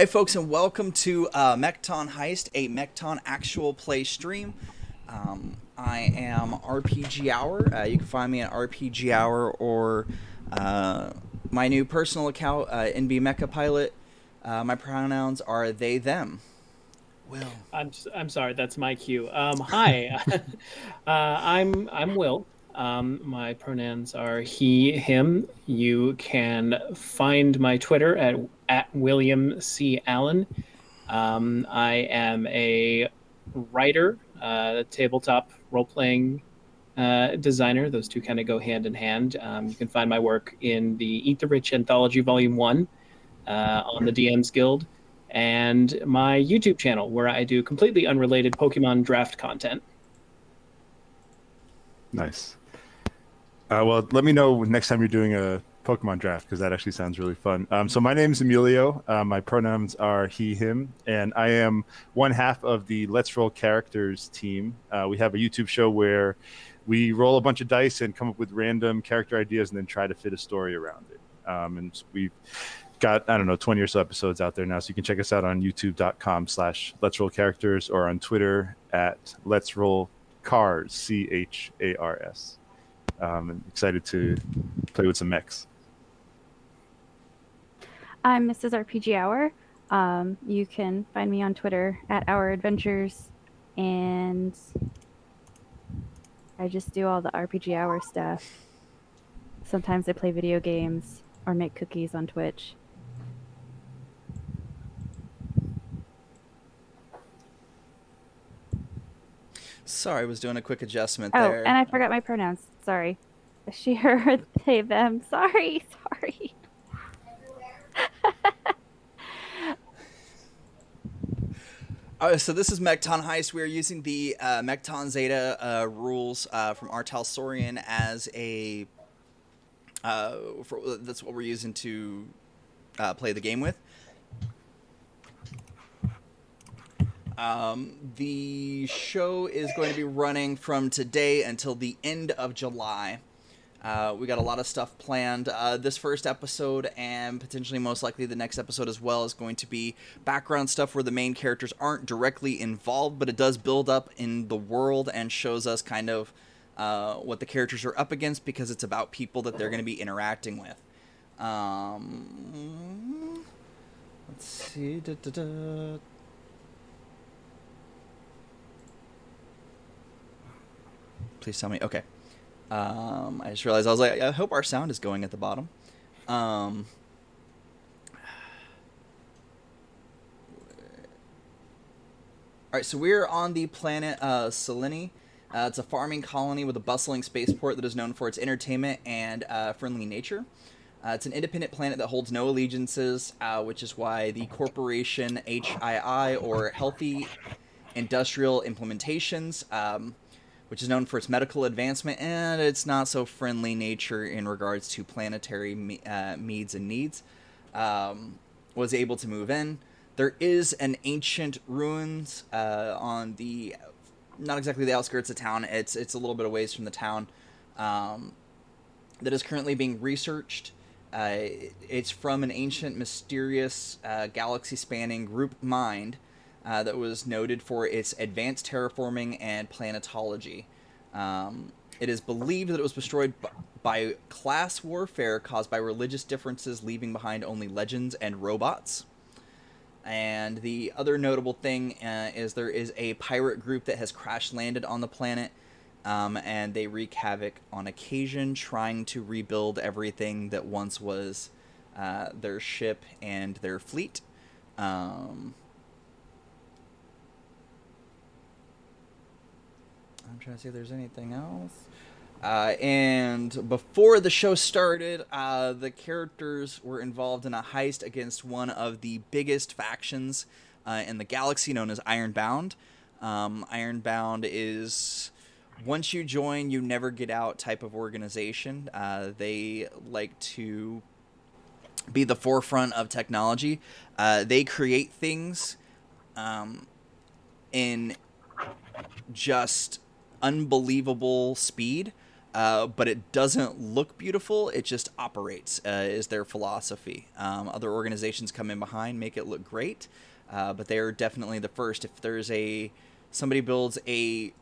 Hey, folks, and welcome to uh, Mekton Heist, a Mekton actual play stream. Um, I am RPG Hour. Uh, you can find me at RPG Hour or uh, my new personal account, uh, NB Mecha Pilot. Uh, my pronouns are they, them. Will. I'm I'm sorry, that's my cue. Um, hi, uh, I'm I'm Will. Um, my pronouns are he, him. You can find my Twitter at at William C. Allen. Um, I am a writer, uh, tabletop role playing uh, designer. Those two kind of go hand in hand. Um, you can find my work in the Eat the Rich Anthology Volume 1 uh, on the DMs Guild and my YouTube channel where I do completely unrelated Pokemon draft content. Nice. Uh, well, let me know next time you're doing a Pokemon draft because that actually sounds really fun. Um, so my name is Emilio. Uh, my pronouns are he, him, and I am one half of the Let's Roll Characters team. Uh, we have a YouTube show where we roll a bunch of dice and come up with random character ideas and then try to fit a story around it. Um, and we've got I don't know 20 or so episodes out there now, so you can check us out on YouTube.com/slash Let's Roll Characters or on Twitter at Let's Roll Chars C H A R S. Um, excited to play with some mechs. I'm Mrs. RPG Hour. Um, you can find me on Twitter at Hour Adventures, and I just do all the RPG Hour stuff. Sometimes I play video games or make cookies on Twitch. Sorry, I was doing a quick adjustment oh, there. and I forgot my pronouns. Sorry. She, her, they, them. Sorry, sorry. Uh, so this is Mekton Heist. We are using the uh, Mekton Zeta uh, rules uh, from R. Talsorian as a. Uh, for, that's what we're using to uh, play the game with. Um, the show is going to be running from today until the end of July. Uh, we got a lot of stuff planned. Uh, this first episode, and potentially most likely the next episode as well, is going to be background stuff where the main characters aren't directly involved, but it does build up in the world and shows us kind of uh, what the characters are up against because it's about people that they're going to be interacting with. Um, let's see. Da, da, da. Please tell me. Okay. Um, I just realized I was like, I hope our sound is going at the bottom. Um, all right, so we're on the planet uh, Sileni. Uh, it's a farming colony with a bustling spaceport that is known for its entertainment and uh, friendly nature. Uh, it's an independent planet that holds no allegiances, uh, which is why the corporation HII, or Healthy Industrial Implementations, um, which is known for its medical advancement and its not so friendly nature in regards to planetary me- uh, needs and needs, um, was able to move in. There is an ancient ruins uh, on the, not exactly the outskirts of town. It's it's a little bit away from the town, um, that is currently being researched. Uh, it's from an ancient, mysterious, uh, galaxy-spanning group mind uh, that was noted for its advanced terraforming and planetology. Um, it is believed that it was destroyed b- by class warfare caused by religious differences, leaving behind only legends and robots. And the other notable thing uh, is there is a pirate group that has crash landed on the planet, um, and they wreak havoc on occasion, trying to rebuild everything that once was uh, their ship and their fleet. Um, I'm trying to see if there's anything else. Uh, and before the show started, uh, the characters were involved in a heist against one of the biggest factions uh, in the galaxy, known as Ironbound. Um, Ironbound is once you join, you never get out type of organization. Uh, they like to be the forefront of technology. Uh, they create things um, in just unbelievable speed. uh, but it doesn't look beautiful. It just operates, uh, is their philosophy. Um, other organizations come in behind, make it look great, uh, but they are definitely the first. If there's a somebody builds a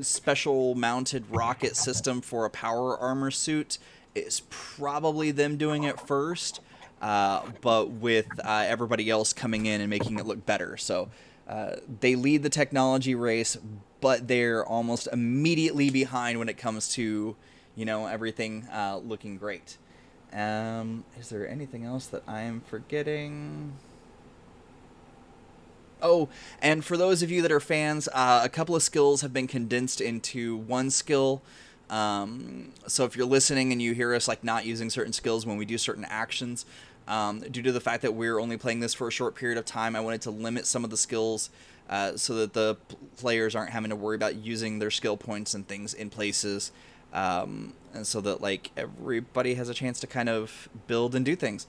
special mounted rocket system for a power armor suit, it's probably them doing it first. Uh, but with uh, everybody else coming in and making it look better. So uh, they lead the technology race, but they're almost immediately behind when it comes to, you know, everything uh, looking great. Um, is there anything else that I am forgetting? Oh, and for those of you that are fans, uh, a couple of skills have been condensed into one skill. Um, so if you're listening and you hear us like not using certain skills when we do certain actions, um, due to the fact that we're only playing this for a short period of time, I wanted to limit some of the skills uh, so that the players aren't having to worry about using their skill points and things in places, um, and so that like everybody has a chance to kind of build and do things.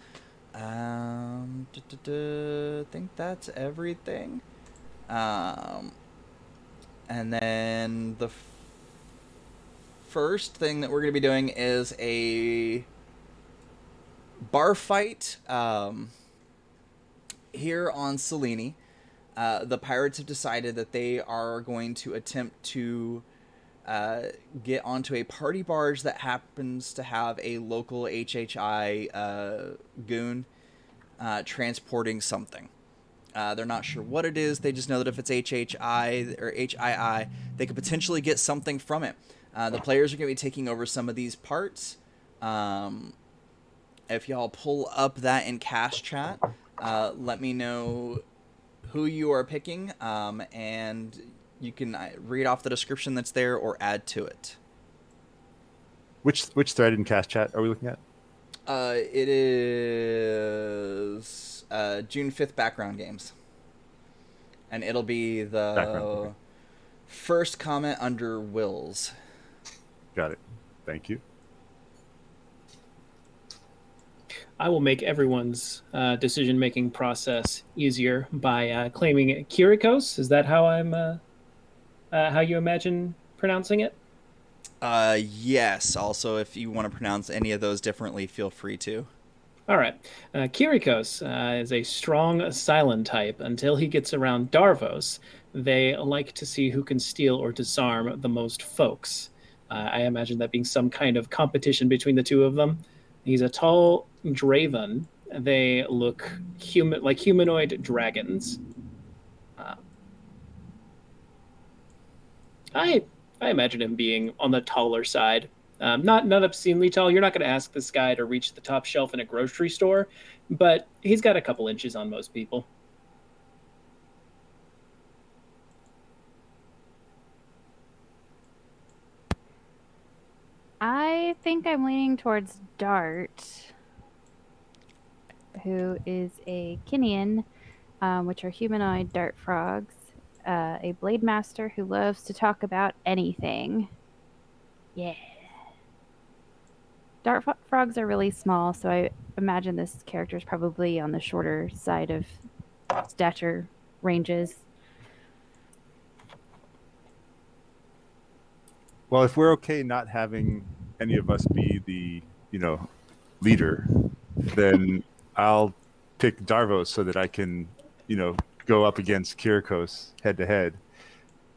Um, I think that's everything. Um, and then the f- first thing that we're going to be doing is a bar fight um, here on Sileni. Uh, the pirates have decided that they are going to attempt to uh, get onto a party barge that happens to have a local HHI uh, goon uh, transporting something. Uh, they're not sure what it is. They just know that if it's HHI or HII, they could potentially get something from it. Uh, the players are going to be taking over some of these parts. Um, if y'all pull up that in cast chat, uh, let me know who you are picking, um, and you can uh, read off the description that's there or add to it. Which which thread in cast chat are we looking at? Uh, it is uh, June fifth background games, and it'll be the first comment under Wills. Got it. Thank you. I will make everyone's uh, decision making process easier by uh, claiming Kirikos. Is that how I'm? Uh, uh how you imagine pronouncing it? Uh, yes. Also, if you want to pronounce any of those differently, feel free to. All right. Uh, Kirikos uh, is a strong silent type. Until he gets around Darvos, they like to see who can steal or disarm the most folks. I imagine that being some kind of competition between the two of them. He's a tall Draven. They look human, like humanoid dragons. Uh, I I imagine him being on the taller side. Um, not not obscenely tall. You're not going to ask this guy to reach the top shelf in a grocery store, but he's got a couple inches on most people. I think I'm leaning towards Dart, who is a Kinian, um, which are humanoid dart frogs, uh, a blade master who loves to talk about anything. Yeah. Dart frogs are really small, so I imagine this character is probably on the shorter side of stature ranges. Well, if we're okay not having any of us be the, you know, leader, then I'll pick Darvos so that I can, you know, go up against Kirikos head to head.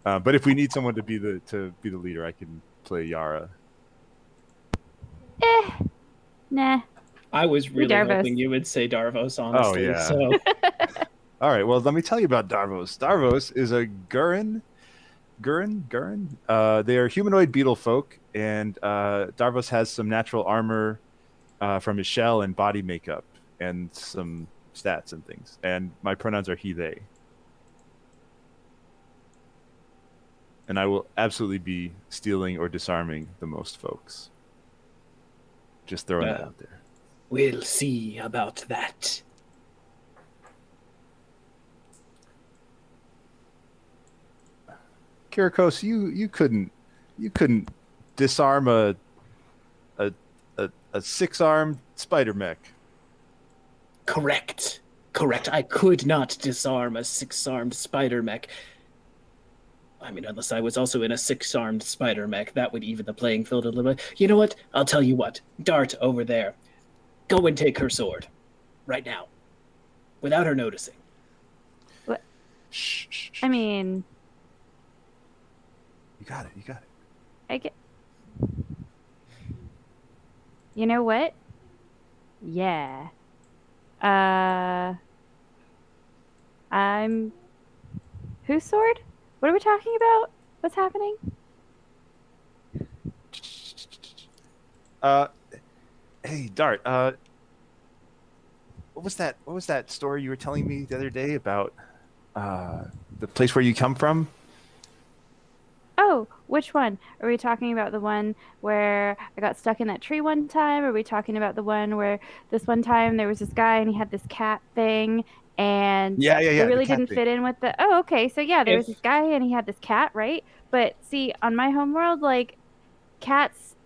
Uh, but if we need someone to be the to be the leader, I can play Yara. Eh, nah. I was really hoping you would say Darvos, honestly. Oh yeah. So. All right. Well, let me tell you about Darvos. Darvos is a Gurren Gurren, Gurren. Uh, they are humanoid beetle folk, and uh, Darvos has some natural armor uh, from his shell and body makeup, and some stats and things. And my pronouns are he, they. And I will absolutely be stealing or disarming the most folks. Just throwing that out there. We'll see about that. Kirikos, you you couldn't you couldn't disarm a a a, a six armed spider mech. Correct. Correct. I could not disarm a six armed spider mech. I mean, unless I was also in a six-armed spider mech, that would even the playing field a little bit. You know what? I'll tell you what. Dart over there. Go and take her sword. Right now. Without her noticing. What? Shh, shh, shh. I mean, you got it. You got it. I get. You know what? Yeah. Uh. I'm. Whose sword? What are we talking about? What's happening? Uh, hey, Dart. Uh, what was that? What was that story you were telling me the other day about uh, the place where you come from? Which one? Are we talking about the one where I got stuck in that tree one time? Are we talking about the one where this one time there was this guy and he had this cat thing and Yeah, yeah, yeah, it really didn't thing. fit in with the Oh, okay. So yeah, there was this guy and he had this cat, right? But see, on my homeworld, like cats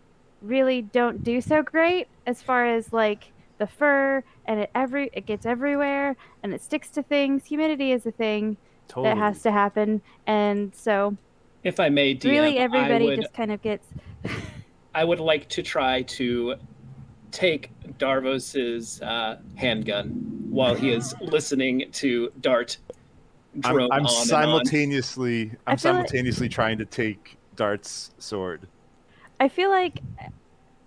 really don't do so great as far as like the fur and it every it gets everywhere and it sticks to things. Humidity is a thing Totally. that has to happen. And so If I may, DM, really everybody would, just kind of gets I would like to try to take Darvos's uh, handgun while he is listening to Dart I'm, I'm on and on. simultaneously. I I'm feel like- simultaneously trying to take Dart's sword. I feel like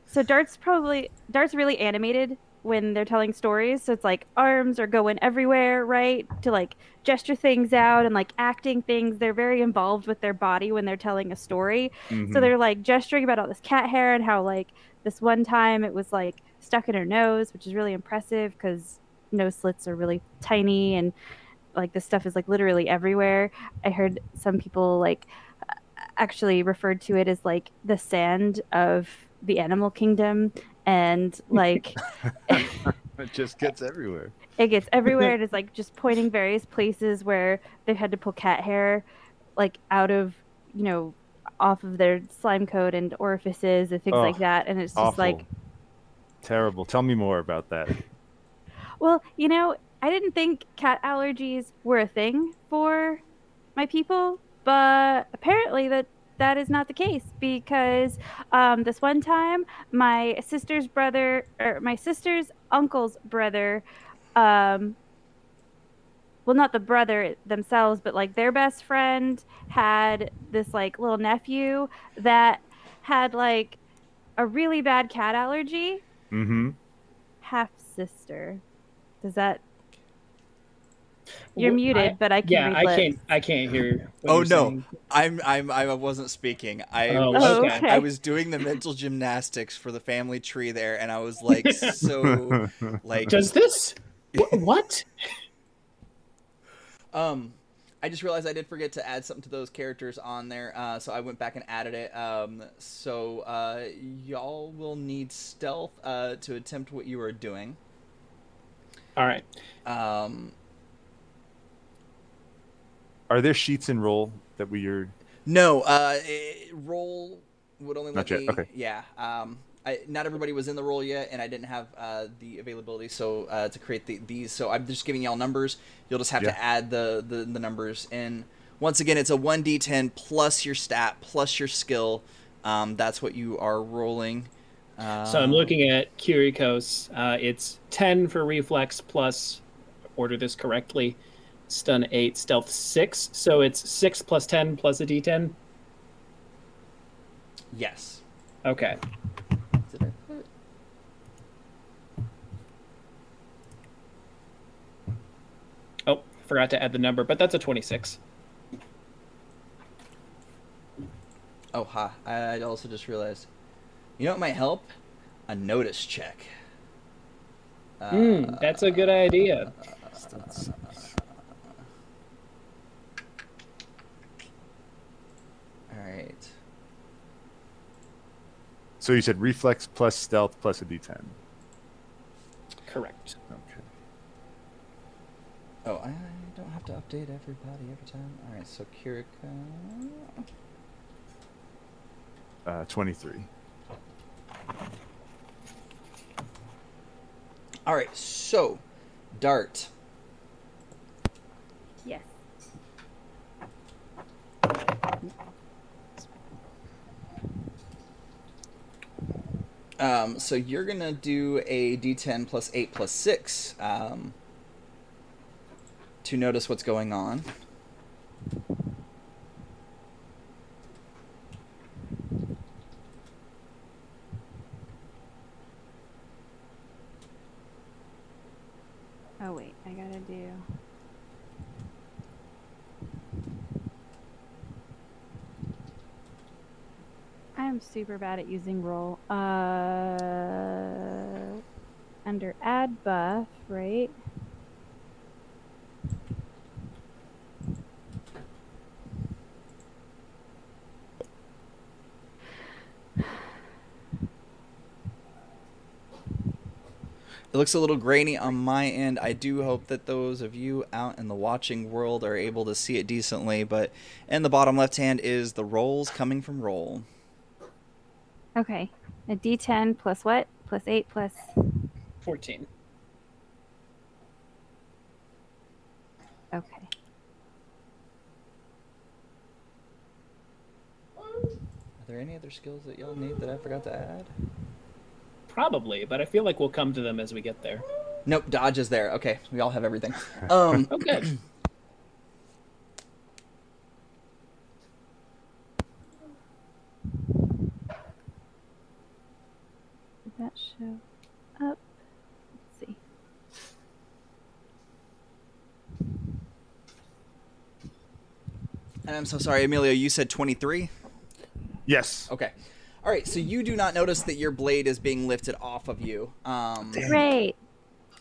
so Dart's probably Dart's really animated when they're telling stories. So it's like arms are going everywhere, right? To like gesture things out and like acting things. They're very involved with their body when they're telling a story. Mhm. So they're like gesturing about all this cat hair and how like this one time it was like stuck in her nose, which is really impressive because nose slits are really tiny and like this stuff is like literally everywhere. I heard some people like actually referred to it as like the sand of the animal kingdom and like it just gets everywhere. it gets everywhere it's like just pointing various places where they've had to pull cat hair like out of you know off of their slime coat and orifices and things like Oh, that and it's just Awful. like terrible. Tell me more about that. well you know i didn't think cat allergies were a thing for my people but apparently that that is not the case because um, this one time my sister's brother or my sister's uncle's brother um, well not the brother themselves but like their best friend had this like little nephew that had like a really bad cat allergy Mm-hmm. half sister does that you're Well, muted I- but i can yeah, I can't. I can't hear. what Oh no, saying. I'm I'm I wasn't speaking. I Oh, was, Oh, okay. okay. I was doing the mental gymnastics for the family tree there, and I was like so like Does this? what? Um, I just realized I did forget to add something to those characters on there, uh, so I went back and added it. Um, so uh, y'all will need stealth uh, to attempt what you are doing. All right. Um, Are there sheets in Role that we are? no, uh, Role would only let Not yet, me. okay. Yeah. Um, I, not everybody was in the Role yet, and I didn't have uh, the availability so uh, to create the, these. So I'm just giving y'all numbers. You'll just have Yeah. to add the, the the numbers in. Once again, it's a one d10 plus your stat plus your skill. Um, that's what you are rolling. Uh, So I'm looking at Kirikos. Uh, it's 10 for reflex plus, order this correctly, stun 8, stealth 6. So it's 6 plus 10 plus a d10. Yes. Okay. Did I put- Oh, forgot to add the number, but that's a 26. Oh, ha! I also just realized. You know what might help? A notice check. Uh, Hmm, that's a good idea. All right. So you said reflex plus stealth plus a d10. Correct. Okay. Oh, I don't have to update everybody every time. All right, so Kirika. Uh, 23. All right, so Dart. yes Um, so you're gonna do a D10 plus eight plus six um, to notice what's going on. Oh wait, I gotta do. I am super bad at using Role. Uh, under add buff, right? It looks a little grainy on my end. I do hope that those of you out in the watching world are able to see it decently, but in the bottom left hand is the rolls coming from Role. Okay, a D10 plus what? Plus eight plus. 14. Okay. Are there any other skills that y'all need that I forgot to add? Probably, but I feel like we'll come to them as we get there. Nope, dodge is there. Okay, we all have everything. Um, Oh, good. Did that show up? Let's see. and I'm so sorry, Emilio. You said 23. Yes. Okay. All right. So you do not notice that your blade is being lifted off of you. Um, Great.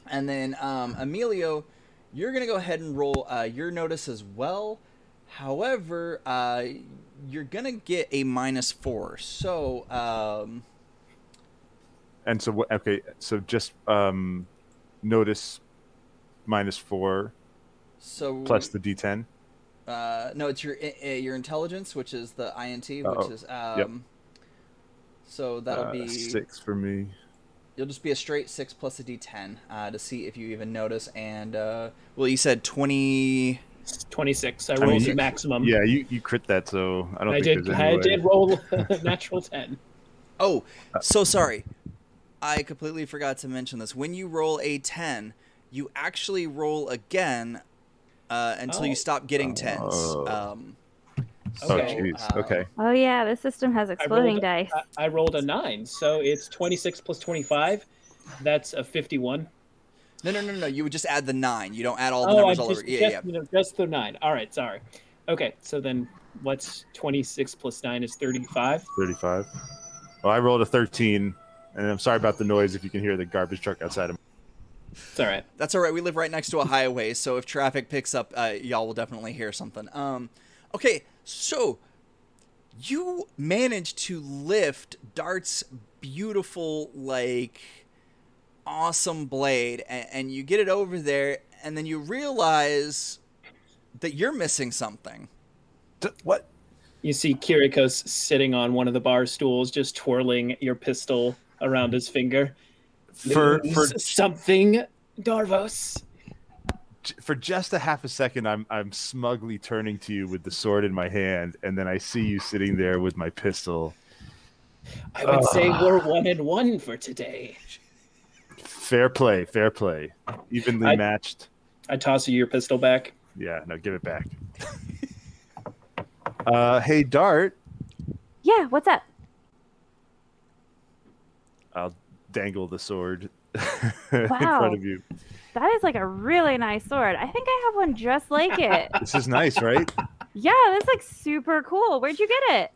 And then um, Emilio, you're gonna go ahead and roll uh, your notice as well. However, uh, you're gonna get a minus four. So um, And so what? Okay, so just um, notice minus four so plus the D10. Uh, no, it's your uh, your intelligence, which is the INT, which Oh, is um, yep. so that'll Uh, be six for me. You'll just be a straight six plus a D10 uh, to see if you even notice. And uh, well, you said twenty. 26. I I rolled mean, the you- maxum. Yeah, you, you crit that, so I don't I think did. there's any I way. did roll a natural 10. Oh, so sorry. I completely forgot to mention this. When you roll a 10, you actually roll again uh, until Oh. you stop getting tens. Oh. Um, Oh, Okay. jeez. uh, Okay. Oh yeah, this system has exploding rolled, dice. I, I rolled a 9, so it's 26 plus 25. That's a 51. no, no, no, no. You would just add the nine. You don't add all the oh, I numbers all just, over. Yeah, just, yeah. you know, just the 9. All right, sorry. Okay, so then what's 26 plus 9 is 35? 35. Well, I rolled a 13, and I'm sorry about the noise if you can hear the garbage truck outside of It's all right. That's all right. We live right next to a highway, so if traffic picks up, uh, y'all will definitely hear something. Um, okay, so you managed to lift Dart's beautiful, like, awesome blade, and, and you get it over there, and then you realize that you're missing something. D- What? You see Kirikos sitting on one of the bar stools, just twirling your pistol around his finger. For for something, Darvos. for just a half a second, I'm I'm smugly turning to you with the sword in my hand, and then I see you sitting there with my pistol. I would say we're one and one for today. Fair play, fair play, evenly I- matched. I toss you your pistol back. Yeah, no, give it back. uh, hey, Dart, Yeah, what's up? I'll dangle the sword in front of you. That is like a really nice sword. I think I have one just like it. This is nice, right? yeah, that's like super cool. Where'd you get it?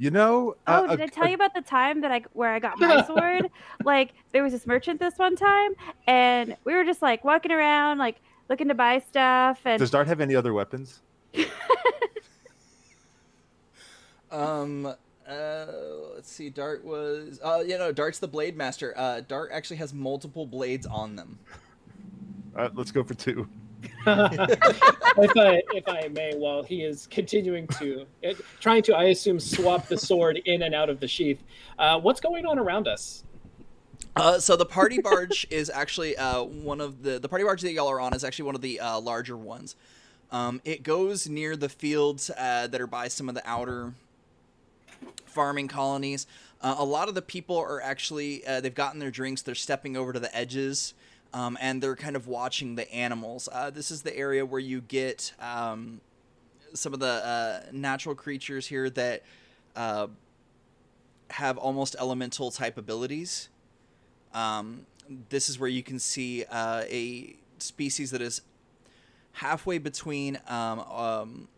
You know, Oh, uh, did I tell you about the time that I where I got my sword? like there was this merchant this one time, and we were just like walking around, like looking to buy stuff, and Does Dart have any other weapons? Um, uh, let's see. Dart was. Uh, you know, Dart's the blade master. Uh, Dart actually has multiple blades on them. All right, let's go for two. if I if I may, while he is continuing to it, trying to, I assume, swap the sword in and out of the sheath. Uh, what's going on around us? Uh, so the party barge is actually uh, one of the the party barge that y'all are on is actually one of the uh, larger ones. Um, it goes near the fields uh, that are by some of the outer farming colonies. Uh, a lot of the people are actually uh, they've gotten their drinks. They're stepping over to the edges, um, and they're kind of watching the animals. Uh, this is the area where you get um, some of the uh, natural creatures here that uh, have almost elemental type abilities. Um, this is where you can see uh, a species that is halfway between um, um,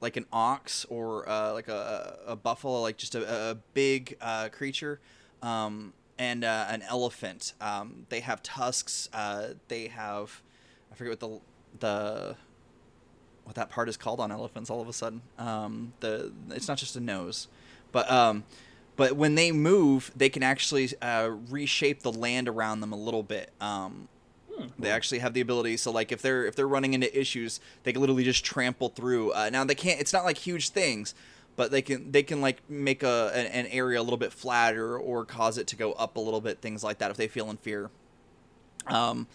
like an ox or uh, like a, a, buffalo, like just a, a big uh, creature, um, and uh, an elephant. Um, they have tusks. Uh, they have I forget what the the what that part is called on elephants. All of a sudden, um, the it's not just a nose, but um, but when they move, they can actually uh, reshape the land around them a little bit. They actually have the ability. So like if they're if they're running into issues, they can literally just trample through. Uh, now they can't. It's not like huge things, but they can they can like make a an, an, area a little bit flatter or cause it to go up a little bit. Things like that if they feel in fear. Um,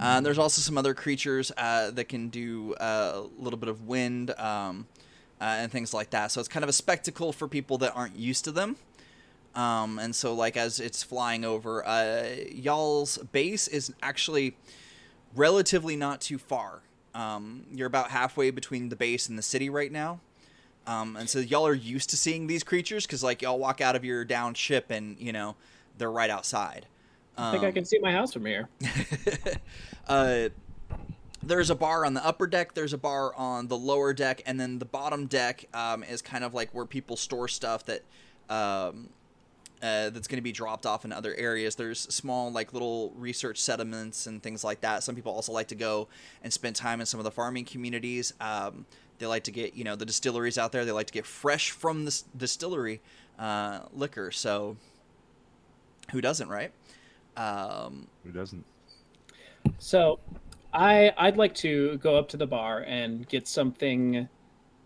uh, there's also some other creatures uh, that can do uh, a little bit of wind um, uh, and things like that. So it's kind of a spectacle for people that aren't used to them. Um, and so, like, as it's flying over, uh, y'all's base is actually relatively not too far. Um, you're about halfway between the base and the city right now. Um, and so, y'all are used to seeing these creatures because, like, y'all walk out of your down ship and, you know, they're right outside. I think I um, can see my house from here. uh, there's a bar on the upper deck there's a bar on the lower deck and then the bottom deck um, is kind of like where people store stuff that um, uh, that's going to be dropped off in other areas. There's small, like little research settlements and things like that. Some people also like to go and spend time in some of the farming communities. Um, they like to get, you know, the distilleries out there. They like to get fresh from the distillery uh, liquor. So, who doesn't, right? Um, who doesn't? So, I I'd like to go up to the bar and get something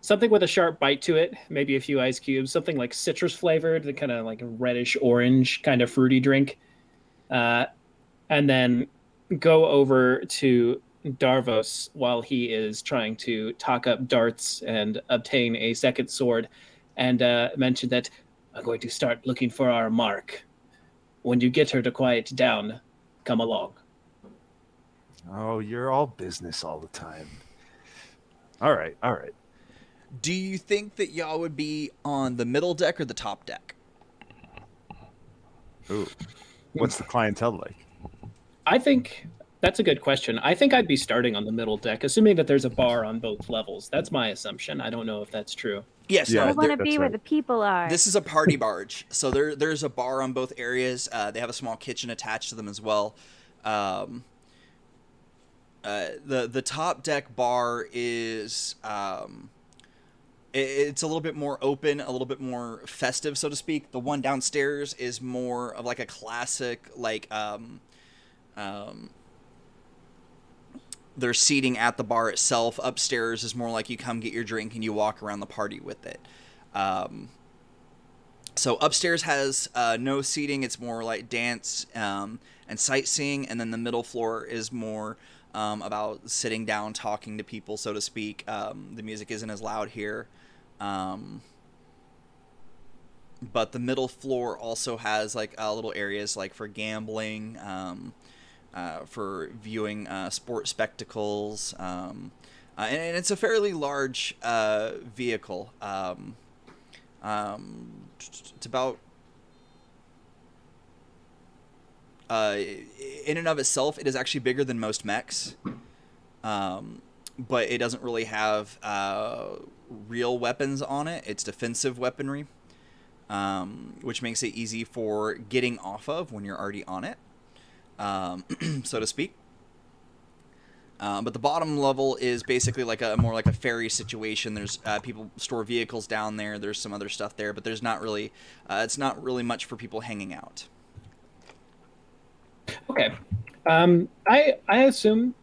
something with a sharp bite to it, maybe a few ice cubes, something like citrus flavored, the kind of like reddish orange kind of fruity drink. Uh, and then go over to Darvos while he is trying to talk up darts and obtain a second sword, and uh, mention that I'm going to start looking for our mark. When you get her to quiet down, come along. Oh, you're all business all the time. All right, all right. Do you think that y'all would be on the middle deck or the top deck? Ooh. What's the clientele like? I think that's a good question. I think I'd be starting on the middle deck, assuming that there's a bar on both levels. That's my assumption. I don't know if that's true. Yes, yeah, I want to be right. where the people are. This is a party barge, so there there's a bar on both areas. Uh, they have a small kitchen attached to them as well. Um, uh, the the top deck bar is um, it's a little bit more open, a little bit more festive, so to speak. The one downstairs is more of like a classic, like um, um, there's seating at the bar itself. Upstairs is more like you come get your drink and you walk around the party with it. Um, so upstairs has uh, no seating; it's more like dance um, and sightseeing, and then the middle floor is more um, about sitting down, talking to people, so to speak. Um, the music isn't as loud here. Um, but the middle floor also has like uh, little areas like for gambling, um, uh, for viewing uh, sport spectacles, um, uh, and, and, it's a fairly large uh, vehicle. Um, it's about uh, in and of itself, it is actually bigger than most mechs. Um, but it doesn't really have uh, real weapons on it. It's defensive weaponry, um, which makes it easy for getting off of when you're already on it, um, so to speak. Um, but the bottom level is basically like a more like a ferry situation. There's uh, people store vehicles down there. There's some other stuff there, but there's not really. Uh, it's not really much for people hanging out. Okay, um, I I assume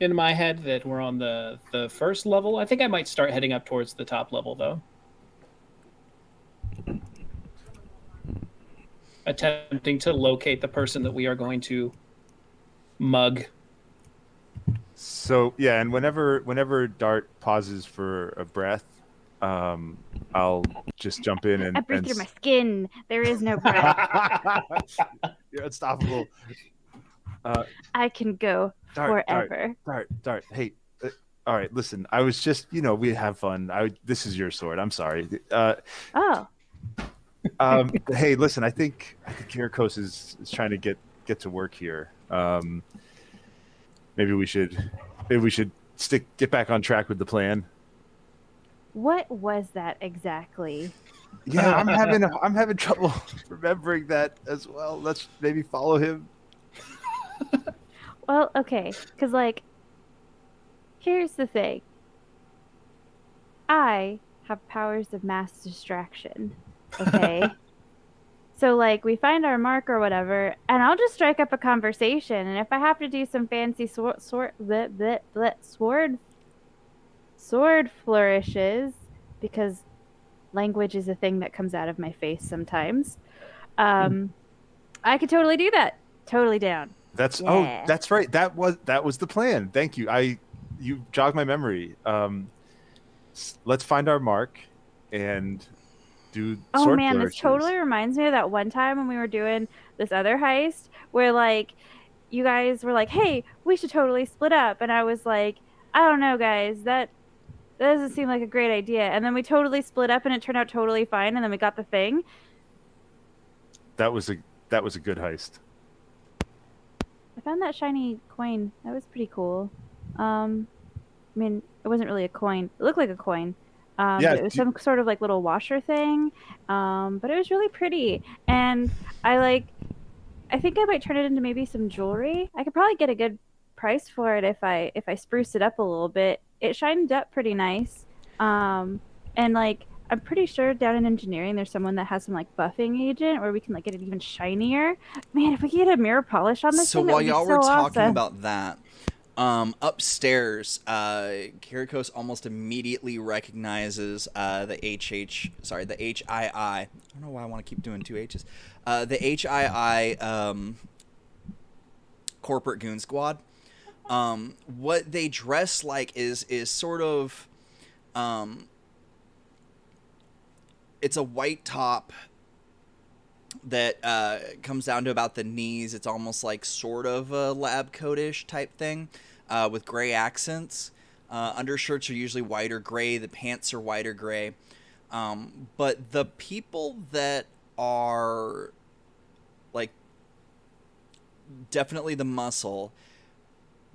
in my head that we're on the the first level. I think I might start heading up towards the top level though. Attempting to locate the person that we are going to mug. So yeah, and whenever whenever Dart pauses for a breath, um, I'll just jump in and I breathe and through my skin. There is no breath. You're unstoppable. Uh, I can go Dart, Dart, forever. Dart, Dart. Hey, uh, all right. Listen, I was just, you know, we have fun. I this is your sword. I'm sorry. Uh, Oh, um, hey, listen. I think I think Kirikos is is trying to get get to work here. Um, maybe we should maybe we should stick get back on track with the plan. What was that exactly? Yeah, I'm having I'm having trouble remembering that as well. Let's maybe follow him. Well, okay, because like, here's the thing. I have powers of mass distraction. Okay. so like, we find our mark or whatever, and I'll just strike up a conversation. And if I have to do some fancy sword, sword, bleh, bleh, bleh, sword, sword flourishes, because language is a thing that comes out of my face sometimes. Um, I could totally do that. Totally down. That's Yeah. oh, that's right. That was that was the plan. Thank you. I you jogged my memory. Um, let's find our mark and do. Oh man, this totally reminds me of that one time when we were doing this other heist where like you guys were like, "Hey, we should totally split up," and I was like, "I don't know, guys. That that doesn't seem like a great idea." And then we totally split up, and it turned out totally fine. And then we got the thing. That was a that was a good heist. I found that shiny coin. That was pretty cool. Um, I mean, it wasn't really a coin. It looked like a coin. Um, Yeah, it was some sort of like little washer thing. Um, but it was really pretty, and I like. I think I might turn it into maybe some jewelry. I could probably get a good price for it if I if I spruce it up a little bit. It shined up pretty nice. Um, and like I'm pretty sure down in engineering there's someone that has some like buffing agent where we can like get it even shinier. Man, if we could get a mirror polish on this so thing, that while y'all so were talking awesome. about that, um, upstairs, uh, Kirikos almost immediately recognizes uh, the HH, sorry, the HII. I don't know why I want to keep doing two H's. Uh, the HII um, corporate goon squad. Um, what they dress like is is sort of, um, it's a white top that uh, comes down to about the knees. It's almost like sort of a lab coat-ish type thing uh, with gray accents. Uh, undershirts are usually white or gray. The pants are white or gray. Um, but the people that are like definitely the muscle,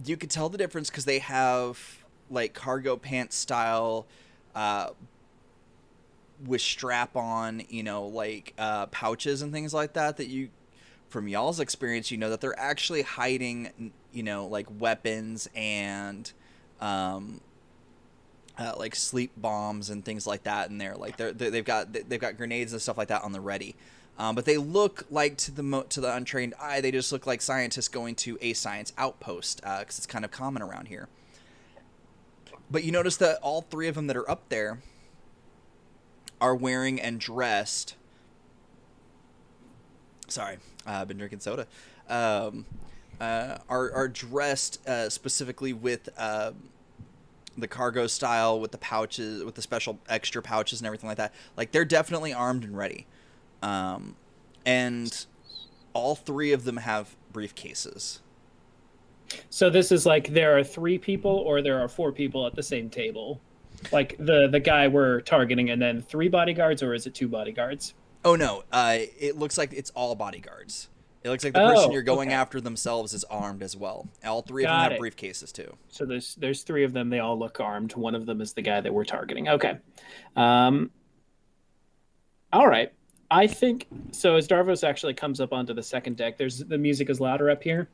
you could tell the difference because they have like cargo pants style uh, with strap on, you know, like uh, pouches and things like that. That you, from y'all's experience, you know that they're actually hiding, you know, like weapons and, um, uh, like sleep bombs and things like that in there. Like they're, they they've got they've got grenades and stuff like that on the ready. Um, but they look like to the mo- to the untrained eye, they just look like scientists going to a science outpost because it's kind of common around here. But you notice that all three of them that are up there are wearing and dressed. Sorry, uh, I've been drinking soda. Um, uh, are are dressed uh, specifically with uh, the cargo style, with the pouches, with the special extra pouches and everything like that. Like they're definitely armed and ready. Um, and all three of them have briefcases. So this is like there are three people or there are four people at the same table. Like the the guy we're targeting and then three bodyguards or is it two bodyguards? Oh no, uh, it looks like it's all bodyguards. It looks like the Oh, person you're going okay. after themselves is armed as well. All three of Got them have it. briefcases too. So there's there's three of them. They all look armed. One of them is the guy that we're targeting. Okay. Um, all right. I think so. As Darvos actually comes up onto the second deck, there's the music is louder up here,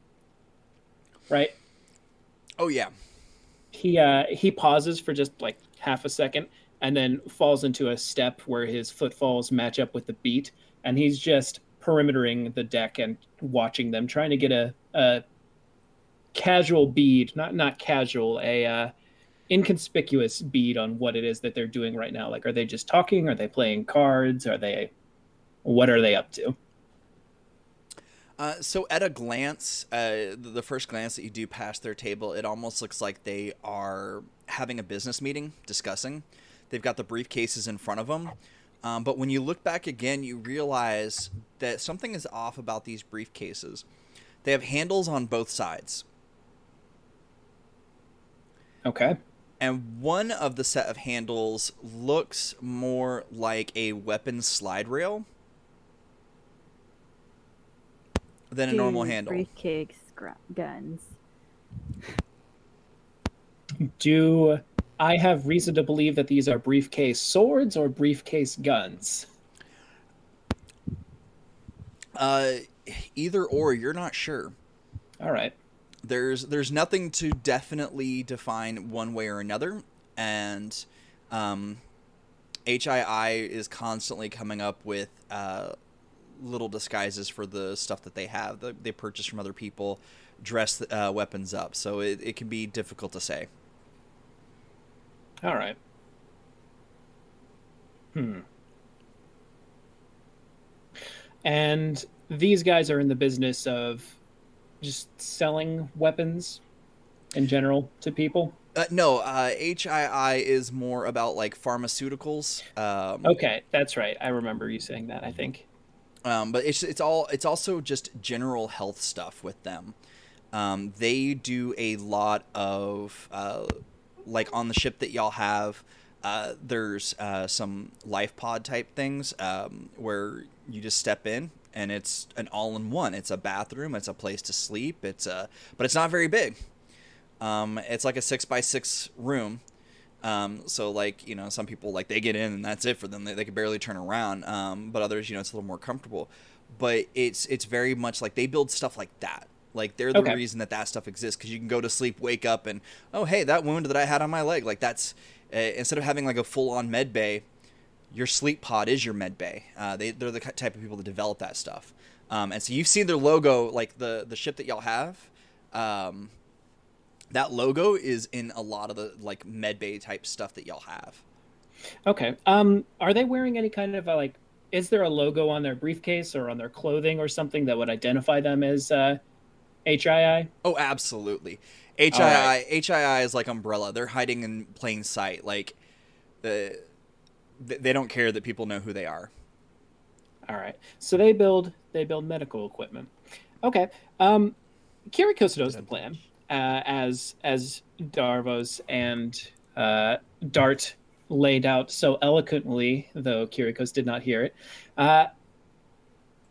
right? Oh yeah, He uh, he pauses for just like half a second and then falls into a step where his footfalls match up with the beat, and he's just perimetering the deck and watching them, trying to get a, a casual bead, not not casual, a uh, inconspicuous bead on what it is that they're doing right now. Like, are they just talking? Are they playing cards? Are they what are they up to? Uh, so at a glance, uh, the first glance that you do past their table, it almost looks like they are having a business meeting, discussing. They've got the briefcases in front of them. Um, but when you look back again, you realize that something is off about these briefcases. They have handles on both sides. Okay. And one of the set of handles looks more like a weapon slide rail than a normal handle. Briefcase guns. Do I have reason to believe that these are briefcase swords or briefcase guns? Uh, either or. You're not sure. All right. There's there's nothing to definitely define one way or another, and um, HII is constantly coming up with uh, little disguises for the stuff that they have. That they purchase from other people, dress uh, weapons up. So it, it can be difficult to say. All right. Hmm. And these guys are in the business of just selling weapons in general to people. Uh, no, uh, HII is more about like pharmaceuticals. Um, okay, that's right. I remember you saying that. I think. Um, but it's it's all it's also just general health stuff with them. Um, they do a lot of uh, like on the ship that y'all have. Uh, there's uh, some life pod type things um, where you just step in and it's an all-in-one. It's a bathroom, it's a place to sleep, it's a but it's not very big. Um, it's like a six by six room um, so like you know, some people like they get in and that's it for them. They, they can barely turn around. Um, but others, you know, it's a little more comfortable. But it's it's very much like they build stuff like that. Like they're the okay. reason that that stuff exists because you can go to sleep, wake up, and oh hey, that wound that I had on my leg, like that's uh, instead of having like a full on med bay, your sleep pod is your med bay. Uh, they they're the type of people that develop that stuff. Um, and so you've seen their logo, like the the ship that y'all have. Um, that logo is in a lot of the like medbay type stuff that y'all have. Okay. Um, are they wearing any kind of a, like? Is there a logo on their briefcase or on their clothing or something that would identify them as uh, HII? Oh, absolutely. HII right. HII is like umbrella. They're hiding in plain sight. Like the they don't care that people know who they are. All right. So they build they build medical equipment. Okay. Um Kirikos knows the plan uh, as as Darvos and uh, Dart laid out so eloquently, though Kirikos did not hear it. Uh,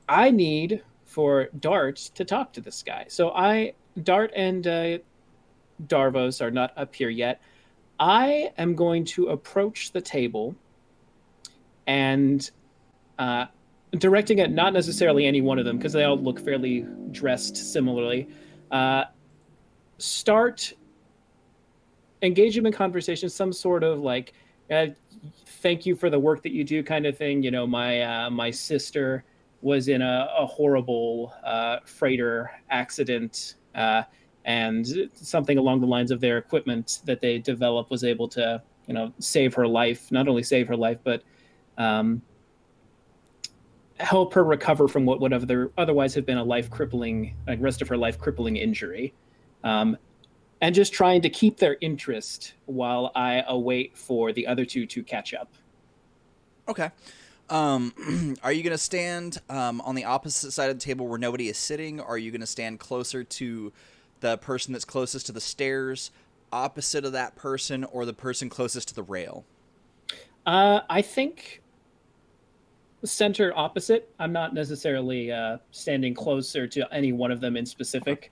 I need for Dart to talk to this guy. So I, Dart and uh, Darvos are not up here yet. I am going to approach the table and uh, directing at not necessarily any one of them because they all look fairly dressed similarly. Uh, start engage him in conversation, some sort of like, uh, thank you for the work that you do kind of thing. You know, my uh, my sister was in a, a horrible uh, freighter accident, uh, and something along the lines of their equipment that they developed was able to, you know, save her life. Not only save her life, but um, help her recover from what would have otherwise have been a life crippling, like rest of her life crippling injury um, and just trying to keep their interest while I await for the other two to catch up. Okay. Um, are you going to stand um, on the opposite side of the table where nobody is sitting? Are you going to stand closer to the person that's closest to the stairs, opposite of that person, or the person closest to the rail? Uh, I think center opposite. I'm not necessarily uh, standing closer to any one of them in specific.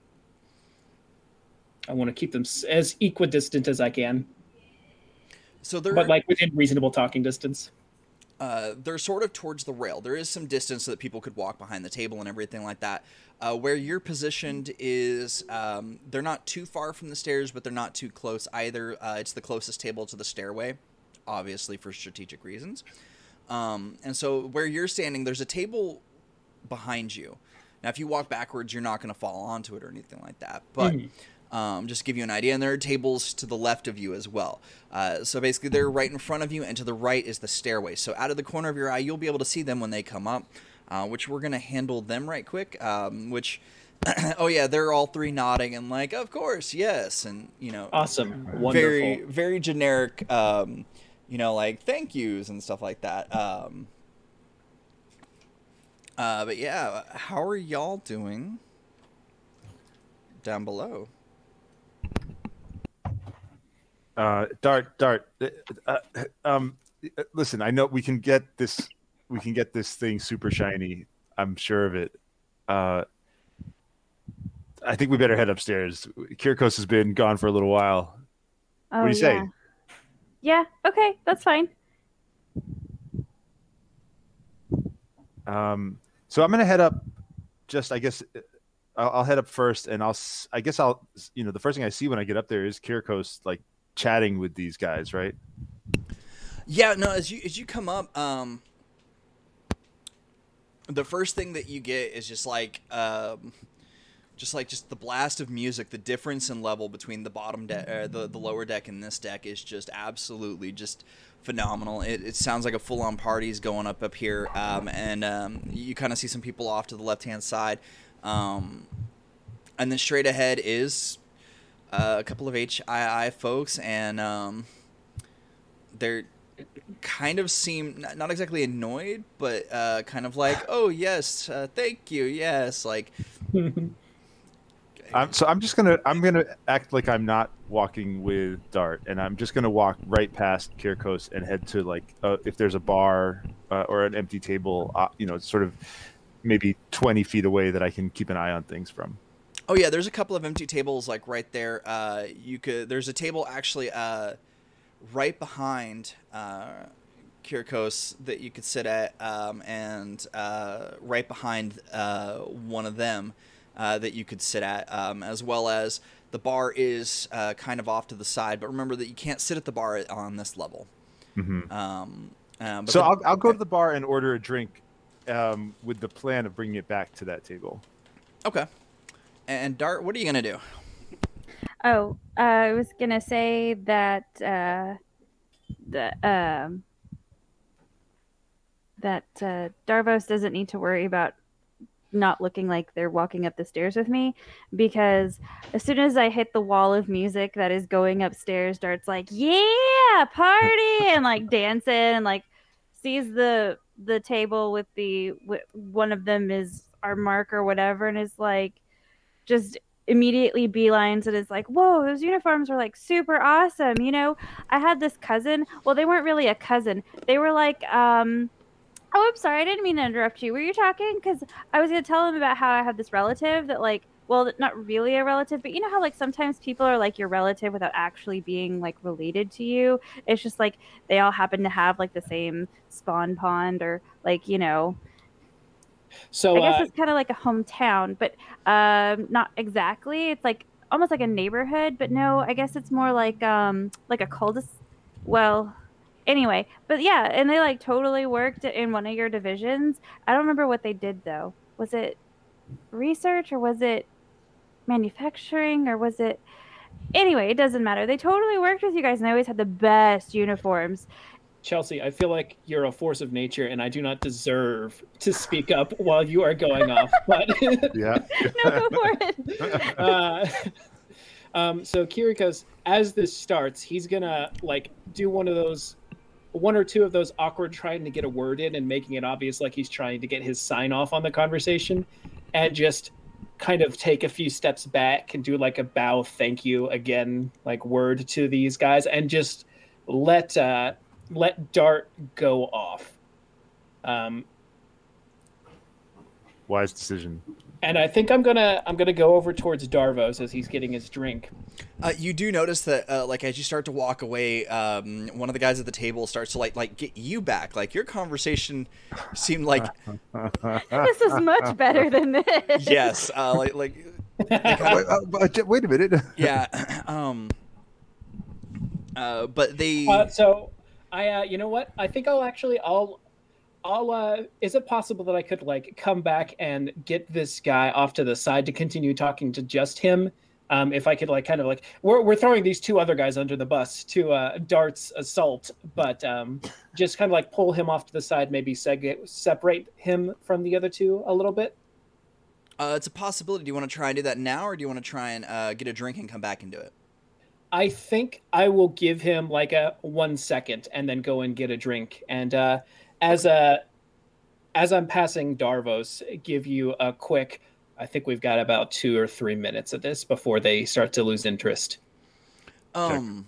I want to keep them as equidistant as I can. So they're but like within reasonable talking distance. Uh, they're sort of towards the rail. There is some distance so that people could walk behind the table and everything like that. Uh, where you're positioned is um, they're not too far from the stairs, but they're not too close either. Uh, it's the closest table to the stairway, obviously for strategic reasons. Um, and so where you're standing, there's a table behind you. Now, if you walk backwards, you're not going to fall onto it or anything like that. But mm um, just to give you an idea. And there are tables to the left of you as well. Uh, so basically, they're right in front of you, and to the right is the stairway. So out of the corner of your eye, you'll be able to see them when they come up. uh, which we're gonna handle them right quick. Um, which, oh yeah, they're all three nodding and like, of course, yes, and you know, awesome, wonderful, very very generic. Um, you know, like thank yous and stuff like that. Um, uh, but yeah, how are y'all doing down below? Uh, Dart, Dart. Uh, uh, um, listen, I know we can get this. We can get this thing super shiny. I'm sure of it. Uh, I think we better head upstairs. Kirkos has been gone for a little while. Oh, what do you yeah. say? Yeah. Okay, that's fine. Um. So I'm gonna head up. Just, I guess, I'll, I'll head up first, and I'll. I guess I'll. You know, the first thing I see when I get up there is Kirkos like chatting with these guys, right? Yeah, no, as you as you come up, um the first thing that you get is just like um just like just the blast of music, the difference in level between the bottom deck, uh, the the lower deck and this deck is just absolutely just phenomenal. It, it sounds like a full on party is going up up here, um, and um, you kind of see some people off to the left hand side, um, and then straight ahead is uh, a couple of HII folks, and um, they're kind of seem not exactly annoyed, but uh, kind of like, oh yes, uh, thank you, yes, like. I'm, so I'm just gonna I'm gonna act like I'm not walking with Dart, and I'm just gonna walk right past Kirkos and head to like uh, if there's a bar uh, or an empty table, uh, you know, sort of maybe 20 feet away that I can keep an eye on things from. Oh yeah, there's a couple of empty tables like right there. Uh, you could there's a table actually uh, right behind uh, Kirkos that you could sit at, um, and uh, right behind uh, one of them uh, that you could sit at, um, as well as the bar is uh, kind of off to the side. But remember that you can't sit at the bar on this level. Mm-hmm. Um, so I'll, I'll go to the bar and order a drink um, with the plan of bringing it back to that table. Okay. And Dart, what are you gonna do? Oh, uh, I was gonna say that uh, the um, that uh, Darvos doesn't need to worry about not looking like they're walking up the stairs with me because as soon as I hit the wall of music that is going upstairs, Dart's like, "Yeah, party!" and like dancing and like sees the the table with the one of them is our mark or whatever, and is like, just immediately beelines and is like, whoa, those uniforms are like super awesome. You know, I had this cousin. Well, they weren't really a cousin. They were like, um, oh, I'm sorry. I didn't mean to interrupt you. Were you talking? Because I was going to tell him about how I have this relative that, like, well, not really a relative, but you know how, like, sometimes people are like your relative without actually being like related to you? It's just like they all happen to have like the same spawn pond or like, you know, so I guess uh, it's kind of like a hometown, but um, not exactly. It's like almost like a neighborhood, but no, I guess it's more like um like a cul-de. Well, anyway, but yeah, and they like totally worked in one of your divisions. I don't remember what they did though. Was it research or was it manufacturing or was it? Anyway, it doesn't matter. They totally worked with you guys, and they always had the best uniforms. Chelsea, I feel like you're a force of nature, and I do not deserve to speak up while you are going off. But yeah, no, go for it. Uh, um, so Kirikos, as this starts, he's gonna like do one of those, one or two of those awkward trying to get a word in and making it obvious like he's trying to get his sign off on the conversation, and just kind of take a few steps back and do like a bow, thank you again, like word to these guys, and just let uh, let Dart go off. Um, Wise decision. And I think I'm gonna I'm gonna go over towards Darvos as he's getting his drink. Uh, you do notice that, uh, like, as you start to walk away, um, one of the guys at the table starts to like like get you back. Like your conversation seemed like this is much better than this. Yes, uh, like like. wait, uh, wait, a minute. yeah. Um. Uh, but they. Uh, so I, uh, you know what? I think I'll actually, I'll, I'll. Uh, is it possible that I could like come back and get this guy off to the side to continue talking to just him, um, if I could like kind of like we're we're throwing these two other guys under the bus to uh, Dart's assault, but um, just kind of like pull him off to the side, maybe seg- separate him from the other two a little bit. Uh, it's a possibility. Do you want to try and do that now, or do you want to try and uh, get a drink and come back and do it? I think I will give him like a one second and then go and get a drink. And uh, as a as I'm passing Darvos, give you a quick I think we've got about two or three minutes of this before they start to lose interest. Um.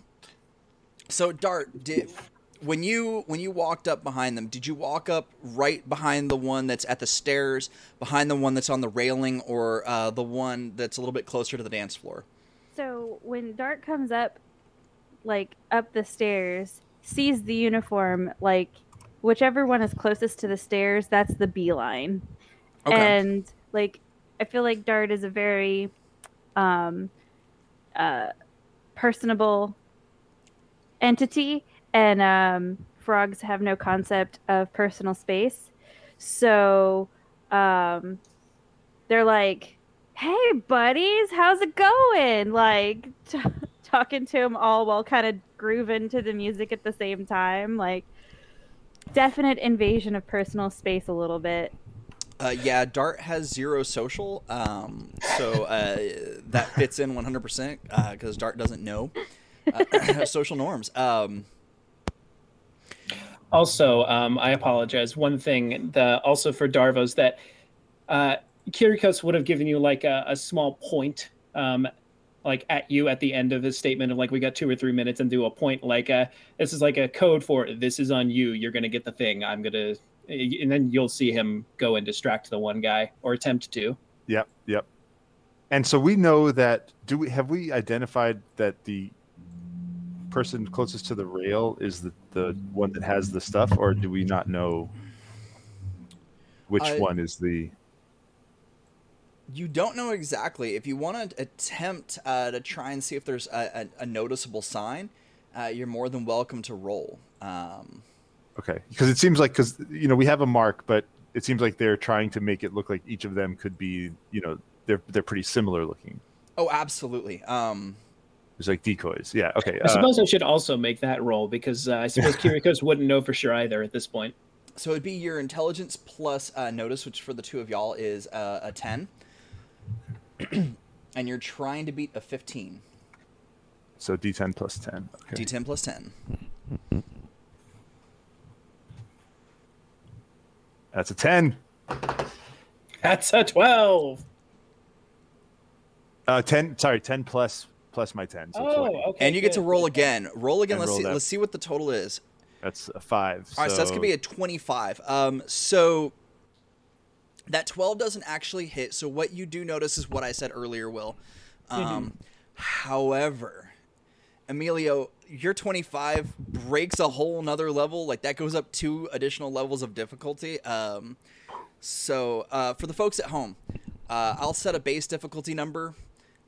So Dart, did when you when you walked up behind them, did you walk up right behind the one that's at the stairs, behind the one that's on the railing, or uh, the one that's a little bit closer to the dance floor? So when Dart comes up, like up the stairs, sees the uniform, like whichever one is closest to the stairs, that's the beeline. Okay. And like I feel like Dart is a very um, uh, personable entity, and um, frogs have no concept of personal space. So um, they're like, "Hey, buddies, how's it going?" Like t- talking to them all while kind of grooving to the music at the same time. Like definite invasion of personal space a little bit. Uh, yeah, Dart has zero social, um, so uh, that fits in 100% because uh, Dart doesn't know uh, social norms. Um, also, um, I apologize. One thing, the also for Darvos, that uh, Kirikos would have given you like a, a small point, um, like at you at the end of his statement of like we got two or three minutes and do a point like uh, this is like a code for this is on you. You're gonna get the thing. I'm gonna and then you'll see him go and distract the one guy or attempt to. Yep, yep. And so we know that. Do we have we identified that the person closest to the rail is the the one that has the stuff, or do we not know which uh, one is the? You don't know exactly. If you want to attempt uh, to try and see if there's a, a, a noticeable sign, uh, you're more than welcome to roll. Um, Okay, because it seems like because you know we have a mark, but it seems like they're trying to make it look like each of them could be you know they're they're pretty similar looking. Oh, absolutely. Um, it's like decoys. Yeah. Okay. I suppose uh, I should also make that roll because uh, I suppose Kirikos wouldn't know for sure either at this point. So it'd be your intelligence plus uh, notice, which for the two of y'all is uh, a ten, and you're trying to beat a fifteen. So D10 plus ten. Okay. D10 plus ten. That's a 10. That's a 12. Uh, 10, sorry, 10 plus plus my 10. So oh, 20. okay. And you good. get to roll again. Roll again. And let's see. That. Let's see what the total is. That's a five. All right, so, so that's gonna be a twenty-five. Um, so that twelve doesn't actually hit. So what you do notice is what I said earlier, Will. Um, mm-hmm. However, Emilio, your 25 breaks a whole nother level. Like that goes up two additional levels of difficulty. Um, so uh, for the folks at home, uh, I'll set a base difficulty number.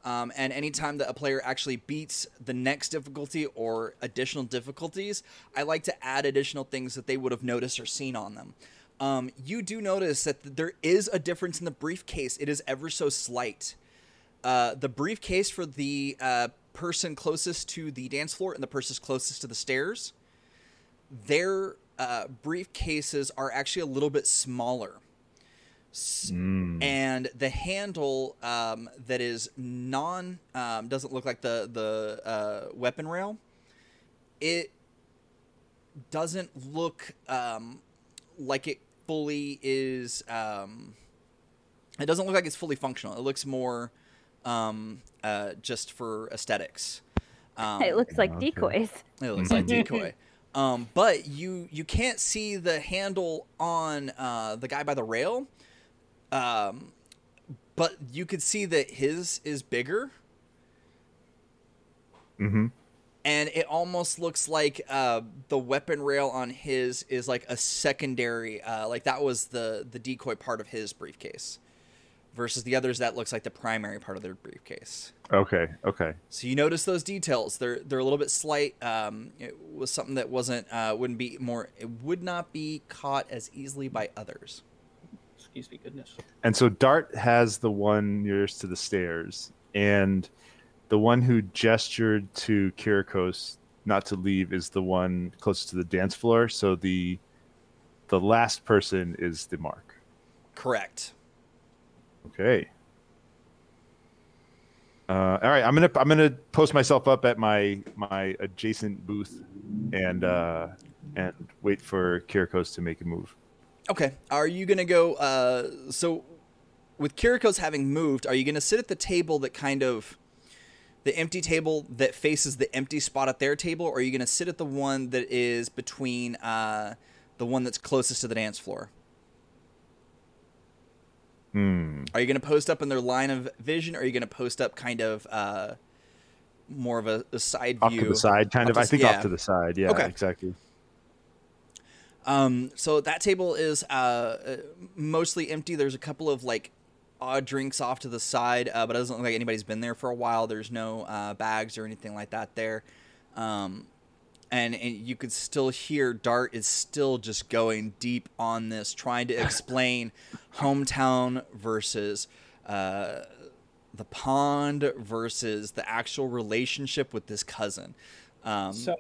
Um, and anytime that a player actually beats the next difficulty or additional difficulties, I like to add additional things that they would have noticed or seen on them. Um, you do notice that there is a difference in the briefcase. It is ever so slight. Uh, the briefcase for the uh, person closest to the dance floor and the person closest to the stairs, their uh, briefcases are actually a little bit smaller. Mm. And the handle um, that is non um, doesn't look like the the uh, weapon rail. It doesn't look um, like it fully is. Um, it doesn't look like it's fully functional. It looks more um, uh, just for aesthetics. Um, it looks like decoys. It looks like decoy. Um, but you you can't see the handle on uh, the guy by the rail. Um, but you could see that his is bigger. Mm-hmm. And it almost looks like uh, the weapon rail on his is like a secondary, uh, like that was the the decoy part of his briefcase versus the others that looks like the primary part of their briefcase. Okay, okay. So you notice those details. They're they're a little bit slight. Um, it was something that wasn't uh, wouldn't be more. It would not be caught as easily by others. Excuse me, goodness. And so Dart has the one nearest to the stairs, and the one who gestured to Kirikos not to leave is the one closest to the dance floor. So the the last person is the mark. Correct. Okay. Uh, all right, I'm gonna I'm gonna post myself up at my my adjacent booth and uh, and wait for Kirikos to make a move. Okay. Are you gonna go? Uh, so, with Kirikos having moved, are you gonna sit at the table that kind of the empty table that faces the empty spot at their table, or are you gonna sit at the one that is between uh, the one that's closest to the dance floor? Hmm. Are you going to post up in their line of vision, or are you going to post up kind of uh, more of a, a side Off view? Off to the side, kind Off of. to I think yeah. off to the side. Yeah, Okay. exactly. Um, so that table is uh, uh, mostly empty. There's a couple of like odd drinks off to the side, uh, but it doesn't look like anybody's been there for a while. There's no uh, bags or anything like that there. Um, and, and you could still hear Dart is still just going deep on this, trying to explain hometown versus uh, the pond versus the actual relationship with this cousin. Um, So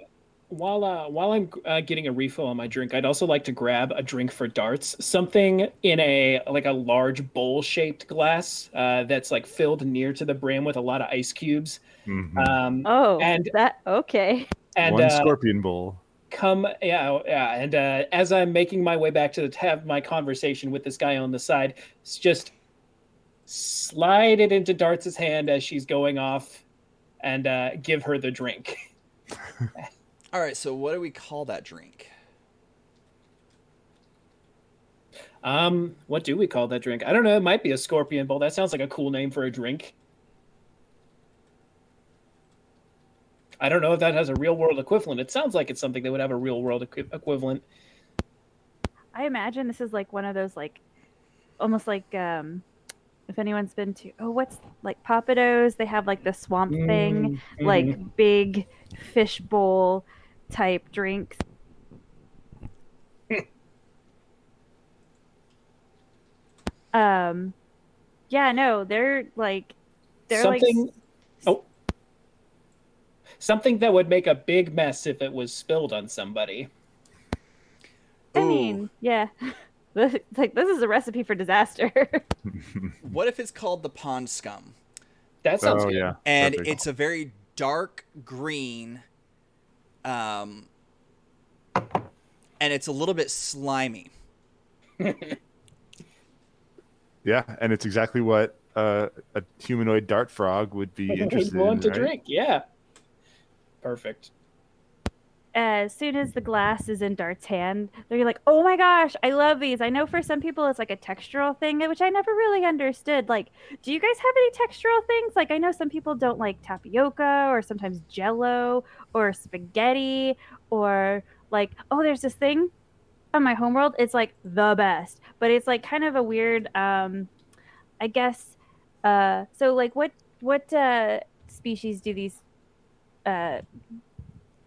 while uh, while I'm uh, getting a refill on my drink, I'd also like to grab a drink for darts, something in a like a large bowl shaped glass uh, that's like filled near to the brim with a lot of ice cubes. Mhm. Um, Oh, And- that okay. and One uh, scorpion bowl. come yeah yeah and uh, as i'm making my way back to have my conversation with this guy on the side it's just slide it into darts's hand as she's going off and uh, give her the drink all right, so what do we call that drink? um what do we call that drink? I don't know it might be a scorpion bowl. That sounds like a cool name for a drink. I don't know if that has a real world equivalent. It sounds like it's something that would have a real world equi- equivalent. I imagine this is like one of those like almost like um if anyone's been to oh what's like Pappadeaux, they have like the swamp thing, Mm, like big fish bowl type drinks. um yeah, no, they're like they're something like oh something that would make a big mess if it was spilled on somebody I Ooh. mean, yeah. This- like this is a recipe for disaster. What if it's called the pond scum? that sounds Oh good yeah, and Perfect. it's a very dark green um and it's a little bit slimy yeah, and it's exactly what uh, a humanoid dart frog would be would interested want in. to right? drink yeah perfect as soon as the glass is in Dart's hand, they're like, "Oh my gosh, I love these." I know for some people it's like a textural thing, which I never really understood. Like, do you guys have any textural things? Like, I know some people don't like tapioca or sometimes Jello or spaghetti or like, oh, there's this thing on my homeworld. It's like the best, but it's like kind of a weird. um I guess. Uh, so like, what what uh species do these uh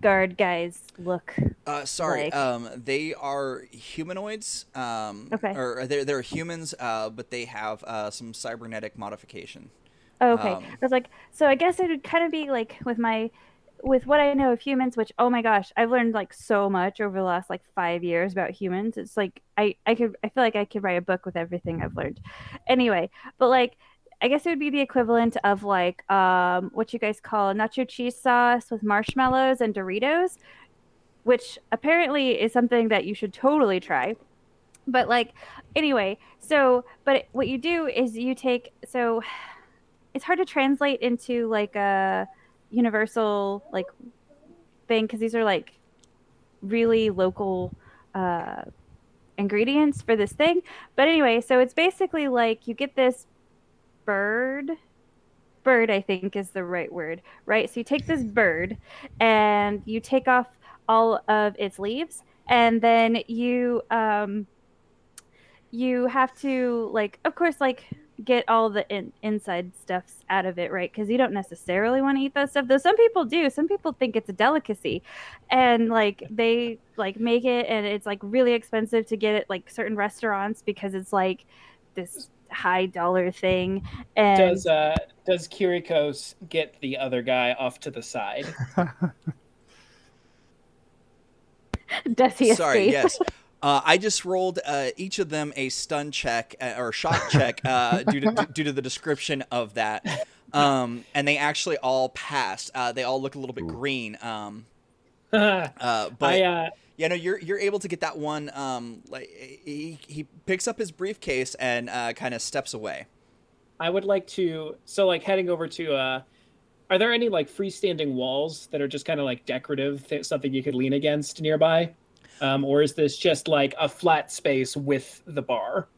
guard guys look uh sorry Like- um they are humanoids um Okay. or they're, they're humans uh but they have uh some cybernetic modification Oh, okay. Um, I was like, so I guess it would kind of be like with my, with what I know of humans, which oh my gosh, I've learned like so much over the last like five years about humans. It's like I I could I feel like I could write a book with everything I've learned. Anyway, but like I guess it would be the equivalent of like um what you guys call nacho cheese sauce with marshmallows and Doritos, which apparently is something that you should totally try. But like anyway, so but what you do is you take so it's hard to translate into like a universal like thing because these are like really local uh ingredients for this thing but anyway so it's basically like you get this bird. Bird i think is the right word right? So you take this bird and you take off all of its leaves and then you um you have to like of course like get all the in- inside stuffs out of it right? Because you don't necessarily want to eat that stuff though some people do. Some people think it's a delicacy. And like they like make it and it's like really expensive to get it like certain restaurants because it's like this high dollar thing. And does uh, does Kirikos get the other guy off to the side? does he Sorry, escape? yes. Uh, I just rolled uh, each of them a stun check uh, or shock check uh, due to due to the description of that, um, and they actually all passed. Uh, they all look a little bit green, um, uh, but I uh, yeah, no, you're you're able to get that one. Um, like he he picks up his briefcase and uh, kind of steps away. I would like to so like heading over to uh are there any like freestanding walls that are just kind of like decorative th- something you could lean against nearby? Um, or is this just like a flat space with the bar?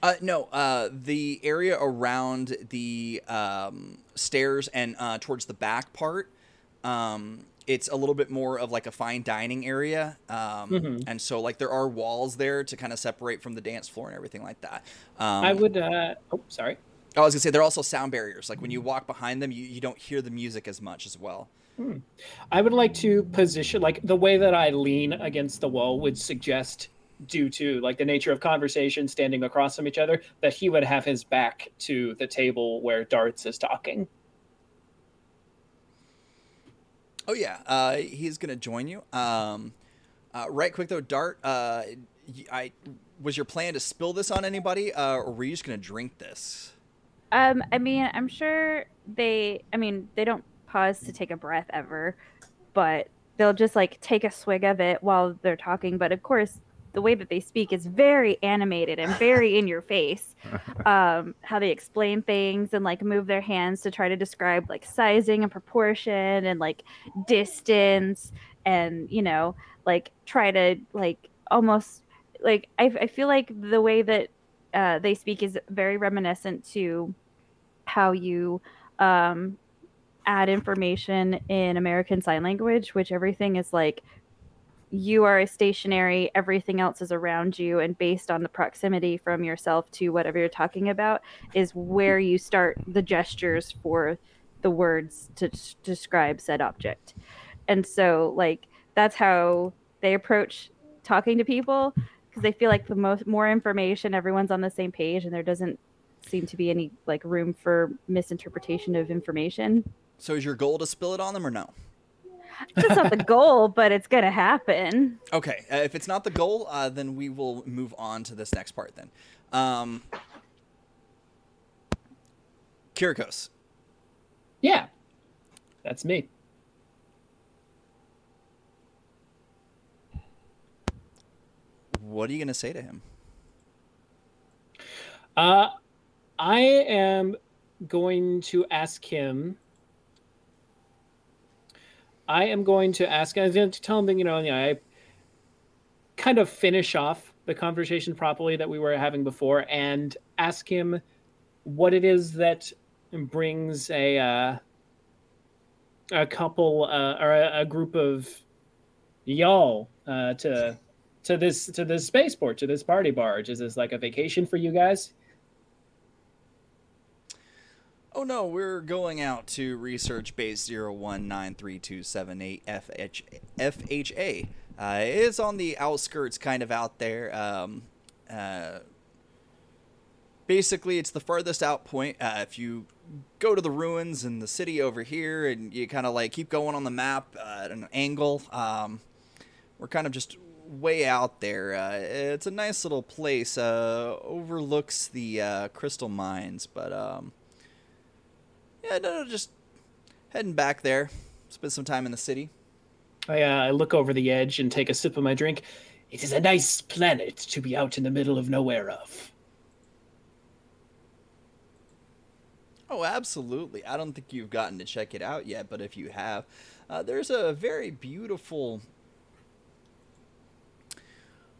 Uh, no, uh, the area around the um, stairs and uh, towards the back part, um, it's a little bit more of like a fine dining area, um, Mhm. and so like there are walls there to kind of separate from the dance floor and everything like that. Um, I would. Uh, oh, sorry. I was gonna say there are also sound barriers. Like when you walk behind them, you, you don't hear the music as much as well. I would like to position like the way that I lean against the wall would suggest, due to like the nature of conversation standing across from each other, that he would have his back to the table where Darts is talking. Oh yeah, uh, he's gonna join you. Um, uh, right quick though, Dart. Uh, I was your plan to spill this on anybody, uh, or were you just gonna drink this? Um, I mean, I'm sure they. I mean, they don't pause to take a breath ever, but they'll just like take a swig of it while they're talking. But of course, the way that they speak is very animated and very in your face. Um, how they explain things and like move their hands to try to describe like sizing and proportion and like distance and you know like try to like almost like I, I feel like the way that uh, they speak is very reminiscent to how you um, add information in American Sign Language, which everything is like you are a stationary, everything else is around you, and based on the proximity from yourself to whatever you're talking about, is where you start the gestures for the words to s- describe said object. And so, like, that's how they approach talking to people because they feel like the most more information, everyone's on the same page, and there doesn't seem to be any like room for misinterpretation of information. So is your goal to spill it on them or no? That's not the goal, but it's gonna happen. Okay, uh, if it's not the goal, uh, then we will move on to this next part then. Um, Kirikos, Yeah, that's me. what are you gonna say to him? Uh, I am going to ask him. I am going to ask. I'm going to tell him you know, you know, I kind of finish off the conversation properly that we were having before, and ask him what it is that brings a uh, a couple uh, or a, a group of y'all uh, to to this to this spaceport to this party barge. Is this like a vacation for you guys? Oh no, we're going out to research base 01932778 FH, FHA. Uh, it's on the outskirts, kind of out there. Um, uh, basically, it's the farthest out point. Uh, if you go to the ruins and the city over here, and you kind of like keep going on the map uh, at an angle, um, we're kind of just way out there. Uh, it's a nice little place. Uh, overlooks the uh, crystal mines, but um, yeah, no, no, just heading back there. Spend some time in the city. I, uh, I look over the edge and take a sip of my drink. It is a nice planet to be out in the middle of nowhere of. Oh, absolutely. I don't think you've gotten to check it out yet, but if you have, uh, there's a very beautiful.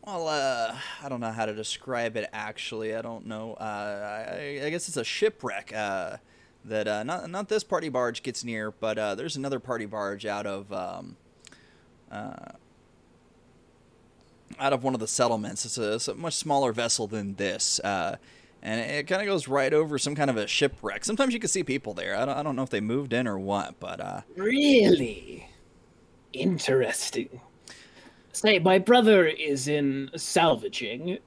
Well, uh, I don't know how to describe it. Actually, I don't know. Uh, I, I guess it's a shipwreck uh, that uh, not not this party barge gets near, but uh, there's another party barge out of um, uh, out of one of the settlements. It's a, it's a much smaller vessel than this. Uh, and it kind of goes right over some kind of a shipwreck. Sometimes you can see people there. I don't, I don't know if they moved in or what, but uh, Really? Interesting. Say, my brother is in salvaging.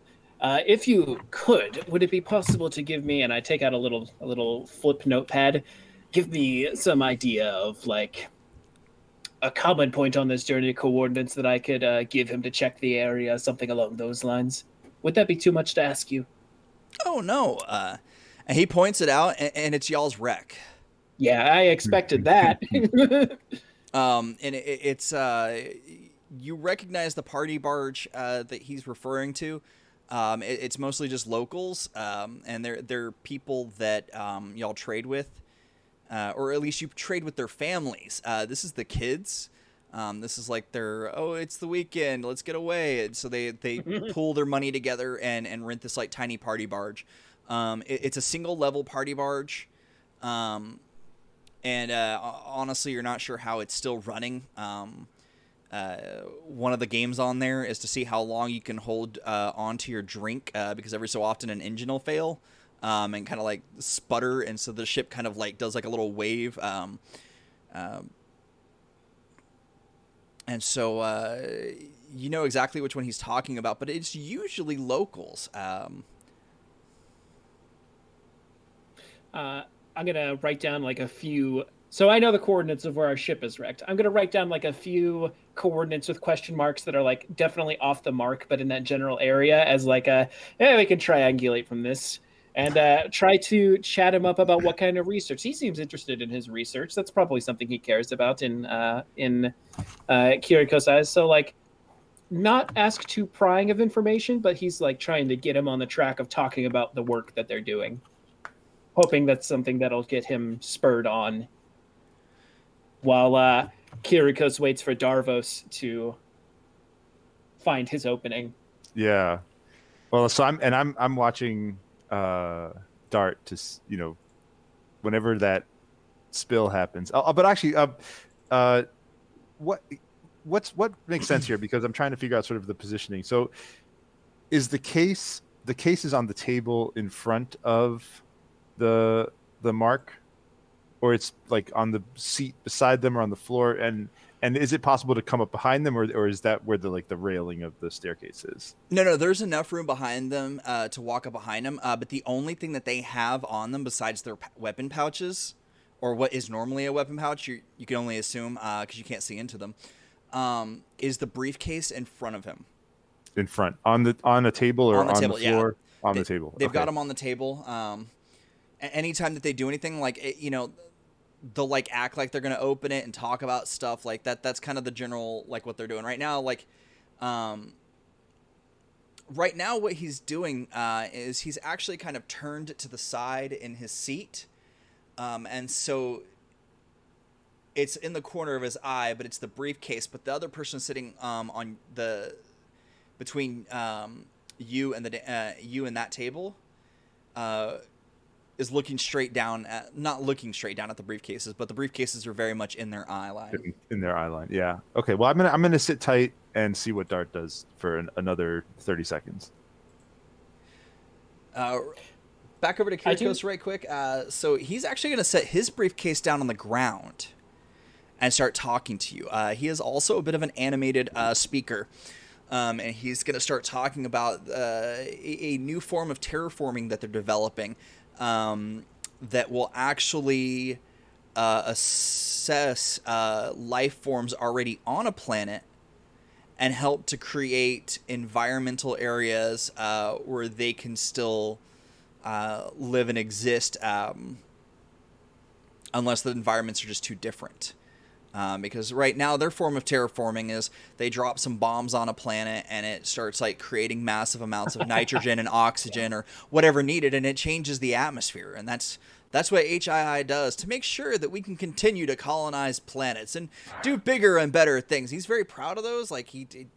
Uh, if you could, would it be possible to give me? And I take out a little a little flip notepad. Give me some idea of like a common point on this journey coordinates that I could uh, give him to check the area, something along those lines. Would that be too much to ask you? Oh no. Uh, and he points it out, and, and it's y'all's wreck. Yeah, I expected that. um, and it, it's uh, you recognize the party barge uh, that he's referring to. Um, it, it's mostly just locals, um, and they're they're people that um, y'all trade with, uh, or at least you trade with their families. Uh, this is the kids. Um, this is like their oh, it's the weekend, let's get away. And so they they pull their money together and and rent this like tiny party barge. Um, it, it's a single level party barge. Um, and uh, honestly, you're not sure how it's still running. Uh, one of the games on there is to see how long you can hold uh, onto your drink uh, because every so often an engine will fail um, and kind of like sputter, and so the ship kind of like does like a little wave. Um, um and so uh, you know exactly which one he's talking about, but it's usually locals. Um, uh, I'm gonna write down like a few. So I know the coordinates of where our ship is wrecked. I'm gonna write down like a few coordinates with question marks that are like definitely off the mark, but in that general area as like a yeah we can triangulate from this and uh, try to chat him up about what kind of research he seems interested in his research. That's probably something he cares about in uh, in uh, Kiriko's eyes. So like not ask too prying of information, but he's like trying to get him on the track of talking about the work that they're doing hoping that's something that'll get him spurred on. While uh, Kirikos waits for Darvos to find his opening. Yeah. Well, so I'm and I'm I'm watching uh, Dart to you know whenever that spill happens. Uh, but actually, uh, uh, what what's what makes sense here because I'm trying to figure out sort of the positioning. So, is the case the case is on the table in front of the the mark, or it's like on the seat beside them or on the floor? And and is it possible to come up behind them, or or is that where the like the railing of the staircase is? No, no. There's enough room behind them uh, to walk up behind them. Uh, but the only thing that they have on them besides their p- weapon pouches, or what is normally a weapon pouch, you you can only assume because uh, you can't see into them, um, is the briefcase in front of him. In front on the on a table or on the, on table, the floor. Yeah. On they, the table. They've okay. got them on the table. Um, anytime that they do anything, like it, you know, they'll like act like they're gonna open it and talk about stuff like that. That's kind of the general like what they're doing right now. Like, um, right now what he's doing uh, is he's actually kind of turned to the side in his seat, um, and so it's in the corner of his eye, but it's the briefcase. But the other person sitting um, on the between um, you and the uh, you and that table uh, is looking straight down at not looking straight down at the briefcases, but the briefcases are very much in their eye line. In, in their eye line, yeah. Okay, well I'm gonna I'm gonna sit tight and see what Dart does for an, another thirty seconds. Uh, back over to Kirikos right quick. Uh, so he's actually gonna set his briefcase down on the ground and start talking to you. Uh, he is also a bit of an animated uh, speaker. Um, and he's going to start talking about uh, a, a, new form of terraforming that they're developing um, that will actually uh, assess uh, life forms already on a planet and help to create environmental areas uh, where they can still uh, live and exist um, unless the environments are just too different. Um, because right now their form of terraforming is they drop some bombs on a planet and it starts like creating massive amounts of nitrogen and oxygen or whatever needed and it changes the atmosphere and that's that's what HII does to make sure that we can continue to colonize planets and do bigger and better things. He's very proud of those. Like he, he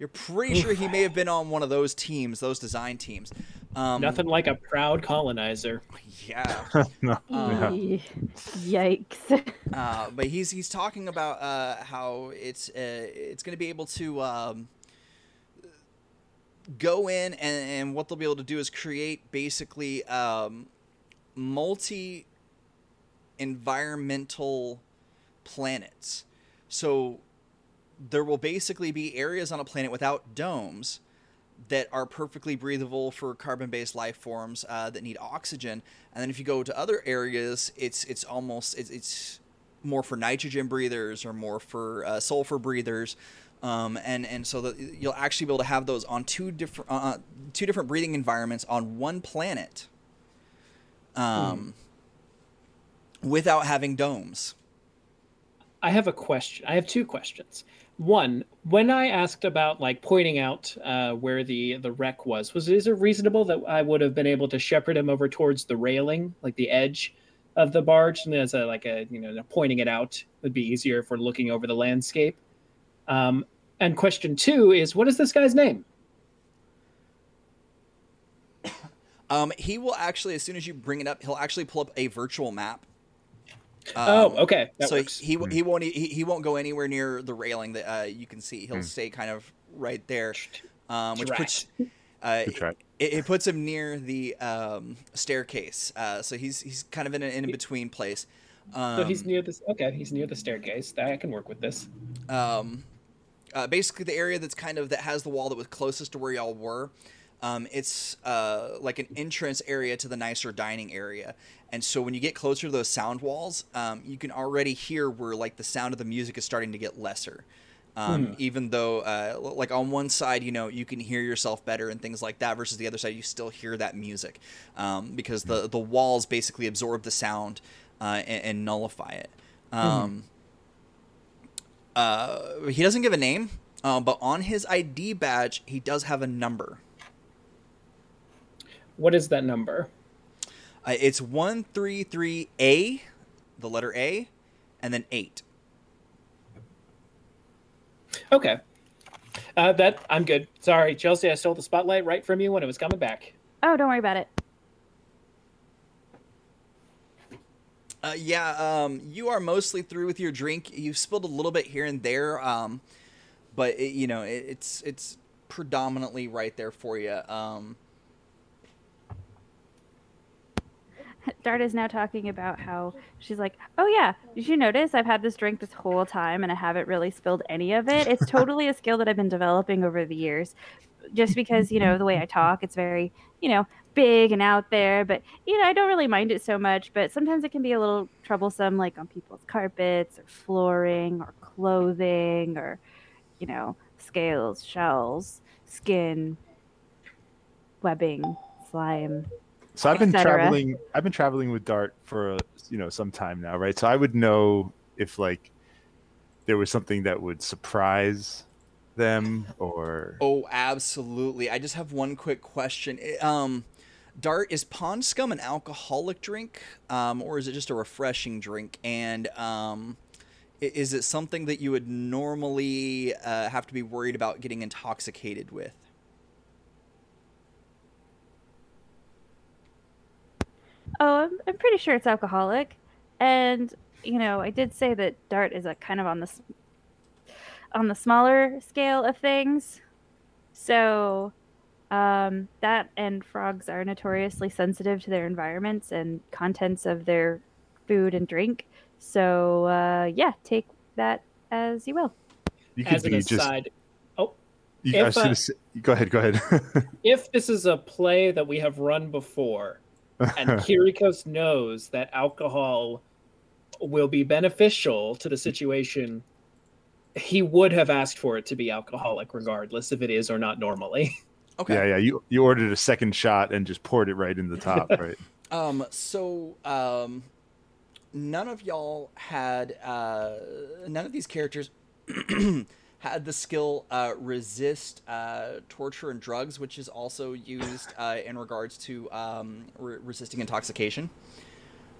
you're pretty sure he may have been on one of those teams, those design teams. Um, Nothing like a proud colonizer. Yeah. no. um, Yikes. uh, but he's he's talking about uh, how it's uh, it's going to be able to um, go in and, and what they'll be able to do is create basically um, multi environmental planets. So there will basically be areas on a planet without domes that are perfectly breathable for carbon-based life forms uh, that need oxygen. And then if you go to other areas, it's it's almost it's, it's more for nitrogen breathers or more for uh, sulfur breathers. Um, and and so that you'll actually be able to have those on two different uh, uh two different breathing environments on one planet, um, mm. without having domes. I have a question. I have two questions. One, when I asked about like pointing out uh, where the the wreck was, was is it reasonable that I would have been able to shepherd him over towards the railing, like the edge of the barge, and as a like a you know pointing it out would be easier for looking over the landscape. Um, and question two is, what is this guy's name? Um, he will actually, as soon as you bring it up, he'll actually pull up a virtual map um, oh, okay. That so works. he he, he won't he, he won't go anywhere near the railing that uh, you can see. He'll mm. stay kind of right there, um, which puts uh, it, it, puts him near the um, staircase. Uh, so he's he's kind of in an in between place. so he's um, near this. Okay, he's near the staircase. I can work with this. Um, uh, basically the area that's kind of that has the wall that was closest to where y'all were. Um, it's uh, like an entrance area to the nicer dining area, and so when you get closer to those sound walls, um, you can already hear where like the sound of the music is starting to get lesser. Um, hmm. Even though, uh, like on one side, you know, you can hear yourself better and things like that, versus the other side, you still hear that music um, because the the walls basically absorb the sound uh, and, and, nullify it. Um, hmm. uh, he doesn't give a name, uh, but on his ID badge, he does have a number. What is that number? Uh, it's 133A, the letter A, and then 8. Okay. Uh, that I'm good. Sorry, Chelsea, I stole the spotlight right from you when it was coming back. Oh, don't worry about it. Uh, yeah, um, you are mostly through with your drink. You've spilled a little bit here and there, um, but it, you know it, it's it's predominantly right there for you. Um, Dart is now talking about how she's like, "Oh yeah, did you notice I've had this drink this whole time and I haven't really spilled any of it? It's totally a skill that I've been developing over the years. Just because you know the way I talk, it's very you know big and out there, but you know I don't really mind it so much. But sometimes it can be a little troublesome, like on people's carpets or flooring or clothing or you know scales, shells, skin, webbing, slime." So I've been traveling. I've been traveling with Dart for you know some time now, right? So I would know if like there was something that would surprise them or. Oh, absolutely! I just have one quick question. Um, Dart is Pond Scum an alcoholic drink, um, or is it just a refreshing drink? And um, is it something that you would normally uh, have to be worried about getting intoxicated with? Oh, I'm, I'm pretty sure it's alcoholic. And, you know, I did say that Dart is a kind of on the on the smaller scale of things. So, um, that and frogs are notoriously sensitive to their environments and contents of their food and drink. So, uh, yeah, take that as you will. You as an aside, just... oh, you, if, uh, say, go ahead, go ahead. if this is a play that we have run before, and Kirikos knows that alcohol will be beneficial to the situation, he would have asked for it to be alcoholic, regardless if it is or not normally. Okay. Yeah, yeah. You you ordered a second shot and just poured it right in the top, right? um. So, um, none of y'all had uh, none of these characters had the skill uh, resist uh, torture and drugs, which is also used uh, in regards to um, re- resisting intoxication.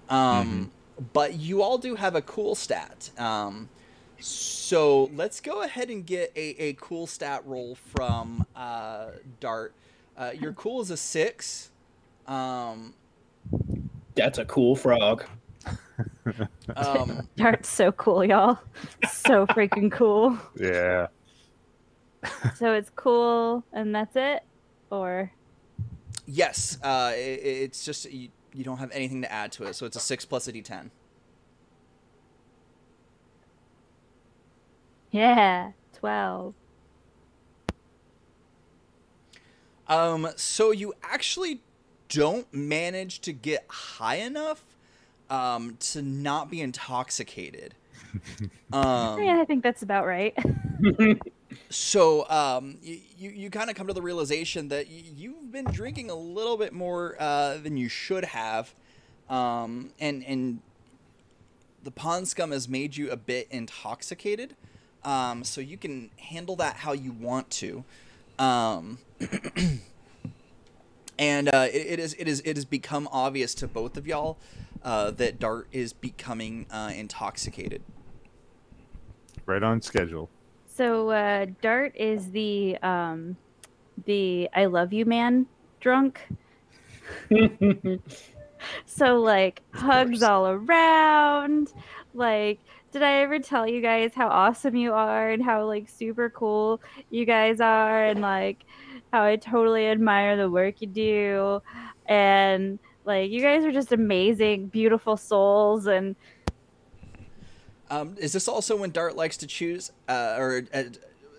Um, mm-hmm. But you all do have a cool stat. Um, so let's go ahead and get a, a cool stat roll from uh, Dart. Uh, your cool is a six. Um, That's a cool frog. Um, Dart's so cool, y'all. So freaking cool. Yeah. so it's cool, and that's it, or? Yes, uh, it, it's just you, you don't have anything to add to it, so it's a six plus a d10. Yeah, twelve. Um, so you actually don't manage to get high enough um, to not be intoxicated. Um, yeah, I think that's about right. so um, you you, you kind of come to the realization that you, have been drinking a little bit more uh, than you should have, um, and and the pond scum has made you a bit intoxicated. Um, so you can handle that how you want to. Um, and uh, it, it is it is it has become obvious to both of y'all uh, that Dart is becoming uh, intoxicated. Right on schedule. So uh, Dart is the um, the I love you man drunk. so like hugs all around, like did I ever tell you guys how awesome you are and how like super cool you guys are and like how I totally admire the work you do and like you guys are just amazing, beautiful souls and um, is this also when Dart likes to choose uh, or uh,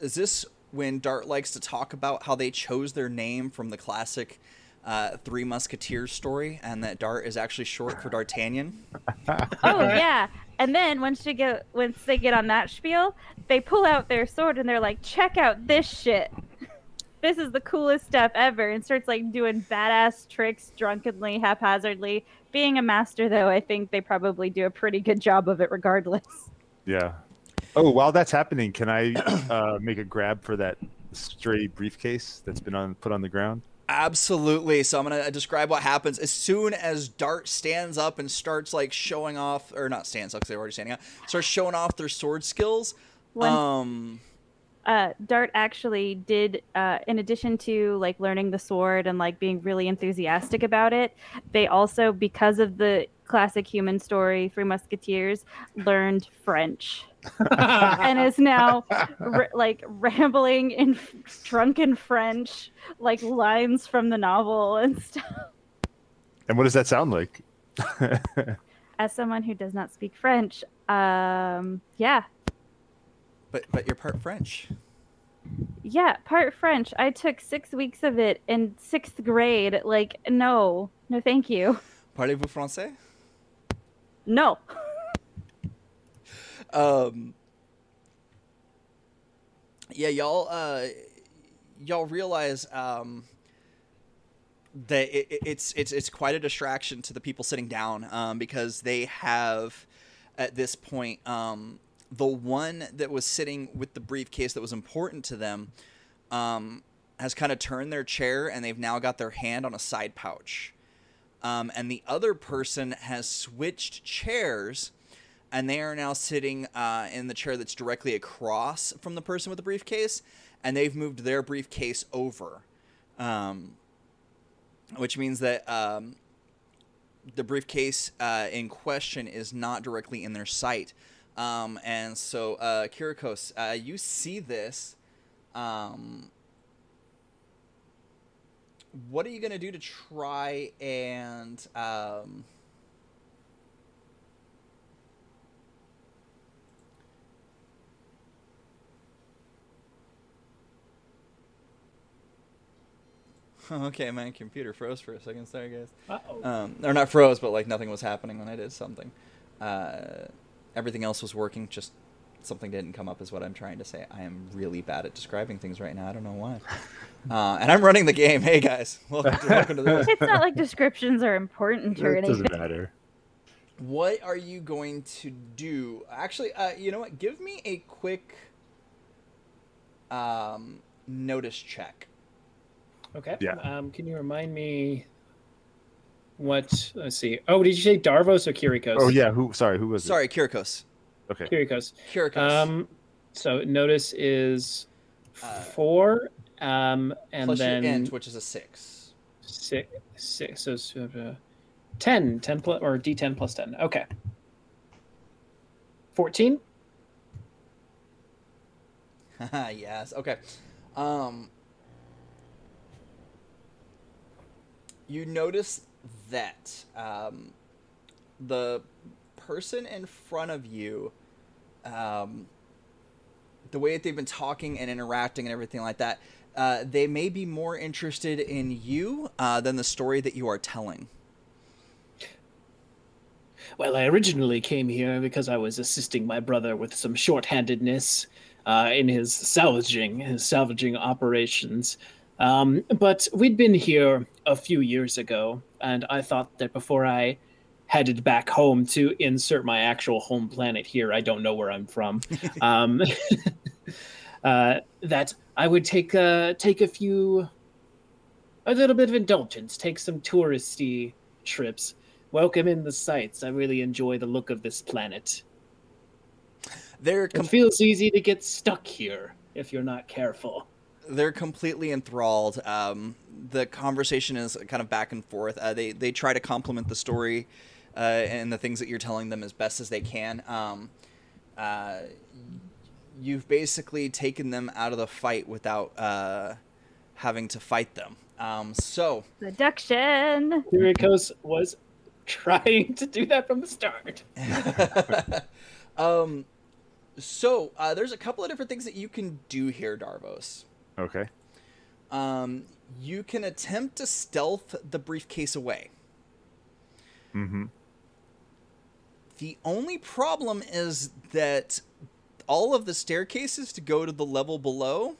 is this when Dart likes to talk about how they chose their name from the classic uh, Three Musketeers story, and that Dart is actually short for D'Artagnan. oh yeah, and then once you get once they get on that spiel, they pull out their sword and they're like, "Check out this shit! This is the coolest stuff ever!" And starts like doing badass tricks drunkenly, haphazardly. Being a master, though, I think they probably do a pretty good job of it, regardless. Yeah. Oh, while that's happening, can I uh, make a grab for that stray briefcase that's been on put on the ground? Absolutely. So I'm gonna describe what happens as soon as Dart stands up and starts like showing off, or not stands up because they're already standing up. Starts showing off their sword skills. When, um, uh, Dart actually did, uh, in addition to like learning the sword and like being really enthusiastic about it, they also, because of the classic human story, Three Musketeers, learned French. and is now r- like rambling in drunken French, like lines from the novel and stuff. And what does that sound like? As someone who does not speak French, um, yeah. But but you're part French. Yeah, part French. I took six weeks of it in sixth grade. Like, no, no, thank you. Parlez-vous français? No. um, yeah, y'all, uh, y'all realize um, that it, it's it's it's quite a distraction to the people sitting down um, because they have at this point um, the one that was sitting with the briefcase that was important to them um, has kind of turned their chair and they've now got their hand on a side pouch. Um, and the other person has switched chairs and they are now sitting uh, in the chair that's directly across from the person with the briefcase, and they've moved their briefcase over, um, which means that um, the briefcase uh, in question is not directly in their sight. Um, and so, uh, Kirikos, uh, you see this. Um, what are you going to do to try and um, okay, my computer froze for a second. Sorry, guys. Um, or not froze, but like nothing was happening when I did something. Uh, everything else was working. Just something didn't come up. Is what I'm trying to say. I am really bad at describing things right now. I don't know why. Uh, and I'm running the game. Hey guys, welcome to, welcome to this. It's not like descriptions are important or anything. It doesn't matter. What are you going to do? Actually, uh, you know what? Give me a quick um, notice check. Okay. Yeah. Um, can you remind me what? Let's see. Oh, did you say Darvos or Kirikos? Oh yeah. Who? Sorry. Who was sorry, it? Kirikos. Okay. Kirikos. Kirikos. Um, so notice is uh, four. Um, and plus then your int, which is a six. Six. Six. So uh, 10, 10 plus or D10 plus ten. Okay. Fourteen. yes. Okay. Um, you notice that um, the person in front of you, um, the way that they've been talking and interacting and everything like that, uh, they may be more interested in you uh, than the story that you are telling. Well, I originally came here because I was assisting my brother with some shorthandedness uh, in his salvaging his salvaging operations. Um, but we'd been here a few years ago, and I thought that before I headed back home to insert my actual home planet here, I don't know where I'm from, um, uh, that I would take a, take a few, a little bit of indulgence, take some touristy trips, welcome in the sights. I really enjoy the look of this planet. They're com- it feels easy to get stuck here if you're not careful. They're completely enthralled. Um, the conversation is kind of back and forth. Uh, they they try to complement the story uh, and the things that you're telling them as best as they can. Um, uh, you've basically taken them out of the fight without uh, having to fight them. Um, so seduction. Kirikos was trying to do that from the start. um, so uh, there's a couple of different things that you can do here, Darvos. Okay. Um, you can attempt to stealth the briefcase away. Mm-hmm. The only problem is that all of the staircases to go to the level below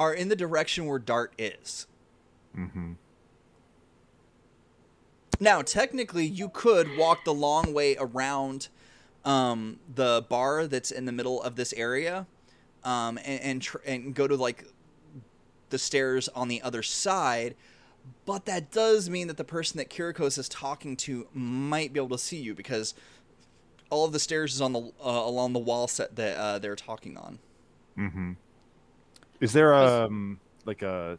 are in the direction where Dart is. Mm-hmm. Now, technically, you could walk the long way around um, the bar that's in the middle of this area, um, and and, tr- and go to like the stairs on the other side. But that does mean that the person that Kirikos is talking to might be able to see you because all of the stairs is on the uh, along the wall set that uh, they're talking on. Mm-hmm. Is there um like a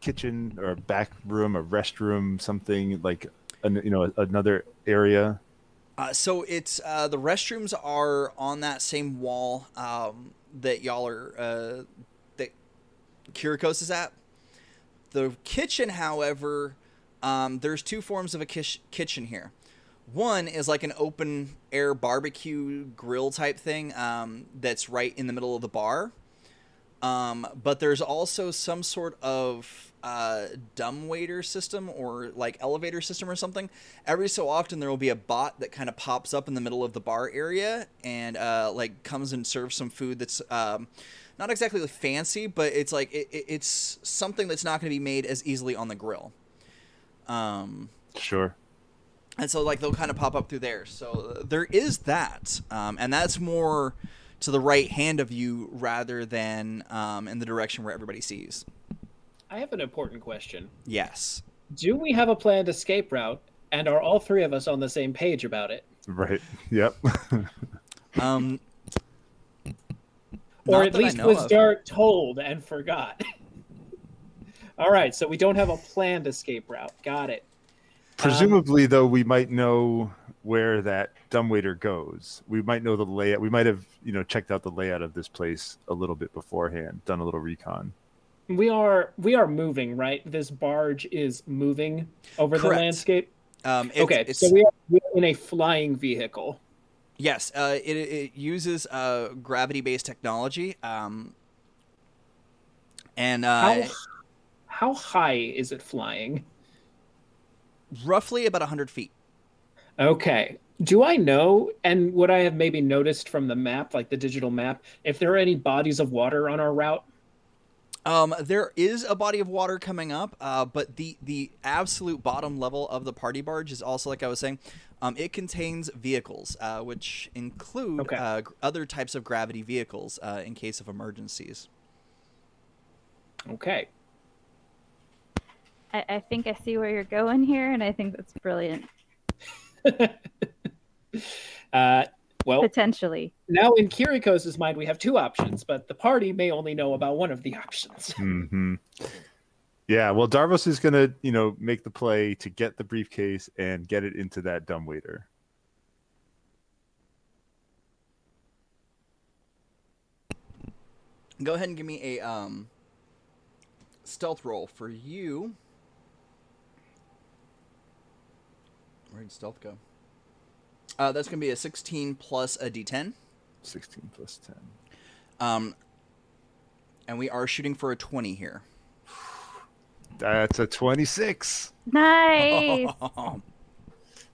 kitchen or a back room, a restroom, something like an, you know another area? Uh, so it's uh, the restrooms are on that same wall um, that y'all are uh, that Kirikos is at. The kitchen, however, um, there's two forms of a kish- kitchen here. One is like an open air barbecue grill type thing um, that's right in the middle of the bar. Um, but there's also some sort of uh, dumb waiter system or like elevator system or something. Every so often there will be a bot that kind of pops up in the middle of the bar area and uh, like comes and serves some food that's um, not exactly fancy, but it's like it, it's something that's not going to be made as easily on the grill. Um, sure. And so like they'll kind of pop up through there. So there is that, um, and that's more to the right hand of you rather than um, in the direction where everybody sees. I have an important question. Yes. Do we have a planned escape route, and are all three of us on the same page about it? Right. Yep. um. Or at least was of. Dart told and forgot. all right, so we don't have a planned escape route. Got it. Presumably, um, though, we might know where that dumbwaiter goes. We might know the layout. We might have, you know, checked out the layout of this place a little bit beforehand, done a little recon. We are we are moving, right? This barge is moving over Correct. the landscape. Um, it's, okay, it's, so we are, we are in a flying vehicle. Yes, uh, it, it uses uh, gravity-based technology, um, and uh, how, how high is it flying? Roughly about hundred feet. Okay. Do I know, and would I have maybe noticed from the map, like the digital map, if there are any bodies of water on our route? Um, there is a body of water coming up, uh, but the the absolute bottom level of the party barge is also, like I was saying, um, it contains vehicles, uh, which include okay. uh, other types of gravity vehicles uh, in case of emergencies. Okay. I, I think I see where you're going here, and I think that's brilliant. uh, well, potentially. Now, in Kirikos' mind, we have two options, but the party may only know about one of the options. Mm-hmm. Yeah, well, Darvos is going to, you know, make the play to get the briefcase and get it into that dumbwaiter. Go ahead and give me a um, stealth roll for you. Where did stealth go? Uh, that's going to be a 16 plus a d10. 16 plus 10. Um, and we are shooting for a 20 here. That's a 26. Nice.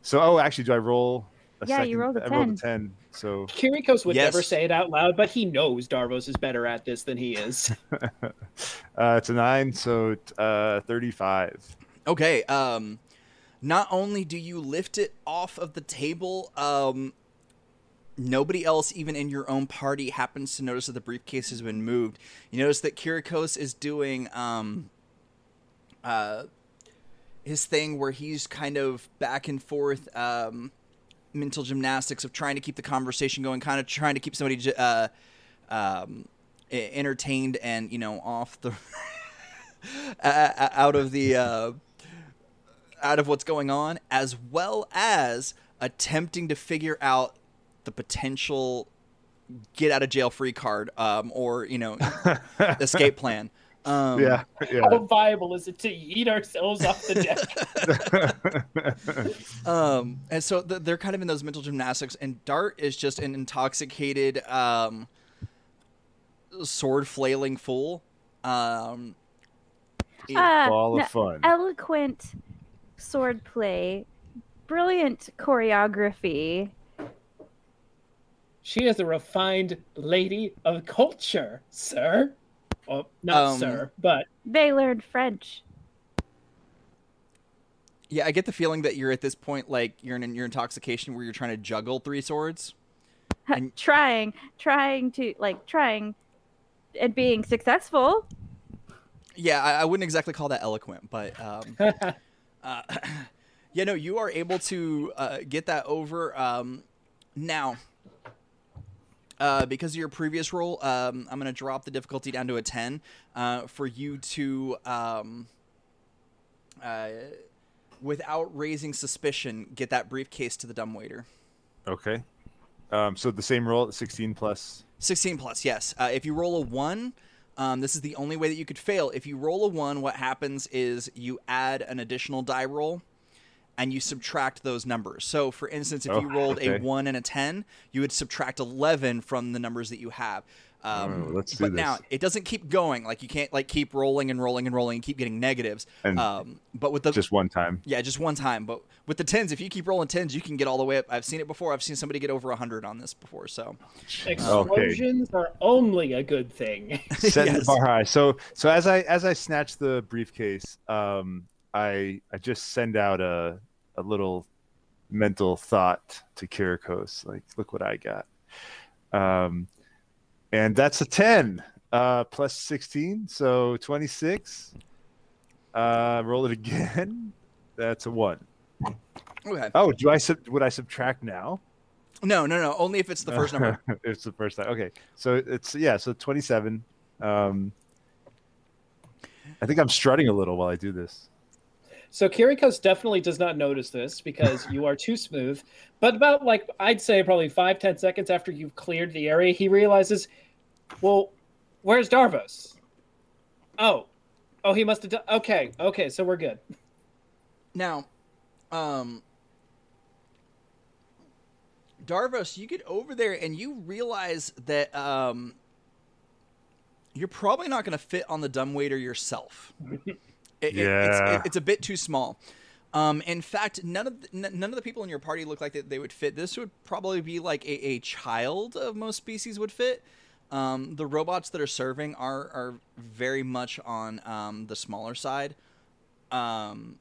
So, oh, actually, do I roll? A Yeah, second? you rolled a I rolled a 10. 10. So, Kirikos would Yes. never say it out loud, but he knows Darvos is better at this than he is. uh, it's a 9. So, uh, 35. Okay. Um, not only do you lift it off of the table, um, nobody else, even in your own party, happens to notice that the briefcase has been moved. You notice that Kirikos is doing um, uh, his thing where he's kind of back and forth um, mental gymnastics of trying to keep the conversation going, kind of trying to keep somebody uh, um, entertained and you know off the out of the uh, out of what's going on, as well as attempting to figure out the potential get out of jail free card um, or you know escape plan. Um, yeah. How viable is it to eat ourselves off the deck? Um, and so th- they're kind of in those mental gymnastics, and Dart is just an intoxicated, um, sword flailing fool. Um, he- Uh, Ball no, of fun. eloquent swordplay, brilliant choreography. she is a refined lady of culture, sir. Oh, not Um, sir, but They learned French. yeah, I get the feeling that you're at this point, like you're in your intoxication, where you're trying to juggle three swords. And- trying, trying to like trying, and being successful. Yeah, I, I wouldn't exactly call that eloquent, but um, uh, yeah, no, you are able to uh, get that over. Um, now, uh, because of your previous roll, um, I'm going to drop the difficulty down to a 10 uh, for you to, um, uh, without raising suspicion, get that briefcase to the dumbwaiter. okay. Um, so, the same roll, 16 plus. 16 plus, yes. Uh, if you roll a 1, um, this is the only way that you could fail. If you roll a 1, what happens is you add an additional die roll and you subtract those numbers. So, for instance, if Oh, you rolled okay. a 1 and a 10, you would subtract 11 from the numbers that you have. Um, Oh, let's do but now it doesn't keep going. Like you can't like keep rolling and rolling and rolling and keep getting negatives. And um, but with the Just one time. yeah, just one time. But with the tens, if you keep rolling tens, you can get all the way up. I've seen it before. I've seen somebody get over hundred on this before. So explosions are only a good thing. setting Yes. the bar high. So so as I as I snatch the briefcase, um, I I just send out a a little mental thought to Kirikos, like, look what I got. Um, and that's a ten uh, plus sixteen, so twenty six. Uh, roll it again. That's a one. okay. Oh, do I sub- would I subtract now? No, no, no. Only if it's the first number. it's the first time. Okay, so it's yeah, so twenty seven. Um, I think I'm strutting a little while I do this. So Kirikos definitely does not notice this because you are too smooth. But about like I'd say probably five ten seconds after you've cleared the area, he realizes, well, where's Darvos? Oh, oh, he must have done. Okay, okay, so we're good. Now, um, Darvos, you get over there and you realize that um, you're probably not going to fit on the dumbwaiter yourself. It- it- it's, Yeah. it- it's a bit too small. Um, in fact, none of the, n- none of the people in your party look like that they would fit. This would probably be like a, a child of most species would fit. Um, the robots that are serving are are very much on um, the smaller side. Um,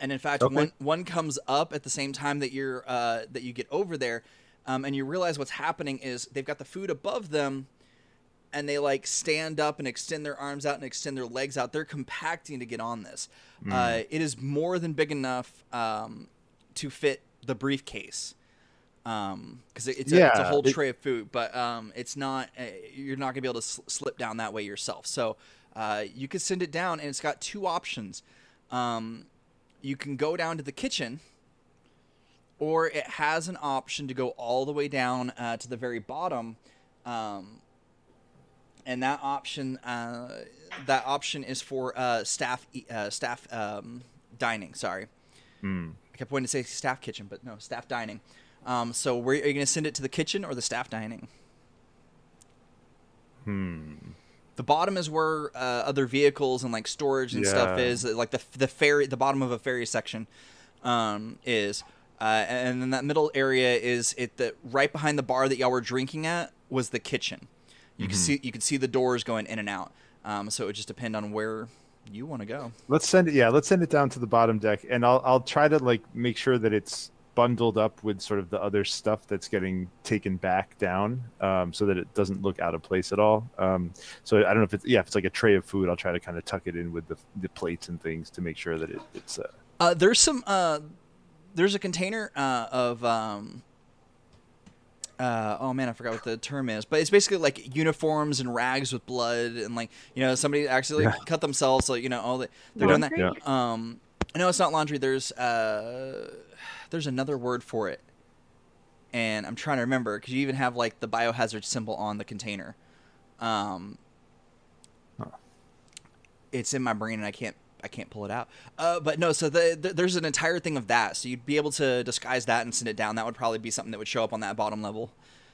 and in fact, Okay. one one comes up at the same time that you're uh, that you get over there, um, and you realize what's happening is they've got the food above them, and they like stand up and extend their arms out and extend their legs out. They're compacting to get on this. Uh, it is more than big enough um, to fit the briefcase. Um, because it, it's, a, it's a whole it- tray of food, but um, it's not. Uh, you're not gonna be able to sl- slip down that way yourself. So uh, you could send it down, and it's got two options. Um, you can go down to the kitchen, or it has an option to go all the way down uh, to the very bottom. Um, and that option, uh, that option is for uh, staff uh, staff um, dining. Sorry, Hmm. I kept wanting to say staff kitchen, but no, staff dining. Um, so where are you going to send it to the kitchen or the staff dining? Hmm. The bottom is where uh, other vehicles and like storage and stuff is. Like the the ferry, the bottom of a ferry section um, is, uh, and then that middle area is it. The right behind the bar that y'all were drinking at was the kitchen. You Mm-hmm. can see you can see the doors going in and out. Um, so it would just depend on where you want to go. Let's send it. Yeah, let's send it down to the bottom deck, and I'll I'll try to like make sure that it's bundled up with sort of the other stuff that's getting taken back down, um, so that it doesn't look out of place at all. Um, so I don't know if it's yeah, if it's like a tray of food, I'll try to kind of tuck it in with the the plates and things to make sure that it, it's. Uh, Uh, there's some. Uh, there's a container uh, of. Um, uh, oh man, I forgot what the term is, but it's basically like uniforms and rags with blood and like you know somebody actually Yeah. cut themselves, so you know all the they're doing that. Yeah. Um, no, it's not laundry. There's uh, there's another word for it, and I'm trying to remember because you even have like the biohazard symbol on the container. Um, it's in my brain and I can't I can't pull it out. Uh, but no, so the, the, there's an entire thing of that. So you'd be able to disguise that and send it down. That would probably be something that would show up on that bottom level.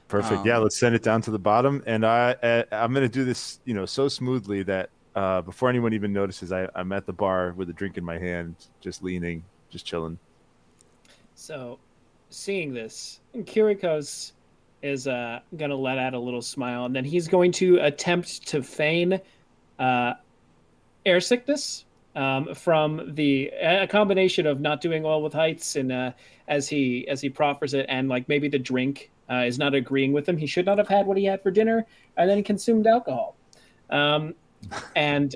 Perfect. yeah, Um, let's send it down to the bottom, and I uh, I'm gonna do this, you know, so smoothly that uh, before anyone even notices, I, I'm at the bar with a drink in my hand, just leaning, just chilling. So, seeing this, Kirikos is uh, going to let out a little smile, and then he's going to attempt to feign uh, air sickness um, from the a combination of not doing well with heights and uh, as he as he proffers it, and like maybe the drink uh, is not agreeing with him. He should not have had what he had for dinner, and then consumed alcohol. Um, and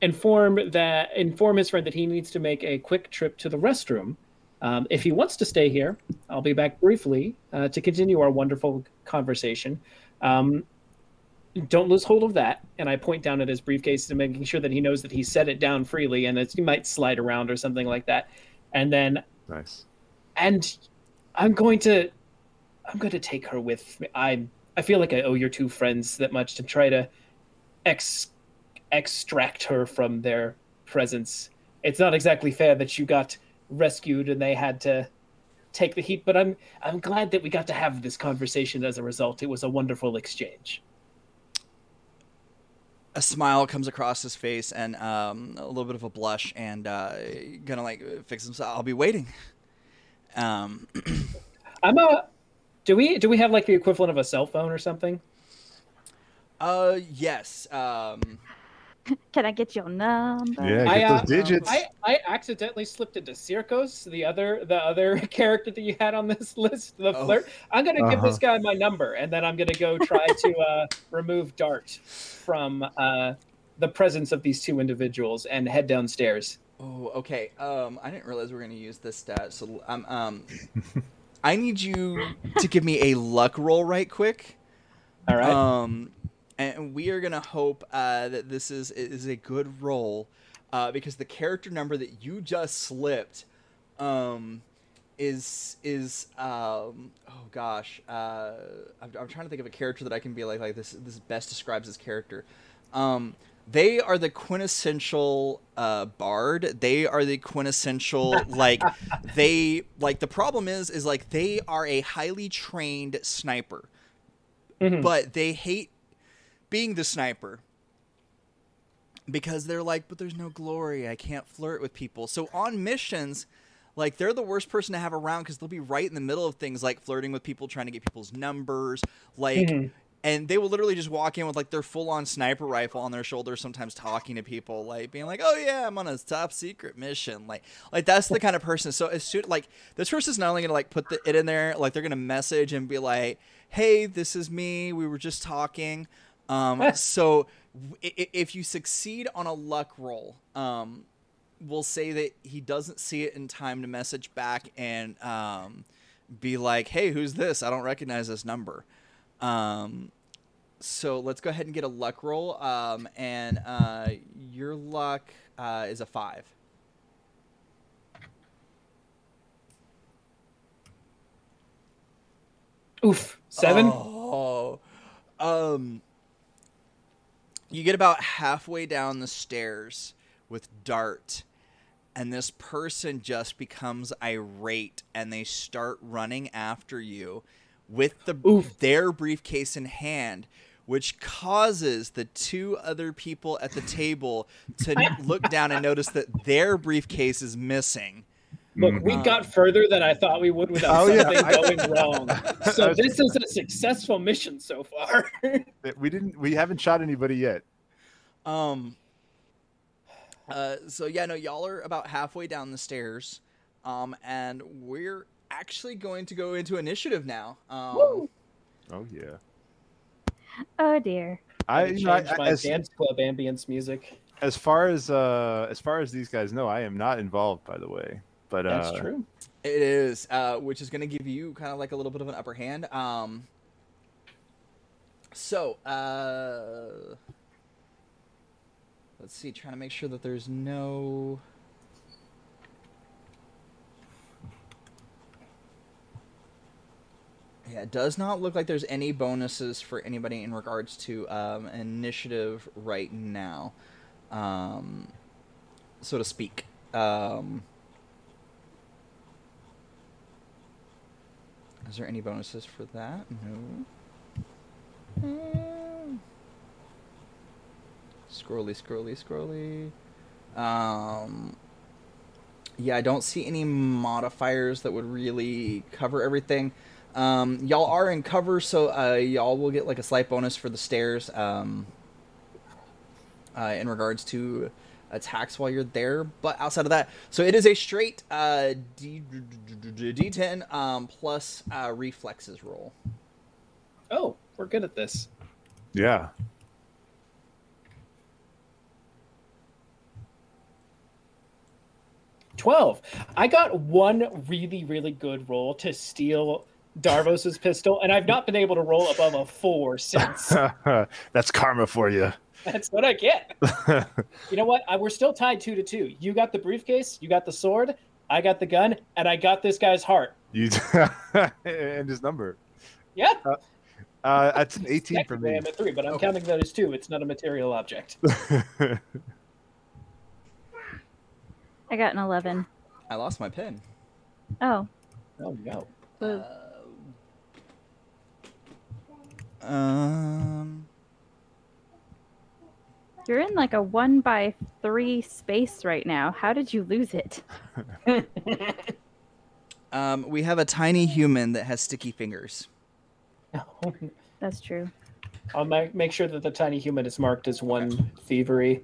inform that inform his friend that he needs to make a quick trip to the restroom. Um, if he wants to stay here, I'll be back briefly uh, to continue our wonderful conversation. Um, don't lose hold of that. And I point down at his briefcase to making sure that he knows that he set it down freely and that he might slide around or something like that. And then, Nice. and I'm going to, I'm going to take her with me. I, I feel like I owe your two friends that much to try to ex, extract her from their presence. It's not exactly fair that you got rescued and they had to take the heat, but I'm I'm glad that we got to have this conversation as a result. It was a wonderful exchange. A smile comes across his face and um, a little bit of a blush, and uh, gonna like fix himself. I'll be waiting. Um, I'm a do we do we have like the equivalent of a cell phone or something? uh, yes. Um, Can I get your number? Yeah, I, get uh, those digits. I, I accidentally slipped into Circos, the other the other character that you had on this list, the Oh. flirt. I'm gonna give Uh-huh. this guy my number, and then I'm gonna go try to uh, remove Dart from uh, the presence of these two individuals and head downstairs. Oh, okay. Um, I didn't realize we were gonna use this stat. So, um, um, I need you to give me a luck roll right quick. All right. Um, and we are gonna hope uh, that this is is a good roll, uh, because the character number that you just slipped, um, is is um, oh gosh, uh, I'm, I'm trying to think of a character that I can be like like this. This best describes this character. Um, they are the quintessential uh, bard. They are the quintessential like they like the problem is is like they are a highly trained sniper Mhm. but they hate being the sniper because they're like, but there's no glory. I can't flirt with people. So on missions, like they're the worst person to have around because they'll be right in the middle of things like flirting with people, trying to get people's numbers, like. Mhm. And they will literally just walk in with like their full-on sniper rifle on their shoulder, sometimes talking to people, like being like, "Oh yeah, I'm on a top secret mission." Like, like that's the kind of person. So as soon like this person's not only gonna like put the, it in there, like they're gonna message and be like, "Hey, this is me. We were just talking." Um, so if you succeed on a luck roll, um, we'll say that he doesn't see it in time to message back and um, be like, "Hey, who's this? I don't recognize this number." Um, so let's go ahead and get a luck roll. Um, and uh, your luck uh, is a five. Oof. Seven. Oh. Um. You get about halfway down the stairs with Dart, and this person just becomes irate and they start running after you with the Oof. their briefcase in hand which causes the two other people at the table to look down and notice that their briefcase is missing Look, we Mhm. got further than I thought we would without Oh, yeah. something going wrong. So this is a successful mission so far. We didn't. We haven't shot anybody yet. Um. Uh. So yeah, no, y'all are about halfway down the stairs, um, and we're actually going to go into initiative now. Um, Woo! Oh yeah. Oh dear. I, Change you know, I, my as, dance club ambience music. as far as uh as far as these guys know, I am not involved. By the way, but That's uh, true. It is, uh, which is going to give you kind of like a little bit of an upper hand. Um. So, uh, let's see. Trying to make sure that there's no. Yeah, it does not look like there's any bonuses for anybody in regards to um, initiative right now, um, so to speak. Um, is there any bonuses for that? No. Hmm. Scrolly, scrolly, scrolly. Um, yeah, I don't see any modifiers that would really cover everything. Um, y'all are in cover, so uh, y'all will get like a slight bonus for the stairs. Um, uh, in regards to attacks while you're there, but outside of that, so it is a straight uh, D D10 um, plus uh, reflexes roll. Oh, we're good at this. Yeah. Twelve. I got one really, really good roll to steal Darvos's pistol, and I've not been able to roll above a four since. That's karma for you. That's what I get. You know what? I, we're still tied two to two. You got the briefcase, you got the sword, I got the gun, and I got this guy's heart. you and his number. Yeah, Uh, that's an 18 for me. I'm at three, but I'm Okay. counting that as two. It's not a material object. I got an 11. I lost my pen. Oh. Oh no. Boo. Um. You're in like a one by three space right now. How did you lose it? Um, we have a tiny human that has sticky fingers. That's true. I'll ma- make sure that the tiny human is marked as one thievery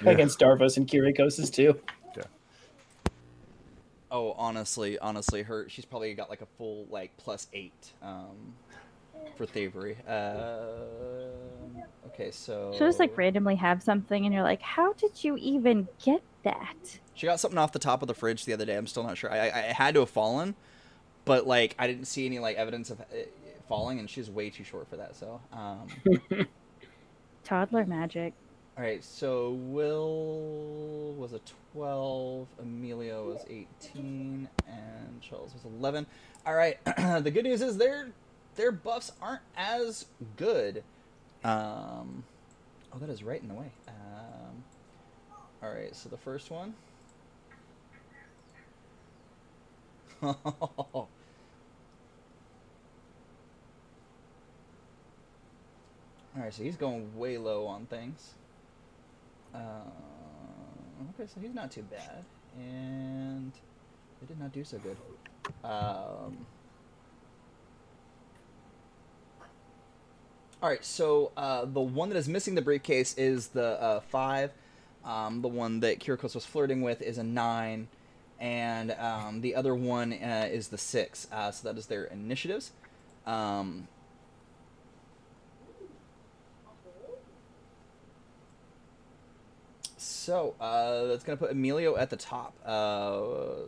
Yeah. against Darvos and Kirikos too. Oh, honestly, honestly, her she's probably got like a full like plus eight um, for thievery. Uh, okay, so She'll just like randomly have something, and you're like, how did you even get that? She got something off the top of the fridge the other day. I'm still not sure. I, I it had to have fallen, but like I didn't see any like evidence of it falling, and she's way too short for that. So, um, Toddler magic. all right. So Will was a 12, Amelia was 18, and Charles was 11. All right. the good news is their their buffs aren't as good. Um, oh, that is right in the way. Um, all right. So the first one. Alright, so he's going way low on things. Uh, okay, so he's not too bad. And they did not do so good. Um, Alright, so uh, the one that is missing the briefcase is the uh, 5. Um, the one that Kirikos was flirting with is a 9 and um, the other one uh, is the six. Uh, so that is their initiatives. Um, so uh, that's gonna put Amelia at the top. Uh,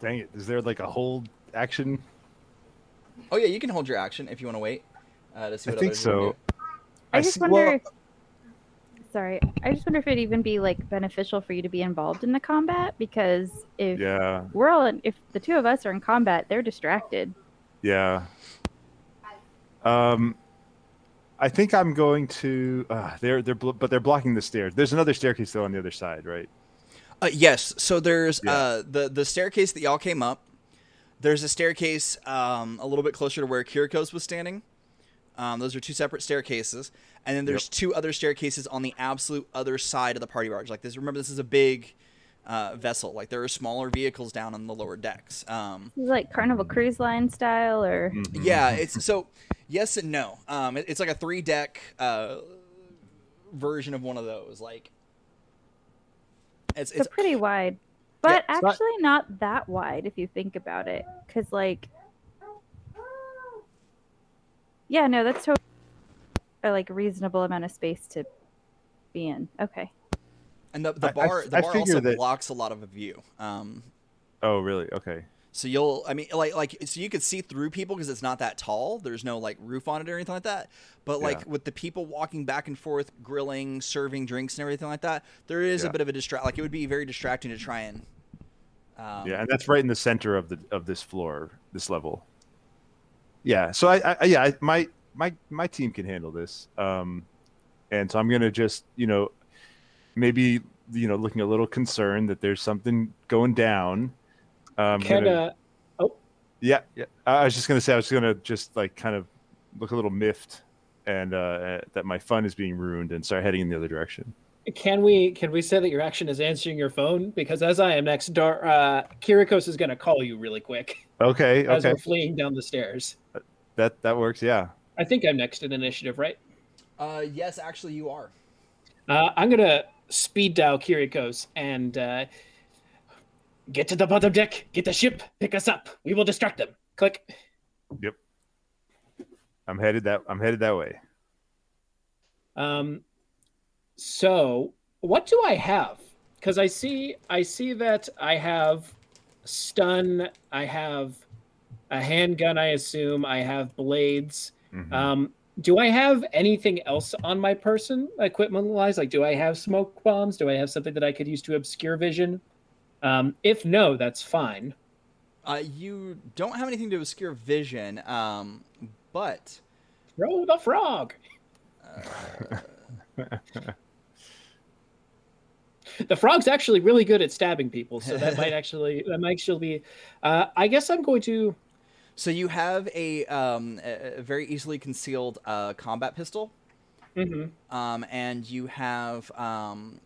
Dang it! Is there like a hold action? Oh yeah, you can hold your action if you want to wait uh, to see I what think others wanna so. I, I just see- wonder. well- if, sorry, I just wonder if it'd even be like beneficial for you to be involved in the combat because if Yeah, we're all in, if the two of us are in combat, they're distracted. yeah. Um, I think I'm going to. Uh, they're they're bl- but they're blocking the stairs. There's another staircase though on the other side, right? Uh, yes. So there's Yeah. uh, the the staircase that y'all came up. There's a staircase um, a little bit closer to where Kirikos was standing. Um, those are two separate staircases, and then there's Yep. two other staircases on the absolute other side of the party barge. Like this, remember this is a big uh, vessel. Like there are smaller vehicles down on the lower decks. Um, This is like Carnival Cruise Line style, or Mhm. yeah, it's so yes and no. Um, it- it's like a three deck uh, version of one of those. Like it's it's, it's pretty wide, but it's not- actually not that wide if you think about it. Because like, yeah, no, that's totally a like reasonable amount of space to be in. Okay. and the, the I- I bar f- the bar also that- blocks a lot of a view. Um, Oh, really? Okay. So you'll, I mean, like, like, so you could see through people because it's not that tall. There's no like roof on it or anything like that. But like Yeah. with the people walking back and forth, grilling, serving drinks and everything like that, there is a bit of a distract. Like it would be very distracting to try and. Um, yeah, and that's right in the center of the of this floor, this level. Yeah. So I, I yeah, I, my my my team can handle this. Um, and so I'm gonna just you know, maybe you know, looking a little concerned that there's something going down. Um, Can gonna- uh, Yeah, yeah. I was just gonna say I was gonna just like kind of look a little miffed, and uh, that my fun is being ruined, and start heading in the other direction. can we can we say that your action is answering your phone? Because as I am next door, uh, Kirikos is going to call you really quick Okay, as okay, we're fleeing down the stairs. that that works. Yeah. I think I'm next in initiative, right? Uh, yes, actually, you are. Uh, I'm gonna speed dial Kirikos and uh, get to the bottom deck, get the ship, pick us up. We will distract them. Click. Yep. I'm headed that I'm headed that way. Um, so what do I have? Because I see, I see that I have stun. I have a handgun. I assume I have blades. Mhm. Um, do I have anything else on my person, equipment wise? Like, do I have smoke bombs? Do I have something that I could use to obscure vision? Um, if no, that's fine. Uh, you don't have anything to obscure vision, um, but Throw the frog. the frog's actually really good at stabbing people, so that might actually that might actually be. Uh, I guess I'm going to. so you have a, um, a, a very easily concealed uh, combat pistol. mhm. um, and you have um,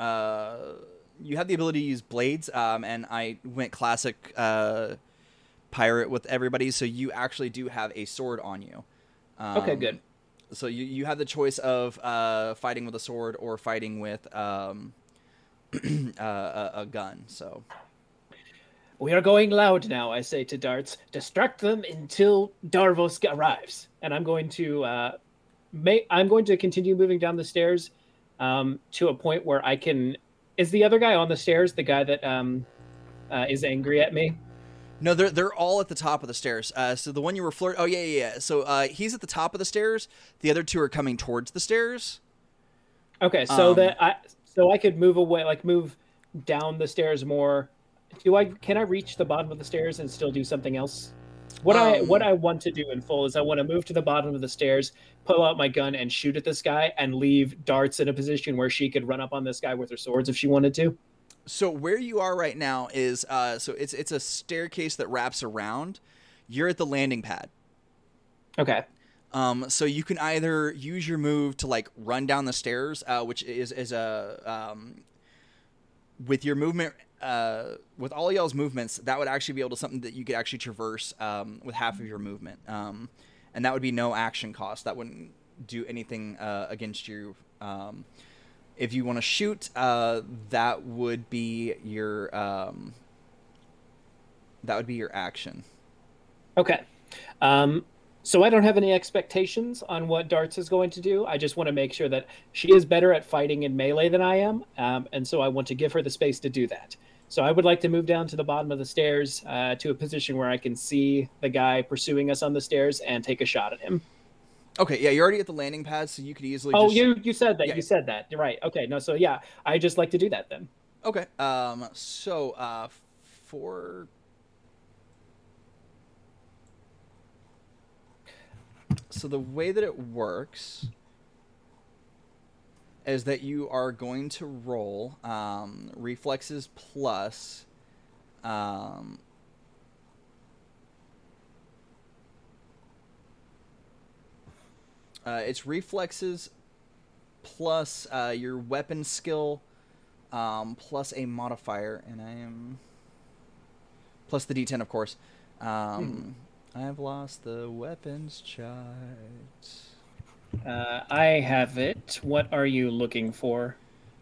uh, you have the ability to use blades. Um, and I went classic uh, pirate with everybody, so you actually do have a sword on you. Um, Okay, good. So you, you have the choice of uh, fighting with a sword or fighting with um, uh, a, a gun. So We are going loud now, I say to Darts. Distract them until Darvos arrives. And I'm going to uh make I'm going to continue moving down the stairs um to a point where I can is the other guy on the stairs the guy that um uh, is angry at me? No, they're they're all at the top of the stairs. Uh, so the one you were flirting. Oh yeah, yeah, yeah. So uh, he's at the top of the stairs. The other two are coming towards the stairs. Okay, so Um, that I so I could move away like move down the stairs more. Do I can I reach the bottom of the stairs and still do something else? What I Um, what I want to do in full is I want to move to the bottom of the stairs, pull out my gun and shoot at this guy and leave Darts in a position where she could run up on this guy with her swords if she wanted to. So where you are right now is uh, so it's it's a staircase that wraps around. You're at the landing pad. Okay. Um, so you can either use your move to like run down the stairs, uh, which is is a um, with your movement uh, with all y'all's movements, that would actually be able to something that you could actually traverse um, with half of your movement, um, and that would be no action cost. That wouldn't do anything uh, against you. Um, if you want to shoot, uh, that would be your um, that would be your action. Okay. Um, so I don't have any expectations on what Darts is going to do. I just want to make sure that she is better at fighting in melee than I am, um, and so I want to give her the space to do that. So I would like to move down to the bottom of the stairs uh, to a position where I can see the guy pursuing us on the stairs and take a shot at him. Okay, yeah, you're already at the landing pad, so you could easily. Oh, just... you you said that. Yeah. You said that. You're right. Okay. No. So yeah, I just like to do that then. Okay. Um. So, uh, for so the way that it works is that you are going to roll um, reflexes plus um, uh, it's reflexes plus uh, your weapon skill um, plus a modifier, and I am plus the D10, of course. Um, hmm. I've lost the weapons chart. Uh, I have it. What are you looking for?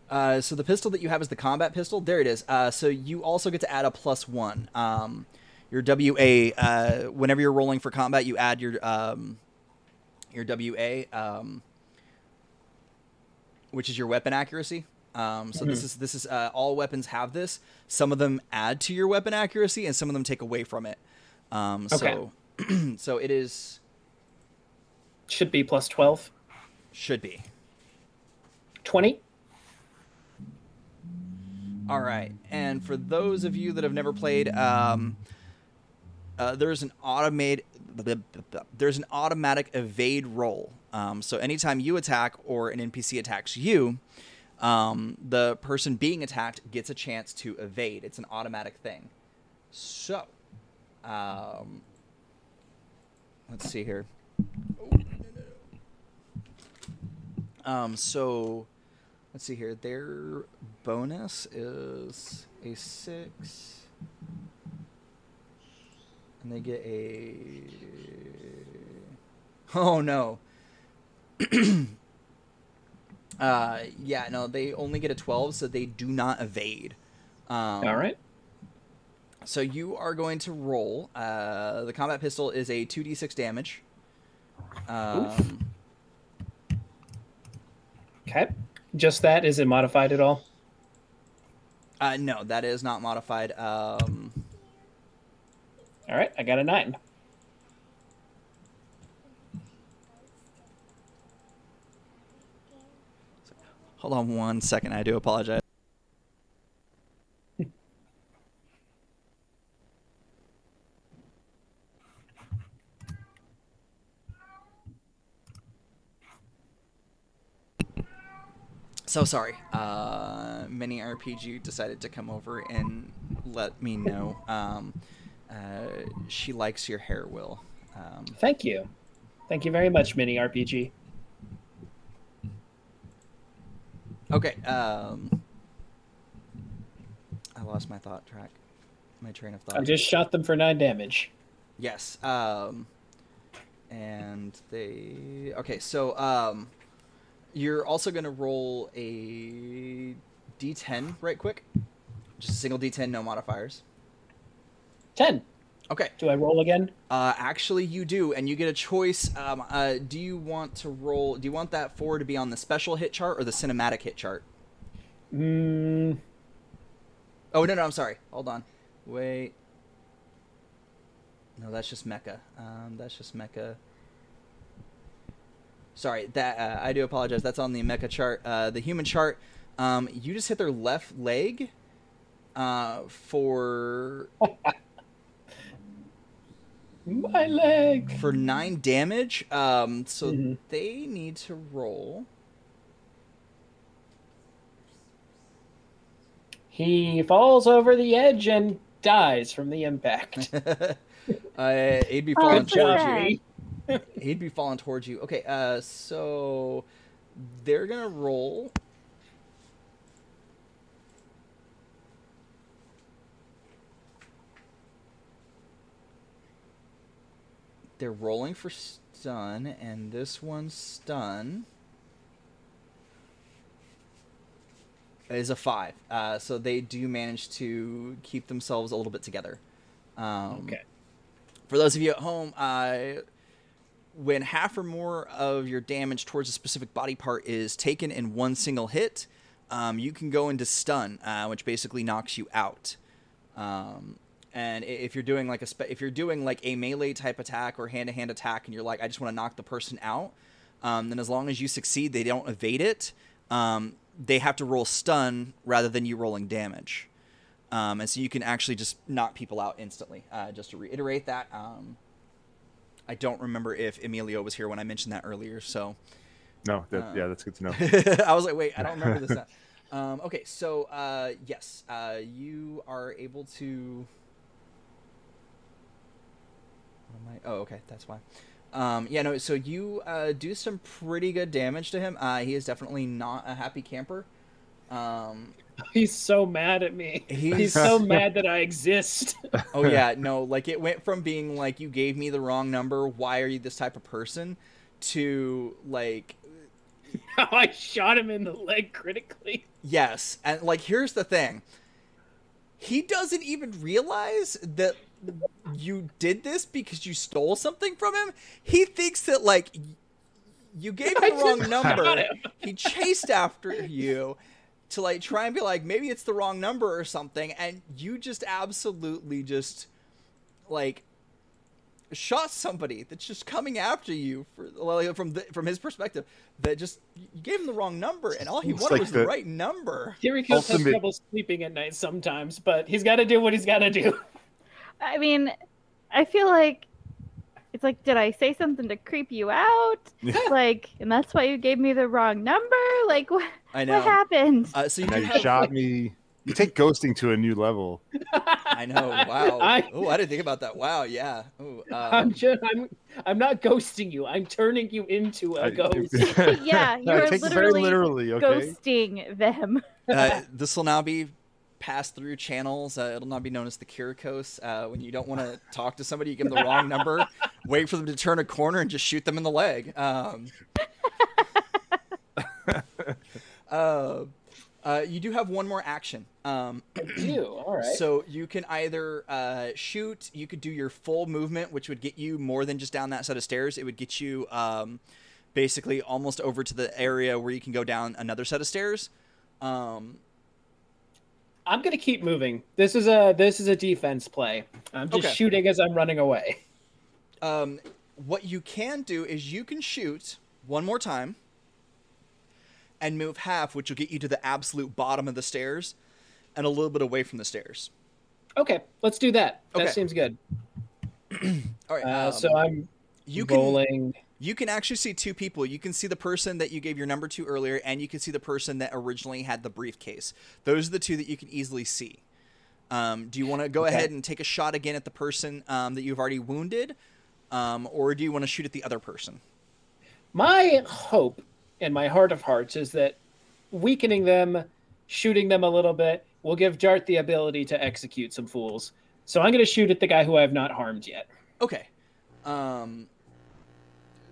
Uh, so the pistol that you have is the combat pistol. There it is. Uh, so you also get to add a plus one. Um, your WA. Uh, whenever you're rolling for combat, you add your um, your WA, um, which is your weapon accuracy. Um, so mm-hmm. this is this is uh, all weapons have this. Some of them add to your weapon accuracy, and some of them take away from it. Um, okay. So so it is should be plus 12. Should be. 20. All right. And for those of you that have never played, um, uh, there's an automated there's an automatic evade roll. Um, so anytime you attack or an NPC attacks you, um, the person being attacked gets a chance to evade. It's an automatic thing. So, um, let's see here. Um, so let's see here. Their bonus is a six, and they get a. Oh no. uh, yeah, no, they only get a twelve, so they do not evade. Um, All right. So you are going to roll. Uh, the combat pistol is a two d six damage. Um, Okay. Just that. Is it modified at all? Uh, no, that is not modified. Um... All right, I got a nine. Hold on one second. I do apologize. So sorry. Uh, Mini RPG decided to come over and let me know. Um, uh, she likes your hair, Will. Um, Thank you. Thank you very much, Mini RPG. Okay. Um, I lost my thought track, my train of thought. I just shot them for nine damage. Yes. Um, and they. Okay, so um, you're also going to roll a d10 right quick. Just a single d10, no modifiers. 10. Okay. Do I roll again? Uh, actually, you do, and you get a choice. Um, uh, do you want to roll? Do you want that four to be on the special hit chart or the cinematic hit chart? Mm. Oh no, no, I'm sorry. Hold on. Wait. No, that's just mecha. Um, that's just mecha. Sorry, that uh, I do apologize. That's on the mecha chart. Uh, the human chart. Um, you just hit their left leg. Uh, for my leg for nine damage. Um, so mm-hmm. they need to roll. He falls over the edge and dies from the impact. uh, he'd be falling towards you. He'd be falling towards you. Okay, uh, so they're gonna roll. They're rolling for stun, and this one's stun is a five. Uh, so they do manage to keep themselves a little bit together. Um, okay. For those of you at home, uh, when half or more of your damage towards a specific body part is taken in one single hit, um, you can go into stun, uh, which basically knocks you out. Um, and if you're doing like a spe- if you're doing like a melee type attack or hand to hand attack, and you're like, I just want to knock the person out, um, then as long as you succeed, they don't evade it. Um, they have to roll stun rather than you rolling damage. Um, and so you can actually just knock people out instantly. Uh, just to reiterate that. I don't remember if Emilio was here when I mentioned that earlier. So no, that, uh, yeah, that's good to know. I was like, wait, I don't remember this. um, okay, so uh, yes, uh, you are able to. I... Oh, okay, that's why. Um, yeah, no. So you uh, do some pretty good damage to him. Uh, he is definitely not a happy camper. Um, he's so mad at me. He's, he's so mad that I exist. oh yeah, no. Like it went from being like you gave me the wrong number. Why are you this type of person? To like how I shot him in the leg critically. Yes, and like here's the thing. He doesn't even realize that you did this because you stole something from him. He thinks that like you gave him the wrong number. He chased after you to like try and be like maybe it's the wrong number or something and you just absolutely just like shot somebody that's just coming after you for well, from the, from his perspective that just you gave him the wrong number and all he it's wanted like was the, the right number. Kiriko has trouble sleeping at night sometimes, but he's got to do what he's got to do. I mean, I feel like it's like, did I say something to creep you out? like, and that's why you gave me the wrong number. Like, what? I know. What happened? Uh, so you, have, shot me. You take ghosting to a new level. I know. Wow. oh, I didn't think about that. Wow. Yeah. Ooh, um, I'm just. I'm. I'm not ghosting you. I'm turning you into a ghost. yeah, you're literally, literally okay? ghosting them. uh, this will now be passed through channels. Uh, it'll not be known as the Kirikos. Uh, when you don't want to talk to somebody, you give them the wrong number, wait for them to turn a corner, and just shoot them in the leg. Um, uh, uh, you do have one more action. Um, do all right. So you can either uh, shoot. You could do your full movement, which would get you more than just down that set of stairs. It would get you um, basically almost over to the area where you can go down another set of stairs. Um, I'm gonna keep moving. This is a this is a defense play. I'm just okay. shooting as I'm running away. Um, what you can do is you can shoot one more time and move half, which will get you to the absolute bottom of the stairs and a little bit away from the stairs. Okay, let's do that. That okay. seems good. All right. Uh, um, so I'm you rolling. Can, you can actually see two people. You can see the person that you gave your number to earlier, and you can see the person that originally had the briefcase. Those are the two that you can easily see. Um, do you want to go okay. ahead and take a shot again at the person um, that you've already wounded, um, or do you want to shoot at the other person? My hope in my heart of hearts is that weakening them, shooting them a little bit, will give Dart the ability to execute some fools. So I'm going to shoot at the guy who I have not harmed yet. Okay. Um,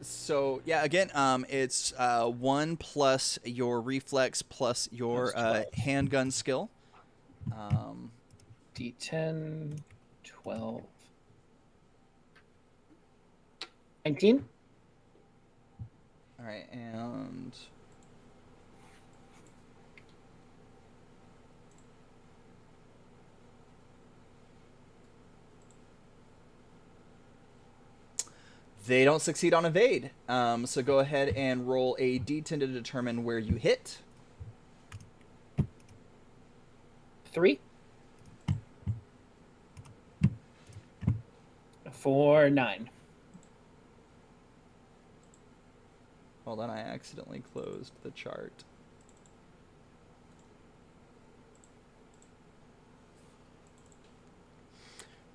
so yeah, again, um, it's uh, one plus your reflex plus your uh, handgun skill. Um, D10, 12, 19. All right, and They don't succeed on evade. Um, so go ahead and roll a d10 to determine where you hit. Three. Four, nine. Hold on, I accidentally closed the chart.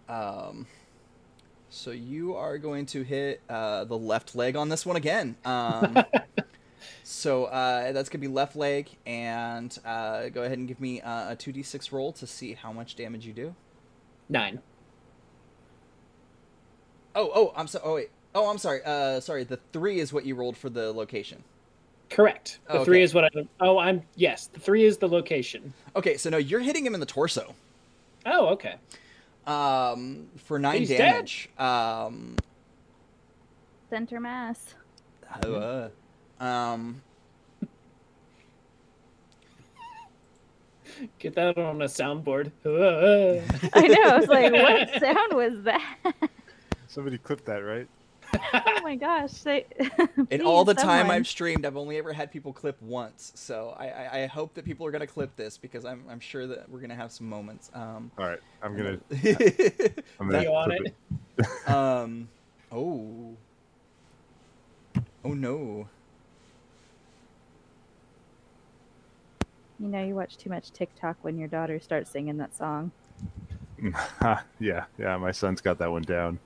Um, so you are going to hit uh, the left leg on this one again. Um, so uh, that's going to be left leg, and uh, go ahead and give me uh, a 2d6 roll to see how much damage you do. Nine. Oh, oh, I'm sorry. Oh, wait. Oh, I'm sorry. Uh, sorry. The three is what you rolled for the location. Correct. The oh, okay. three is what I. Oh, I'm yes. The three is the location. Okay, so no, you're hitting him in the torso. Oh, okay um, for nine He's damage. Dead. Um, Center mass. Uh, um, Get that on a soundboard. I know. I was like, what sound was that? Somebody clipped that, right? Oh my gosh! They, In all the someone. time I've streamed, I've only ever had people clip once. So I, I, I hope that people are going to clip this because I'm, I'm sure that we're going to have some moments. Um, all right, I'm gonna. I'm gonna you on it. it. um, oh, Oh no. You know, you watch too much TikTok when your daughter starts singing that song. yeah, yeah, my son's got that one down.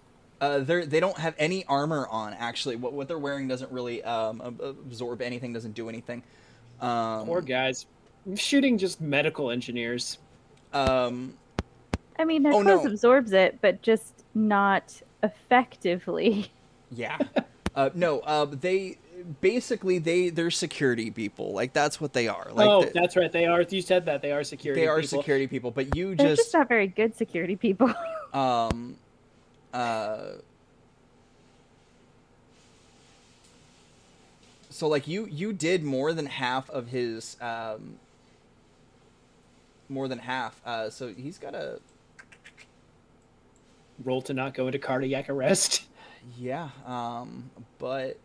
Uh, they they don't have any armor on. Actually, what what they're wearing doesn't really um, absorb anything. Doesn't do anything. Um, Poor guys, shooting just medical engineers. Um, I mean, their Oh, clothes no. absorbs it, but just not effectively. yeah. uh, no. Uh, they basically they they're security people. Like that's what they are. Like oh, the- that's right. They are. You said that they are security. People. They are people. security people. But you They're just just not very good security people. um uh so like you you did more than half of his um more than half uh so he's got a Roll to not go into cardiac arrest. yeah um but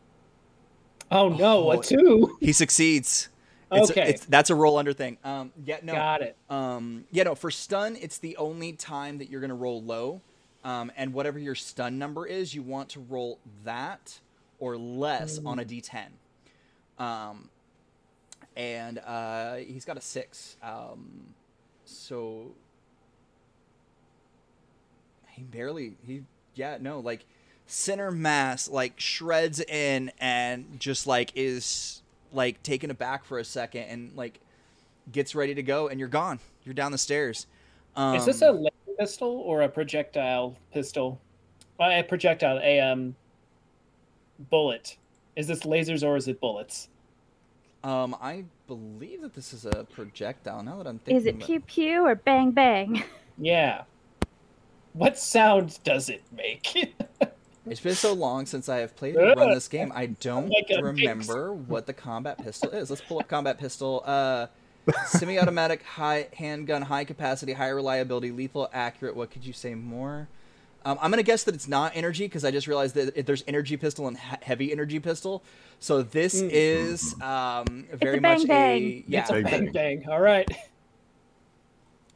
Oh no, Oh, a two. he succeeds it's, Okay. it's that's a roll under thing um yeah no Got it. Um, yeah, no, for stun, it's the only time that you're going to roll low. Um, and whatever your stun number is, you want to roll that or less on a d10. Um, and uh, he's got a six. Um, so he barely, he, yeah, no, like center mass, like shreds in and just like is like taken aback for a second and like gets ready to go and you're gone. You're down the stairs. Um, Is this a laser pistol or a projectile pistol? Uh, a projectile, a um, bullet. Is this lasers or is it bullets? Um, I believe that this is a projectile. Now that I'm thinking, Is it about- pew pew or bang bang? Yeah. What sound does it make? It's been so long since I have played and run this game. I don't Like a remember what the combat pistol is. Let's pull up combat pistol. Uh, semi-automatic, high handgun, high capacity, high reliability, lethal, accurate. What could you say more? Um, I'm gonna guess that it's not energy because I just realized that if there's energy pistol and he- heavy energy pistol. So this Mm. is um, very a bang much a bang. yeah. it's a Bang bang bang. bang. All right.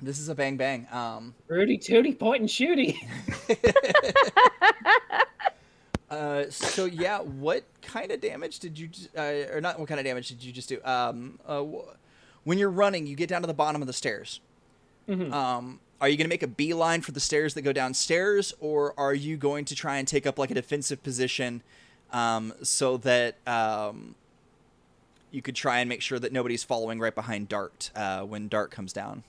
This is a bang bang. Um, Rudy Tooty point and shooty. Uh, so yeah, what kind of damage did you, uh, or not? What kind of damage did you just do? Um, uh, wh- when you're running, you get down to the bottom of the stairs. Mhm. Um, are you going to make a beeline for the stairs that go downstairs, or are you going to try and take up like a defensive position, um, so that um, you could try and make sure that nobody's following right behind Dart uh, when Dart comes down?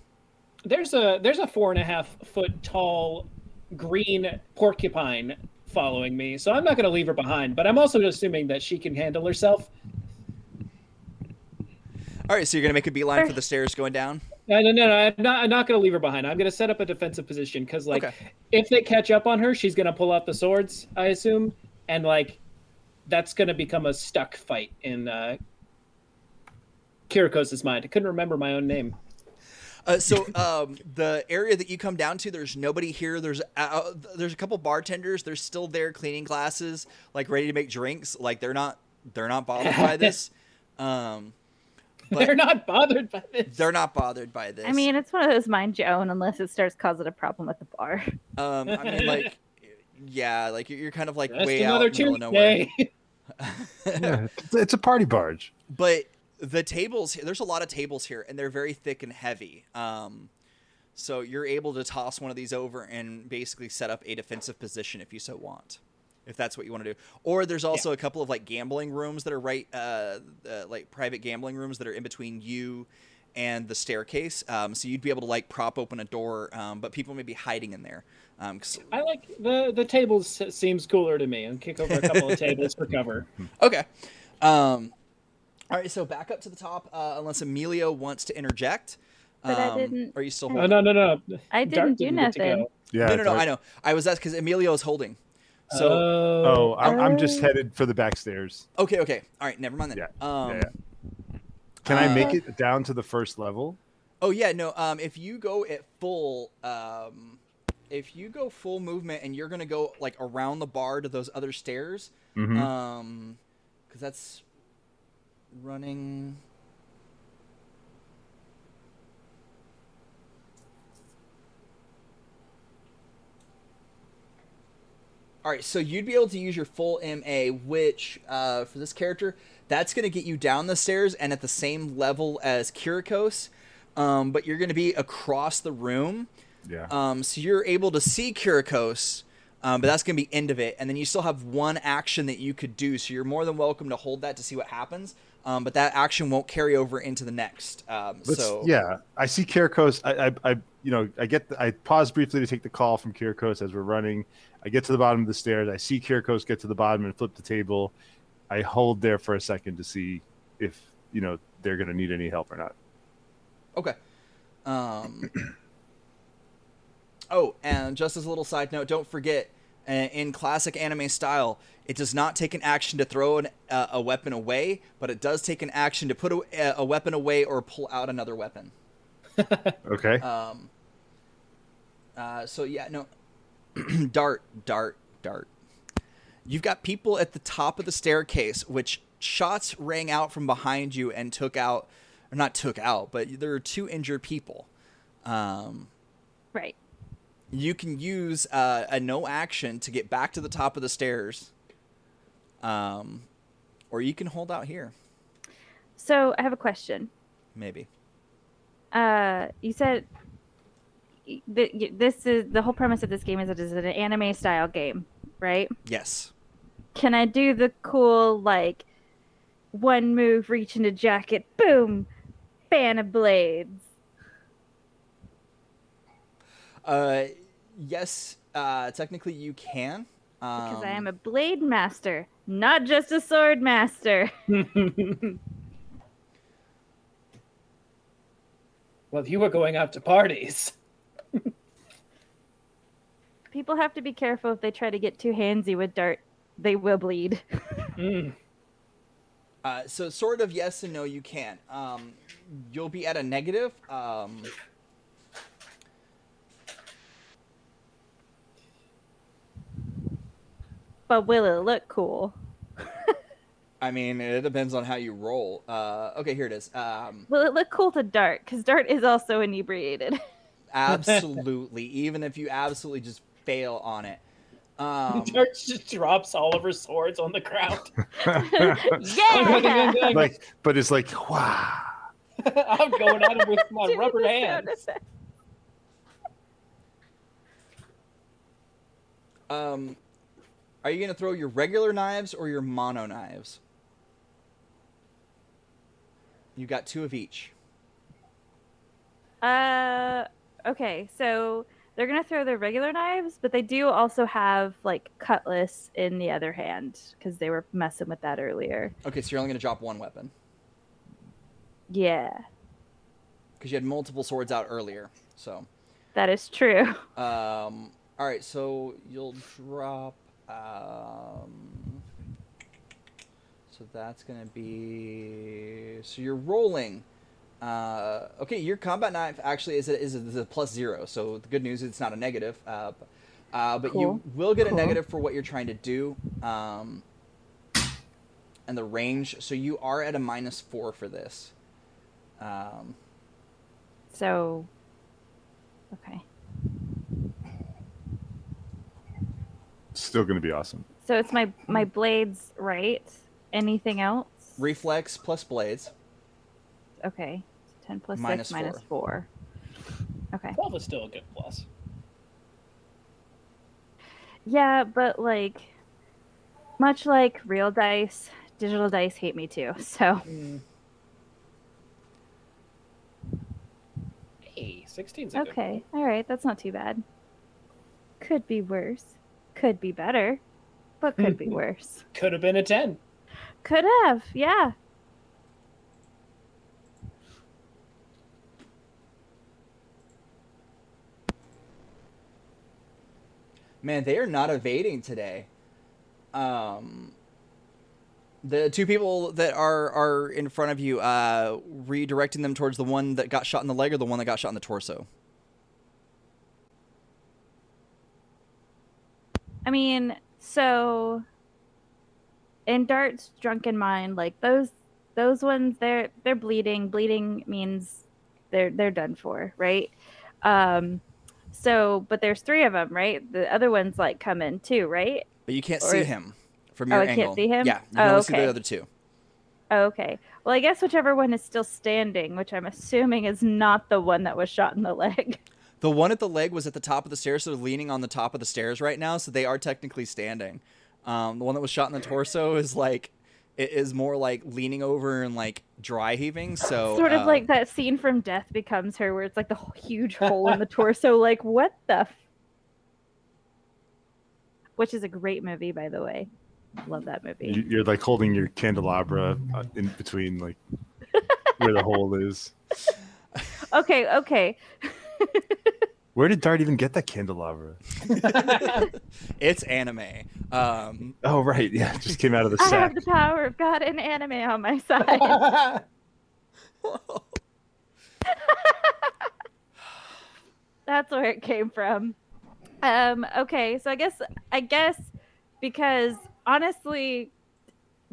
There's a there's a four and a half foot tall green porcupine following me, so I'm not going to leave her behind. But I'm also assuming that she can handle herself. All right, so you're going to make a beeline for the stairs going down. No, no, no, no I'm not. I'm not going to leave her behind. I'm going to set up a defensive position because, like, Okay. if they catch up on her, she's going to pull out the swords. I assume, and like, that's going to become a stuck fight in uh, Kirikos' mind. I couldn't remember my own name. Uh, so um, the area that you come down to, there's nobody here. There's uh, there's a couple bartenders. They're still there cleaning glasses, like ready to make drinks. Like they're not they're not bothered by this. Um, But- They're not bothered by this. they're not bothered by this. I mean, it's one of those mind you own unless it starts causing a problem at the bar. um, I mean, like, yeah, like you're, you're kind of like Just way out another in the middle of nowhere. Yeah, it's, it's a party barge. but the tables there's a lot of tables here and they're very thick and heavy um, so you're able to toss one of these over and basically set up a defensive position if you so want if that's what you want to do or there's also a couple of like gambling rooms that are right uh, uh, like private gambling rooms that are in between you and the staircase um, so you'd be able to like prop open a door um, but people may be hiding in there um, 'cause- I like the the tables seems cooler to me, and kick over a couple of tables for cover. Okay. Um, all right, so back up to the top, uh, unless Emilio wants to interject. But I Um, didn't- Are you still Oh, holding? no, no, no. I Dart didn't do get to nothing. go. Yeah. no, no, no, Dart- I know. I was asked because Emilio is holding. So Oh, I'm, I'm just Oh. headed for the back stairs. okay, okay, all right, never mind then. Yeah, Um, yeah, yeah. Can I make uh, it down to the first level? Oh yeah, no. Um, if you go at full, um, if you go full movement and you're gonna go like around the bar to those other stairs, Mhm. um, because that's running. All right, so you'd be able to use your full MA, which uh, for this character, that's going to get you down the stairs and at the same level as Kirikos, um, but you're going to be across the room. Yeah. Um, so you're able to see Kirikos, um, but that's going to be end of it. And then you still have one action that you could do. So you're more than welcome to hold that to see what happens. Um, but that action won't carry over into the next. Um, so yeah, I see Kirikos. I, I, I, you know, I get. The, I pause briefly to take the call from Kirikos as we're running. I get to the bottom of the stairs. I see Kirikos get to the bottom and flip the table. I hold there for a second to see if you know they're going to need any help or not. Okay. Um. oh, and just as a little side note, don't forget, uh, in classic anime style, it does not take an action to throw an, uh, a weapon away, but it does take an action to put a, a weapon away or pull out another weapon. okay. Um. Uh. So yeah, no. dart, dart, dart. You've got people at the top of the staircase, which shots rang out from behind you and took out, or not took out, but there are two injured people. Um, right. You can use uh, a no action to get back to the top of the stairs. Um, or you can hold out here. So I have a question. Maybe. Uh, you said this is the whole premise of this game is it is an anime style game, right? Yes. Can I do the cool like one move, reach into jacket, boom, fan of blades? Uh, yes. Uh, technically you can. Um, because I am a blade master, not just a sword master. well, you were going out to parties people have to be careful if they try to get too handsy with dart. They will bleed. mm. uh, so, sort of yes and no, you can. Um, you'll be at a negative. Um, but will it look cool? I mean, it depends on how you roll. Uh, okay, here it is. Um, will it look cool to Dart? Because Dart is also inebriated. absolutely. Even if you absolutely just fail on it. Um, George just drops all of her swords on the ground. yeah, like, but it's like, wow. I'm going at him with my rubber hands. Um, are you gonna throw your regular knives or your mono knives? You got two of each. Uh, okay, so they're gonna throw their regular knives, but they do also have like cutlass in the other hand because they were messing with that earlier. Okay, so you're only gonna drop one weapon. Yeah. Because you had multiple swords out earlier, so. That is true. Um. All right, so you'll drop. Um. So that's gonna be. So you're rolling uh, okay, your combat knife actually is a, is, a, is a plus zero, so the good news is it's not a negative. Uh, uh, but cool. you will get cool. a negative for what you're trying to do, um, and the range. So you are at a minus four for this. Um, so, okay. Still going to be awesome. So it's my my blades, right? Anything else? Reflex plus blades. Okay. 10 plus minus 6 minus 4. Okay. 12 is still a good plus. Yeah, but like, much like real dice, digital dice hate me too. So. Mm. Hey, 16's okay. All right, that's not too bad. Could be worse. Could be better, but could be worse. Could have been a 10. Could have, yeah. Man, they are not evading today. Um, the two people that are are in front of you, uh, redirecting them towards the one that got shot in the leg or the one that got shot in the torso. I mean, so in Dart's drunken mind, like those those ones, they're they're bleeding. Bleeding means they're they're done for, right? Um, so, but there's three of them, right? The other ones like come in too, right? But you can't Or- see him from your Oh, your I can't angle. see him? Yeah, you can Oh, only see the other two. Oh, okay. Well, I guess whichever one is still standing, which I'm assuming is not the one that was shot in the leg. The one at the leg was at the top of the stairs, so they're leaning on the top of the stairs right now, so they are technically standing. Um, the one that was shot in the torso is like it is more like leaning over and like dry heaving. So sort of uh, like that scene from Death Becomes Her, where it's like the huge hole in the torso. Like, what the? F- Which is a great movie, by the way. Love that movie. You- You're like holding your candelabra uh, in between, like where the hole is. Okay, okay. Where did Dart even get that candelabra? it's anime. Um, Oh, right. Yeah, it just came out of the I sack. have the power of God and anime on my side. That's where it came from. Um, okay, so I guess I guess because honestly,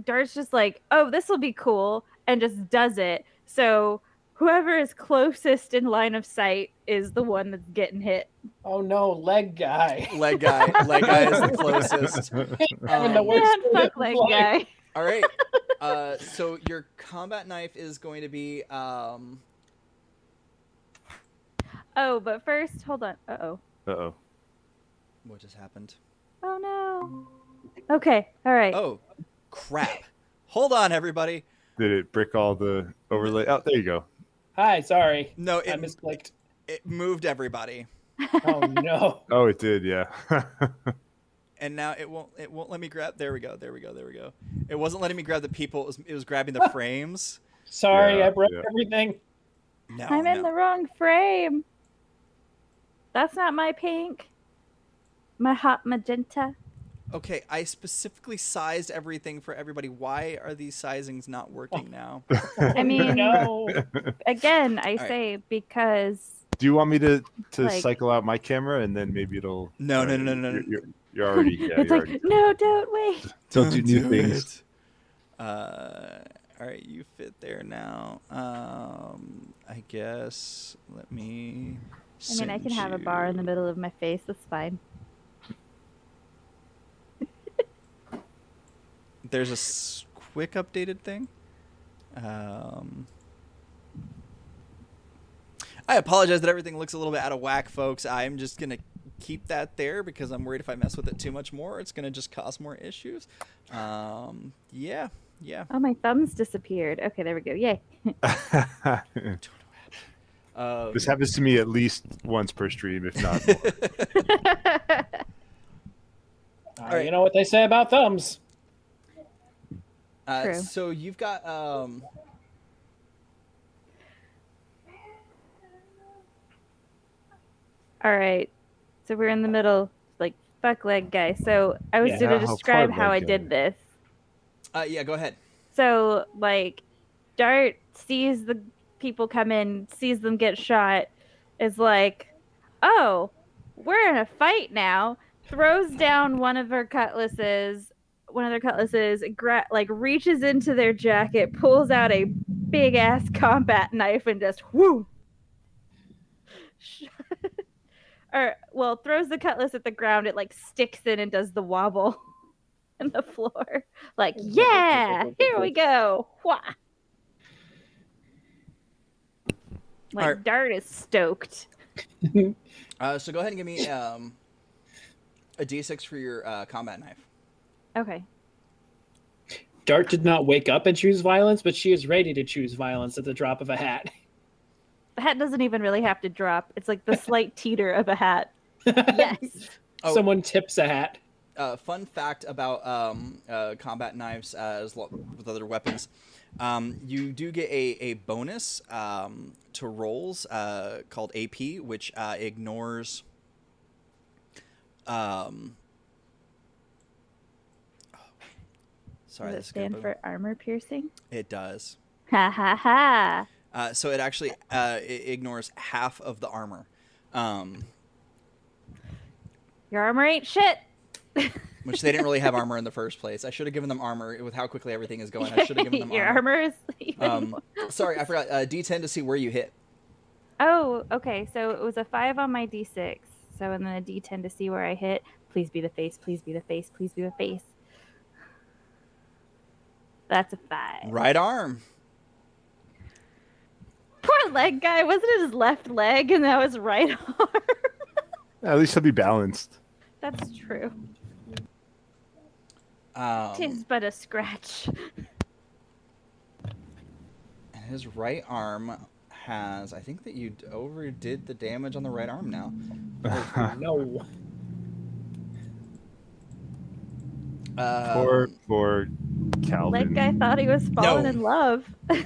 Dart's just like, oh, this will be cool, and just does it. So whoever is closest in line of sight is the one that's getting hit. oh no, leg guy. leg guy, leg guy is the closest. Having the Um, worst Man, fuck leg leg. guy. All right. Uh, so your combat knife is going to be um, Oh, but first, hold on. Uh oh. Uh oh. what just happened? Oh no. Okay. All right. Oh, crap! Hold on, everybody. Did it brick all the overlay? Oh, there you go. Hi, sorry. No, I it, misclicked. it moved everybody, Oh no. Oh, it did. Yeah. and now it won't. It won't let me grab. There we go. There we go. There we go. It wasn't letting me grab the people. It was, it was grabbing the frames. Sorry, Yeah, I broke yeah. everything. No, I'm in the wrong frame. That's not my pink. My hot magenta. Okay, I specifically sized everything for everybody. Why are these sizings not working now? I mean, no. again, I right. say because Do you want me to to Like- cycle out my camera and then maybe it'll? No, no, uh, no, no, no, You're, you're, you're already. Yeah, it's you're like, already. no, don't wait. Don't do new things. it. Uh, all right, you fit there now. Um, I guess. Let me. I mean, I can send have a bar in the middle of my face. That's fine. There's a s- quick updated thing. Um, I apologize that everything looks a little bit out of whack, folks. I'm just gonna keep that there because I'm worried if I mess with it too much more, it's gonna just cause more issues. Um, yeah, yeah. Oh, my thumbs disappeared. Okay, there we go. Yay. Uh, this happens to me at least once per stream, if not more. Uh, You know what they say about thumbs. Uh, True. so you've got um, All right. So we're in the middle, like, fuck leg guy. So I was Yeah. going to describe far how I did this. uh, yeah. Go ahead. So, like, Dart sees the people come in, sees them get shot, is like, oh, we're in a fight now. Throws down one of her cutlasses, one of their cutlasses, gra- like, reaches into their jacket, pulls out a big ass combat knife, and just whoo. or, well, throws the cutlass at the ground. It, like, sticks in and does the wobble in the floor. Like, yeah, here we go. Wha. Like Alright. Dart is stoked. Uh, so go ahead and give me um, a d6 for your uh, combat knife. Okay. Dart did not wake up and choose violence, but she is ready to choose violence at the drop of a hat. The hat doesn't even really have to drop. It's like the slight teeter of a hat. Yes. Oh. Someone tips a hat. uh, fun fact about um, uh, combat knives uh, as lo- with other weapons. Um, you do get a, a bonus um, to rolls uh, called AP, which uh, ignores. Um, sorry, Does it this is gonna stand for armor piercing? it does. Ha ha ha. Uh, so it actually uh, it ignores half of the armor. Um, Your armor ain't shit. which they didn't really have armor in the first place. I should have given them armor with how quickly everything is going. I should have given them armor. Your armor. armor is Um, sorry, I forgot. Uh, D10 to see where you hit. Oh, okay. So it was a five on my d6. So and then a d10 to see where I hit. Please be the face. Please be the face. Please be the face. That's a five. Right arm. Poor leg guy. Wasn't it his left leg and that was right arm? At least he'll be balanced. That's true. Um, Tis but a scratch. and his right arm has. I think that you overdid the damage on the right arm now. no. Um, Poor, poor Calvin. Leg guy thought he was falling No. in love.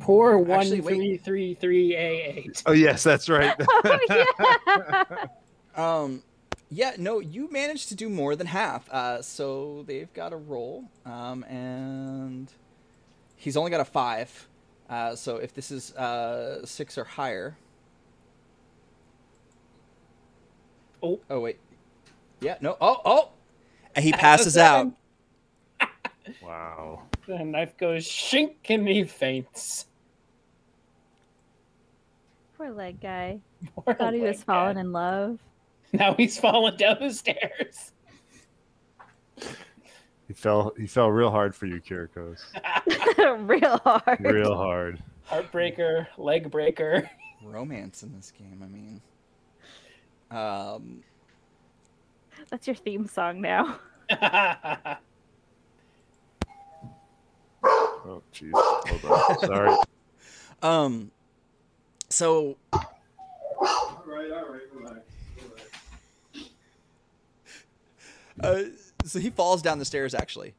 Poor one Actually, three three three a eight. Oh yes, that's right. oh yeah. Um, yeah, no, you managed to do more than half. Uh, so they've got a roll, um, and he's only got a five. Uh, so if this is uh, six or higher. Oh. Oh wait. Yeah. No. Oh. Oh. And he passes out. Wow. The knife goes shink and he faints. Poor leg guy. Poor Thought he was falling guy. in love. Now he's falling down the stairs. He fell. He fell real hard for you, Kirikos. Real hard. Real hard. Heartbreaker, leg breaker. Romance in this game. I mean. Um. That's your theme song now. Oh jeez. Hold on. Sorry. Um. So All right, all right, relax. relax. Uh, so he falls down the stairs actually,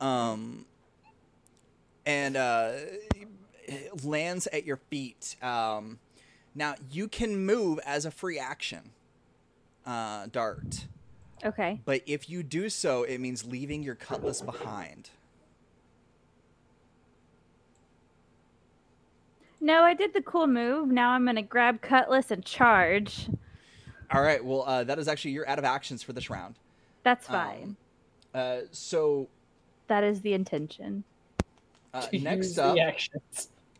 um, and uh, lands at your feet. Um, now you can move as a free action, uh, Dart. Okay. But if you do so, it means leaving your cutlass behind. No, I did the cool move. Now I'm gonna grab cutlass and charge. All right. Well, uh, that is actually you're out of actions for this round. That's fine. Um, uh, so that is the intention. uh, next up,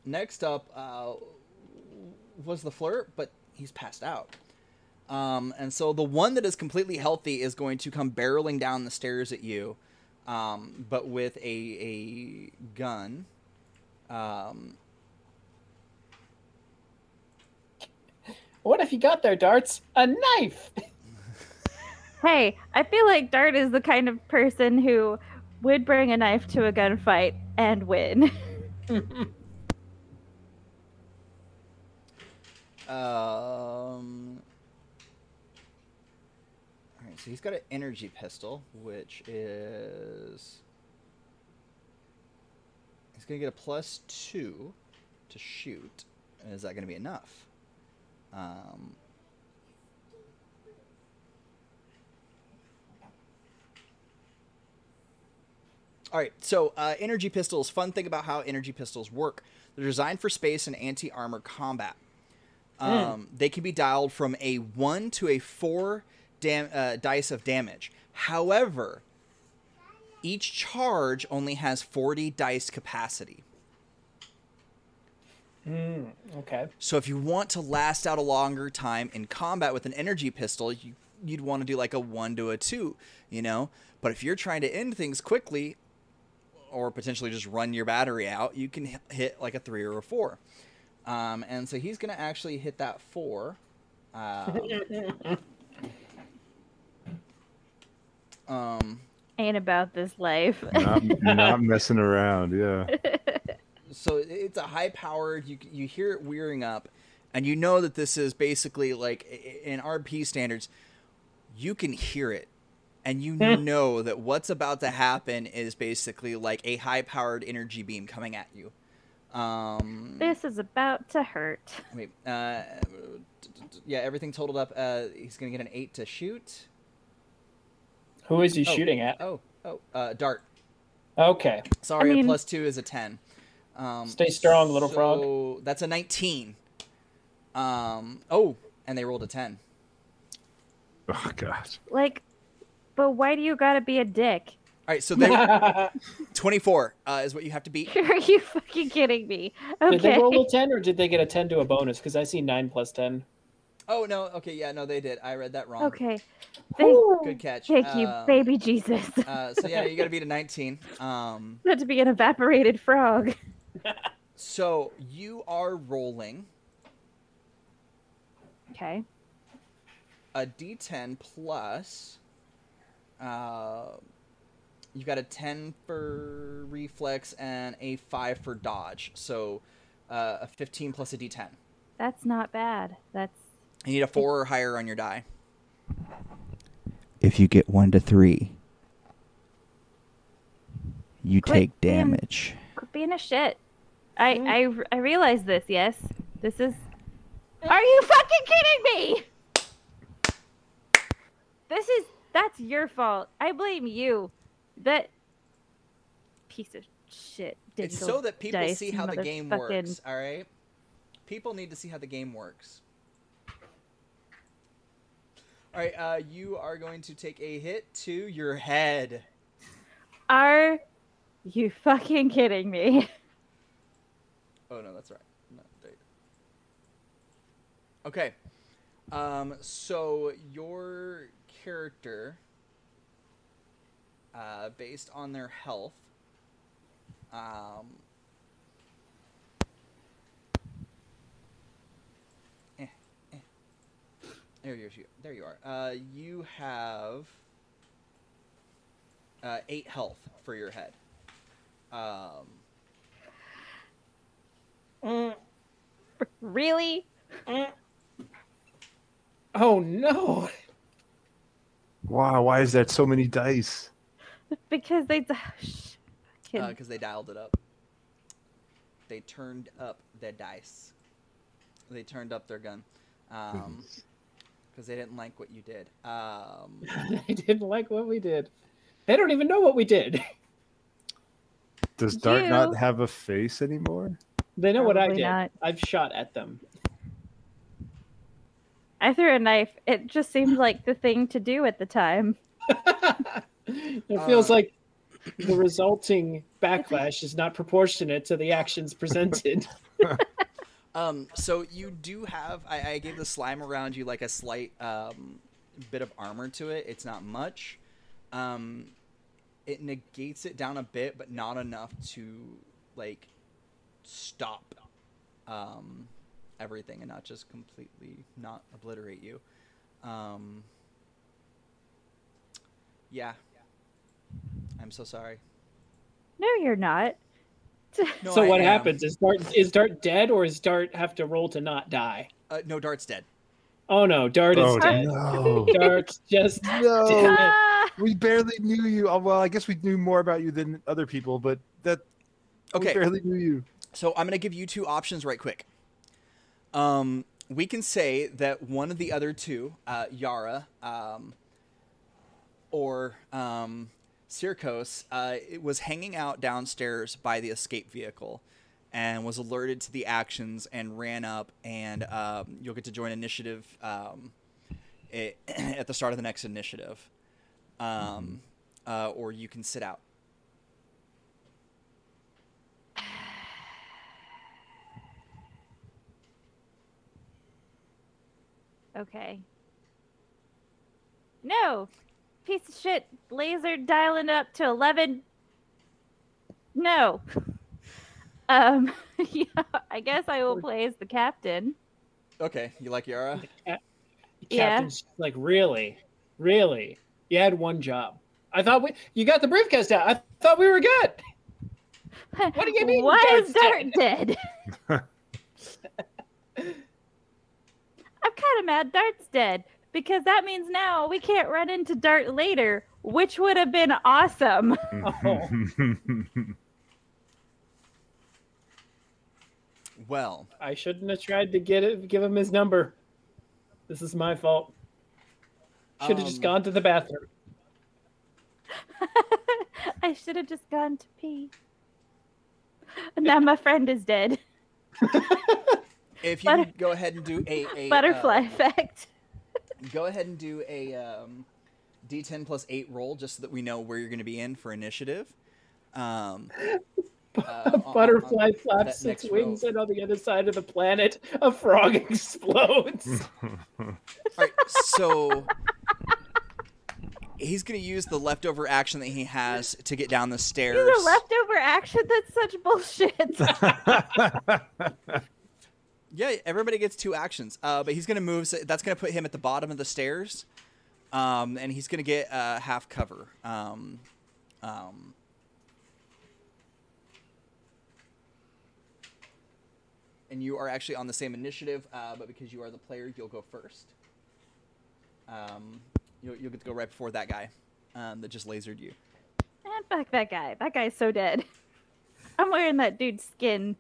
next up uh, was the flirt, but he's passed out. Um, and so the one that is completely healthy is going to come barreling down the stairs at you, um, but with a a gun. Um, What if you got there, darts? A knife. Hey, I feel like Dart is the kind of person who would bring a knife to a gunfight and win. Um. All right, so he's got an energy pistol, which is he's gonna get a plus two to shoot. Is that gonna be enough? Um. All right, so uh, energy pistols. Fun thing about how energy pistols work: they're designed for space and anti-armor combat. Um, They can be dialed from a one to a four dam- uh, dice of damage. However, each charge only has forty dice capacity. Mm, okay. So if you want to last out a longer time in combat with an energy pistol, you you'd want to do like a one to a two, you know. But if you're trying to end things quickly, or potentially just run your battery out, you can hit like a three or a four. Um, and so he's gonna actually hit that four. Um, um, Ain't about this life. Not, not messing around. Yeah. so it's a high powered you you hear it wearing up and you know that this is basically like in rp standards you can hear it and you know that what's about to happen is basically like a high powered energy beam coming at you um this is about to hurt. wait uh yeah everything totaled up uh he's gonna get an eight to shoot Who is he Oh. shooting at? oh oh uh dart Okay. sorry I mean- a plus two is a 10 um Stay strong, little frog. so that's a 19 um oh and they rolled a 10 Oh gosh. Like, but why do you gotta be a dick? all right so they 24 uh, is what you have to beat Are you fucking kidding me? Did they roll a ten or did they get a ten to a bonus? Because I see nine plus ten. Oh no. Okay. Yeah. No, they did. I read that wrong. Okay. Thank, Good catch. thank you, Um, baby Jesus. Uh, so yeah, you got to beat a 19. Um, Not to be an evaporated frog. So you are rolling Okay. a D10 plus. Uh, you've got a 10 for reflex and a 5 for dodge. So uh, a 15 plus a D10. That's not bad. That's You need a 4 or higher on your die. If you get one to three, you Quit take being- damage. Quit being a shit. I I I realize this. Yes, this is. Are you fucking kidding me? This is that's your fault. I blame you. That piece of shit. It's digital so that people dice see how the game motherfucking- works, all right? People need to see how the game works. All right, uh, you are going to take a hit to your head. Are you fucking kidding me? Oh no, that's right. Okay. Um, so your character, uh, based on their health, um, eh, eh. There you, there you are. Uh, you have uh, eight health for your head. Um, really? Oh no! Wow, why is that so many dice? Because they. Fucking- because Uh, they dialed it up. They turned up their dice. They turned up their gun, because they didn't like what you did. Um, I didn't like what we did. They don't even know what we did. Does Dart You- not have a face anymore? They know what I did. not. I've shot at them. I threw a knife. It just seemed like the thing to do at the time. it feels Uh, like the resulting backlash is not proportionate to the actions presented. um, so you do have. I, I gave the slime around you like a slight um, bit of armor to it. It's not much. Um, it negates it down a bit, but not enough to like stop um, everything and not just completely not obliterate you. Um, yeah. I'm so sorry. No, you're not. No, so I what am. happens? Is Dart is Dart dead, or is Dart have to roll to not die? Uh, no, Dart's dead. Oh no, Dart is Oh dead. no! Dart's just no, Damn it. We barely knew you. Oh, well, I guess we knew more about you than other people, but that we Okay. barely knew you. So I'm gonna give you two options right quick. Um, we can say that one of the other two, uh, Yara, um, or um, Sirkos, uh, was hanging out downstairs by the escape vehicle, and was alerted to the actions and ran up. And um, you'll get to join initiative um, i at the start of the next initiative, um, uh, or you can sit out. Okay. No! Piece of shit. Laser dialing up to 11. No. Um, yeah, I guess I will play as the captain. Okay, you like Yara? Yeah. Captain's like, really, really. You had one job. I thought we you got the briefcase out. I thought we were good. What do you mean Why Dart's is Dart dead? I'm kind of mad Dart's dead because that means now we can't run into Dart later, which would have been awesome. Oh. Well, I shouldn't have tried to get it. Give him his number. This is my fault. Should have just Um, gone to the bathroom. I should have just gone to pee. Now my friend is dead. if you Butter- could go ahead and do a, a Butterfly uh, effect. go ahead and do a um, D10 plus eight roll, just so that we know where you're going to be in for initiative. Um, Uh, A on- on- butterfly flaps its wings, row. and on the other side of the planet, a frog explodes. All right, so he's gonna use the leftover action that he has to get down the These stairs. are leftover action. That's such bullshit. Yeah, everybody gets two actions. Uh, but he's gonna move. So that's gonna put him at the bottom of the stairs, um, and he's gonna get uh, half cover. Um, um, and you are actually on the same initiative, uh, but because you are the player, you'll go first. Um, you'll, you'll get to go right before that guy um, that just lasered you. Man, fuck that guy. That guy's so dead. I'm wearing that dude's skin.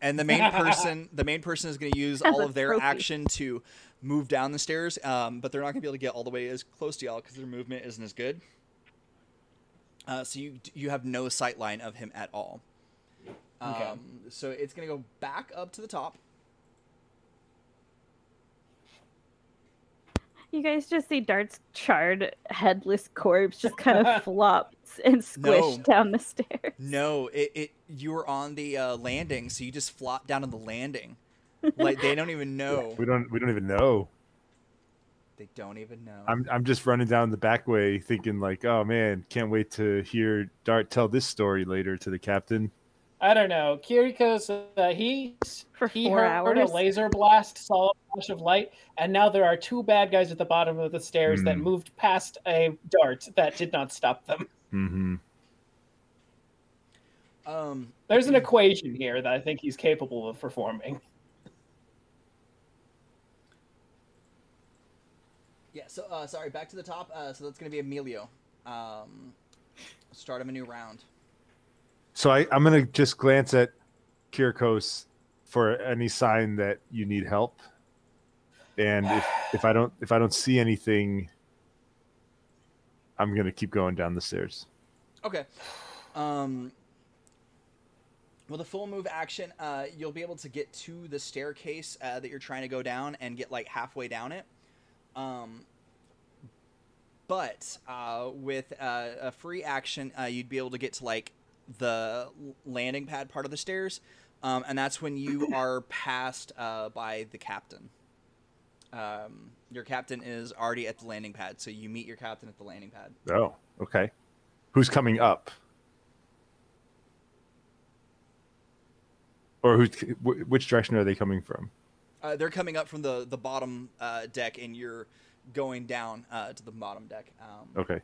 And the main person, the main person is going to use all of their trophy. action to move down the stairs, um, but they're not going to be able to get all the way as close to y'all because their movement isn't as good. Uh, so you you have no sight line of him at all. Um, Okay. So it's going to go back up to the top. You guys just see Dart's charred, headless corpse just kind of flops and squished No. down the stairs. No, it, it you were on the uh, landing, so you just flop down on the landing. Like they don't even know. we don't we don't even know. They don't even know. I'm I'm just running down the back way thinking like, oh man, can't wait to hear Dart tell this story later to the captain. I don't know. Kirikos uh, he For he four heard hours. a laser blast, saw a flash of light, and now there are two bad guys at the bottom of the stairs that Hmm. moved past a dart that did not stop them. Mm-hmm. um, There's an equation here that I think he's capable of performing. Yeah, so uh, sorry, back to the top. Uh, so that's going to be Emilio. Um, start him a new round. So I, I'm gonna just glance at Kirikos for any sign that you need help. And if, if I don't if I don't see anything, I'm gonna keep going down the stairs. Okay. Um, with a full move action, uh, you'll be able to get to the staircase uh, that you're trying to go down and get like halfway down it. Um, but uh, with uh, a free action, uh, you'd be able to get to like the landing pad part of the stairs, um, and that's when you are passed uh, by the captain. Um, your captain is already at the landing pad, so you meet your captain at the landing pad. Oh, okay. Who's coming up? Or who's which direction are they coming from? Uh, they're coming up from the the bottom uh, deck, and you're going down uh, to the bottom deck. Um, Okay.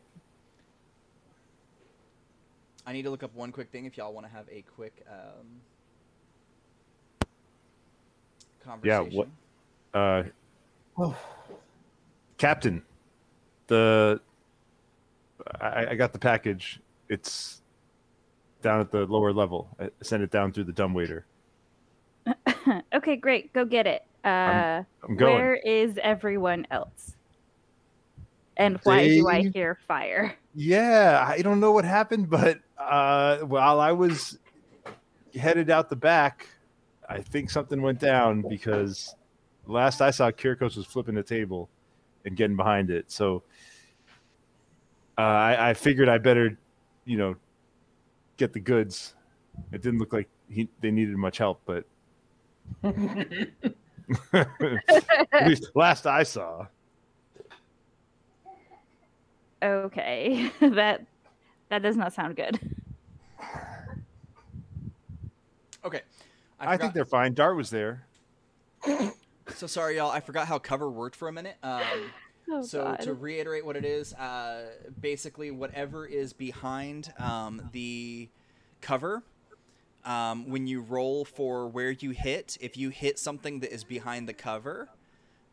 I need to look up one quick thing if y'all want to have a quick um, Yeah, conversation. what- Uh, Captain, the I, I got the package. It's down at the lower level. I sent it down through the dumbwaiter. okay, great. Go get it. Uh, I'm going. where is everyone else? And why do I hear fire? Yeah, I don't know what happened, but uh, while I was headed out the back, I think something went down because last I saw, Kirkos was flipping the table and getting behind it. So uh, I, I figured I better, you know, get the goods. It didn't look like he, they needed much help, but at least last I saw. Okay, that that does not sound good. Okay. I, forgot- think they're fine. Dart was there. so sorry, y'all. I forgot how cover worked for a minute. Um, Oh so God. to reiterate what it is, uh, basically whatever is behind um, the cover, um, when you roll for where you hit, if you hit something that is behind the cover,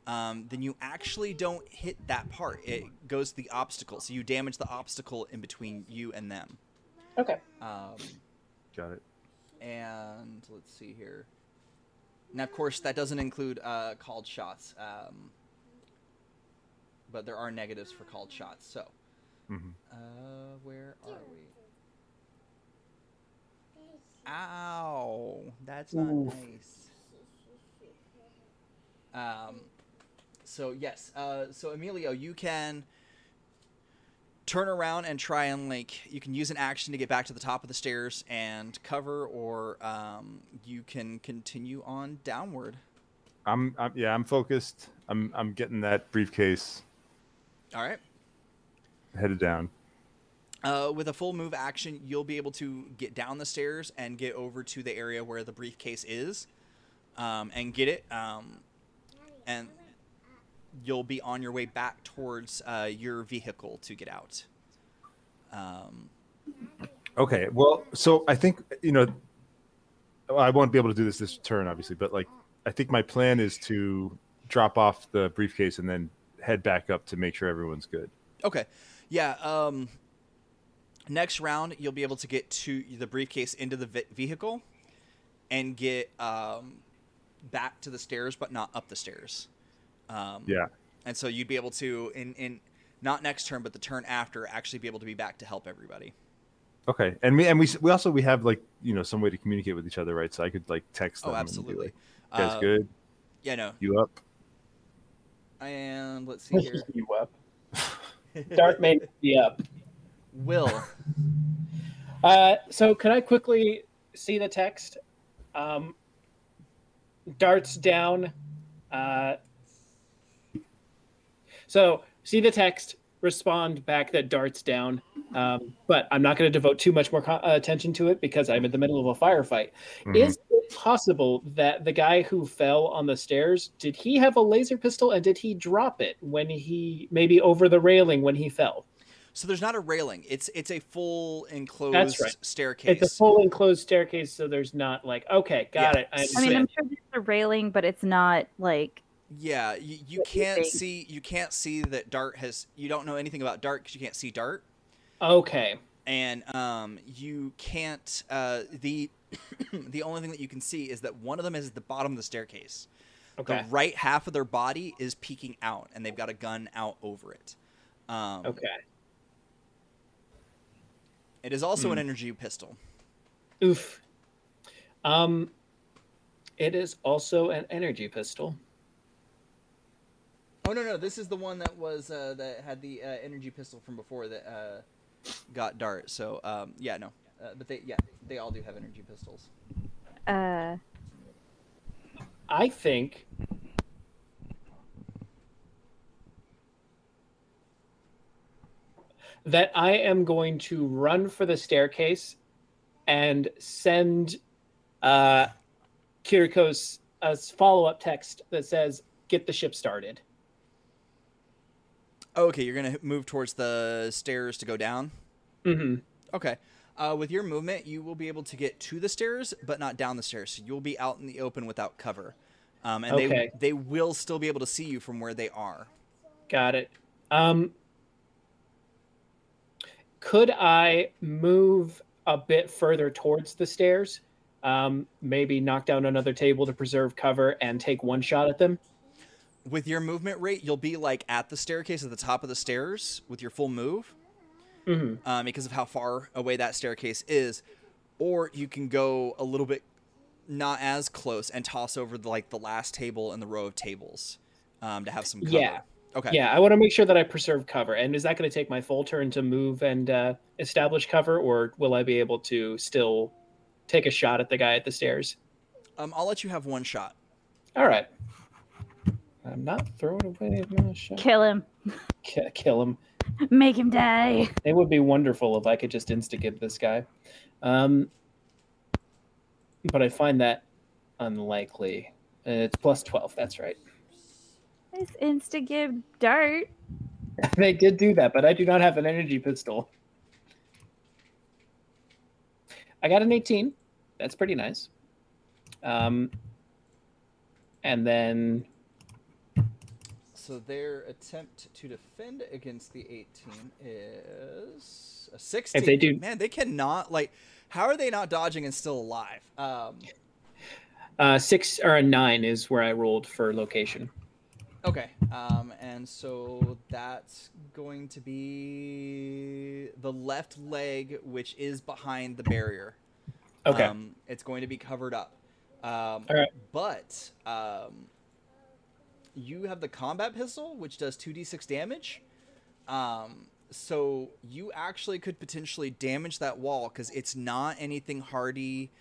um, then you actually don't hit that part. It goes to the obstacle, so you damage the obstacle in between you and them. Okay. Um, Got it. and let's see here. Now, of course, that doesn't include uh, called shots, um, but there are negatives for called shots. So, Mhm. uh, where are we? Ow, that's not Oof. nice. Um, so yes, uh, so Emilio, you can turn around and try and like you can use an action to get back to the top of the stairs and cover, or um, you can continue on downward. I'm, I'm yeah, I'm focused. I'm I'm getting that briefcase All right. headed down. Uh, with a full move action, you'll be able to get down the stairs and get over to the area where the briefcase is, um, and get it. Um, and you'll be on your way back towards uh, your vehicle to get out. Um, Okay, well, so I think you know, I won't be able to do this this turn, obviously, but like I think my plan is to drop off the briefcase and then head back up to make sure everyone's good. Okay. Yeah. Um, next round, you'll be able to get to the briefcase into the ve- vehicle and get um, back to the stairs, but not up the stairs. Um, Yeah. And so you'd be able to, in, in not next turn, but the turn after, actually be able to be back to help everybody. Okay, and we and we we also we have like you know some way to communicate with each other, right? So I could like text them. Oh, absolutely. like, "You guys Uh, good? Yeah, no. You up? And let's see here. you up. Dart made be up. Will. Uh, so can I quickly see the text? Um, darts down. Uh, so see the text. Respond back that darts down. Um, but I'm not going to devote too much more co- uh, attention to it because I'm in the middle of a firefight. Mhm. Is it possible that the guy who fell on the stairs did he have a laser pistol and did he drop it when he maybe over the railing when he fell? So there's not a railing. It's it's a full enclosed right. staircase. It's a full enclosed staircase, so there's not like okay, got Yeah. it. I I mean. I'm sure there's a railing, but it's not like Yeah, you, you What do you can't think? see you can't see that Dart has you don't know anything about Dart because you can't see Dart, okay, and um, you can't uh, the the only thing that you can see is that one of them is at the bottom of the staircase. okay, The right half of their body is peeking out, and they've got a gun out over it. Um, okay. It is also an Hmm. energy pistol. Oof. Um, it is also an energy pistol. Oh no no, this is the one that was uh, that had the uh, energy pistol from before that uh, got Dart. So um, yeah no, uh, but they yeah they all do have energy pistols. uh I think. That I am going to run for the staircase and send uh, Kirikos a follow up text that says, Get the ship started. Okay, you're gonna move towards the stairs to go down. hmm Okay. Uh, with your movement, you will be able to get to the stairs, but not down the stairs. So you'll be out in the open without cover, um, and Okay. they they will still be able to see you from where they are. Got it. Um, could I move a bit further towards the stairs? Um, maybe knock down another table to preserve cover and take one shot at them. With your movement rate, you'll be like at the staircase at the top of the stairs with your full move, hmm um, because of how far away that staircase is. Or you can go a little bit not as close and toss over the, like the last table in the row of tables um, to have some cover. Yeah. Okay. Yeah, I want to make sure that I preserve cover. And is that going to take my full turn to move and uh, establish cover, or will I be able to still take a shot at the guy at the stairs? Um, I'll let you have one shot. All right. I'm not throwing away my shot. kill him. Ki- Kill him. Make him die. It would be wonderful if I could just insta give this guy. Um, but I find that unlikely. Uh, It's plus 12, that's right. Nice insta give dart. they did do that, but I do not have an energy pistol. I got an 18. That's pretty nice. Um, and then So their attempt to defend against the 18 is a 16. If they do- Man, they cannot like how are they not dodging and still alive? Um uh, six or a nine is where I rolled for location. okay. Um and so that's going to be the left leg which is behind the barrier. Okay. Um, it's going to be covered up. Um, All right. But um, you have the combat pistol, which does 2d6 damage. Um, so you actually could potentially damage that wall because it's not anything hardy.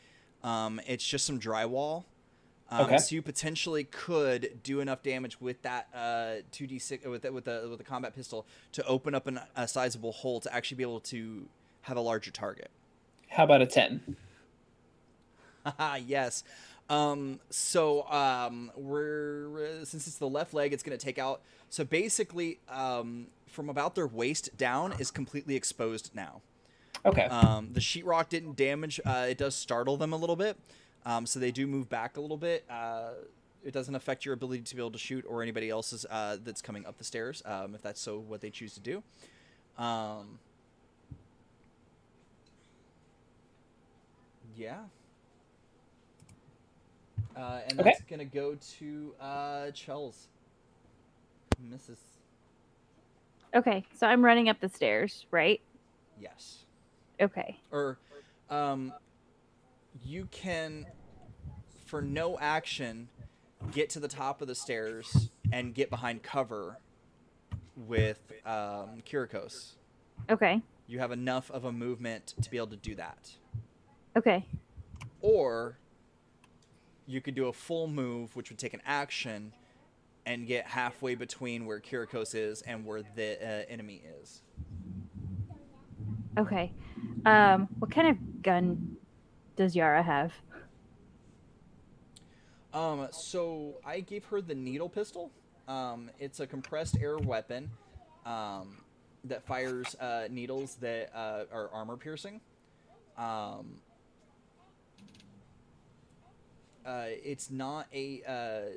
Um, it's just some drywall. Um, Okay. So you potentially could do enough damage with that uh, 2d6 with the, with the with the combat pistol to open up an, a sizable hole to actually be able to have a larger target. How about a ten? Yes. Um, so um, we're since it's the left leg, it's going to take out. So basically, um, from about their waist down is completely exposed now. Okay. Um, the sheetrock didn't damage. Uh, it does startle them a little bit, um, so they do move back a little bit. Uh, it doesn't affect your ability to be able to shoot or anybody else's uh, that's coming up the stairs, um, if that's so what they choose to do. Um, yeah. Uh, and Okay. that's gonna go to uh, Chels. Mrs. Okay, so I'm running up the stairs, right? Yes. Okay. or um, you can, for no action, get to the top of the stairs and get behind cover with um, Kirikos. Okay. You have enough of a movement to be able to do that. Okay. Or you could do a full move, which would take an action, and get halfway between where Kirikos is and where the uh, enemy is. Okay. Um, what kind of gun does Yara have? Um, so I gave her the needle pistol. Um, it's a compressed air weapon um, that fires uh, needles that uh, are armor piercing. Um, uh, it's not a. Uh,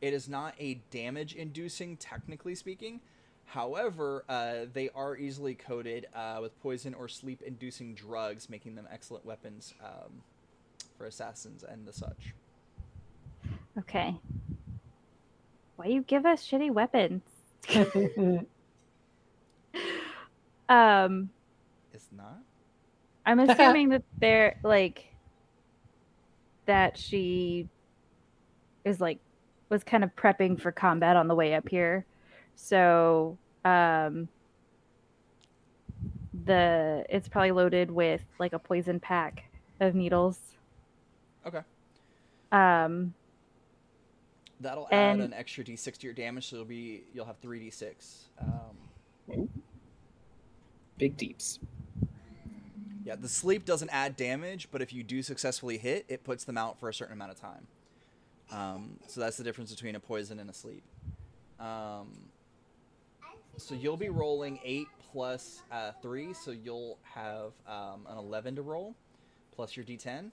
it is not a damage inducing, technically speaking. However, uh, they are easily coated uh, with poison or sleep inducing drugs, making them excellent weapons um, for assassins and the such. Okay. Why you give us shitty weapons? Um, It's not. I'm assuming that they're like that she is like was kind of prepping for combat on the way up here. So, um the it's probably loaded with like a poison pack of needles. Okay. Um That'll add And- an extra d6 to your damage, so it'll be you'll have three d6. Um, Big deeps. Yeah, the sleep doesn't add damage, but if you do successfully hit, it puts them out for a certain amount of time. Um, so that's the difference between a poison and a sleep. Um, so you'll be rolling eight plus uh, three, so you'll have um, an eleven to roll, plus your d10.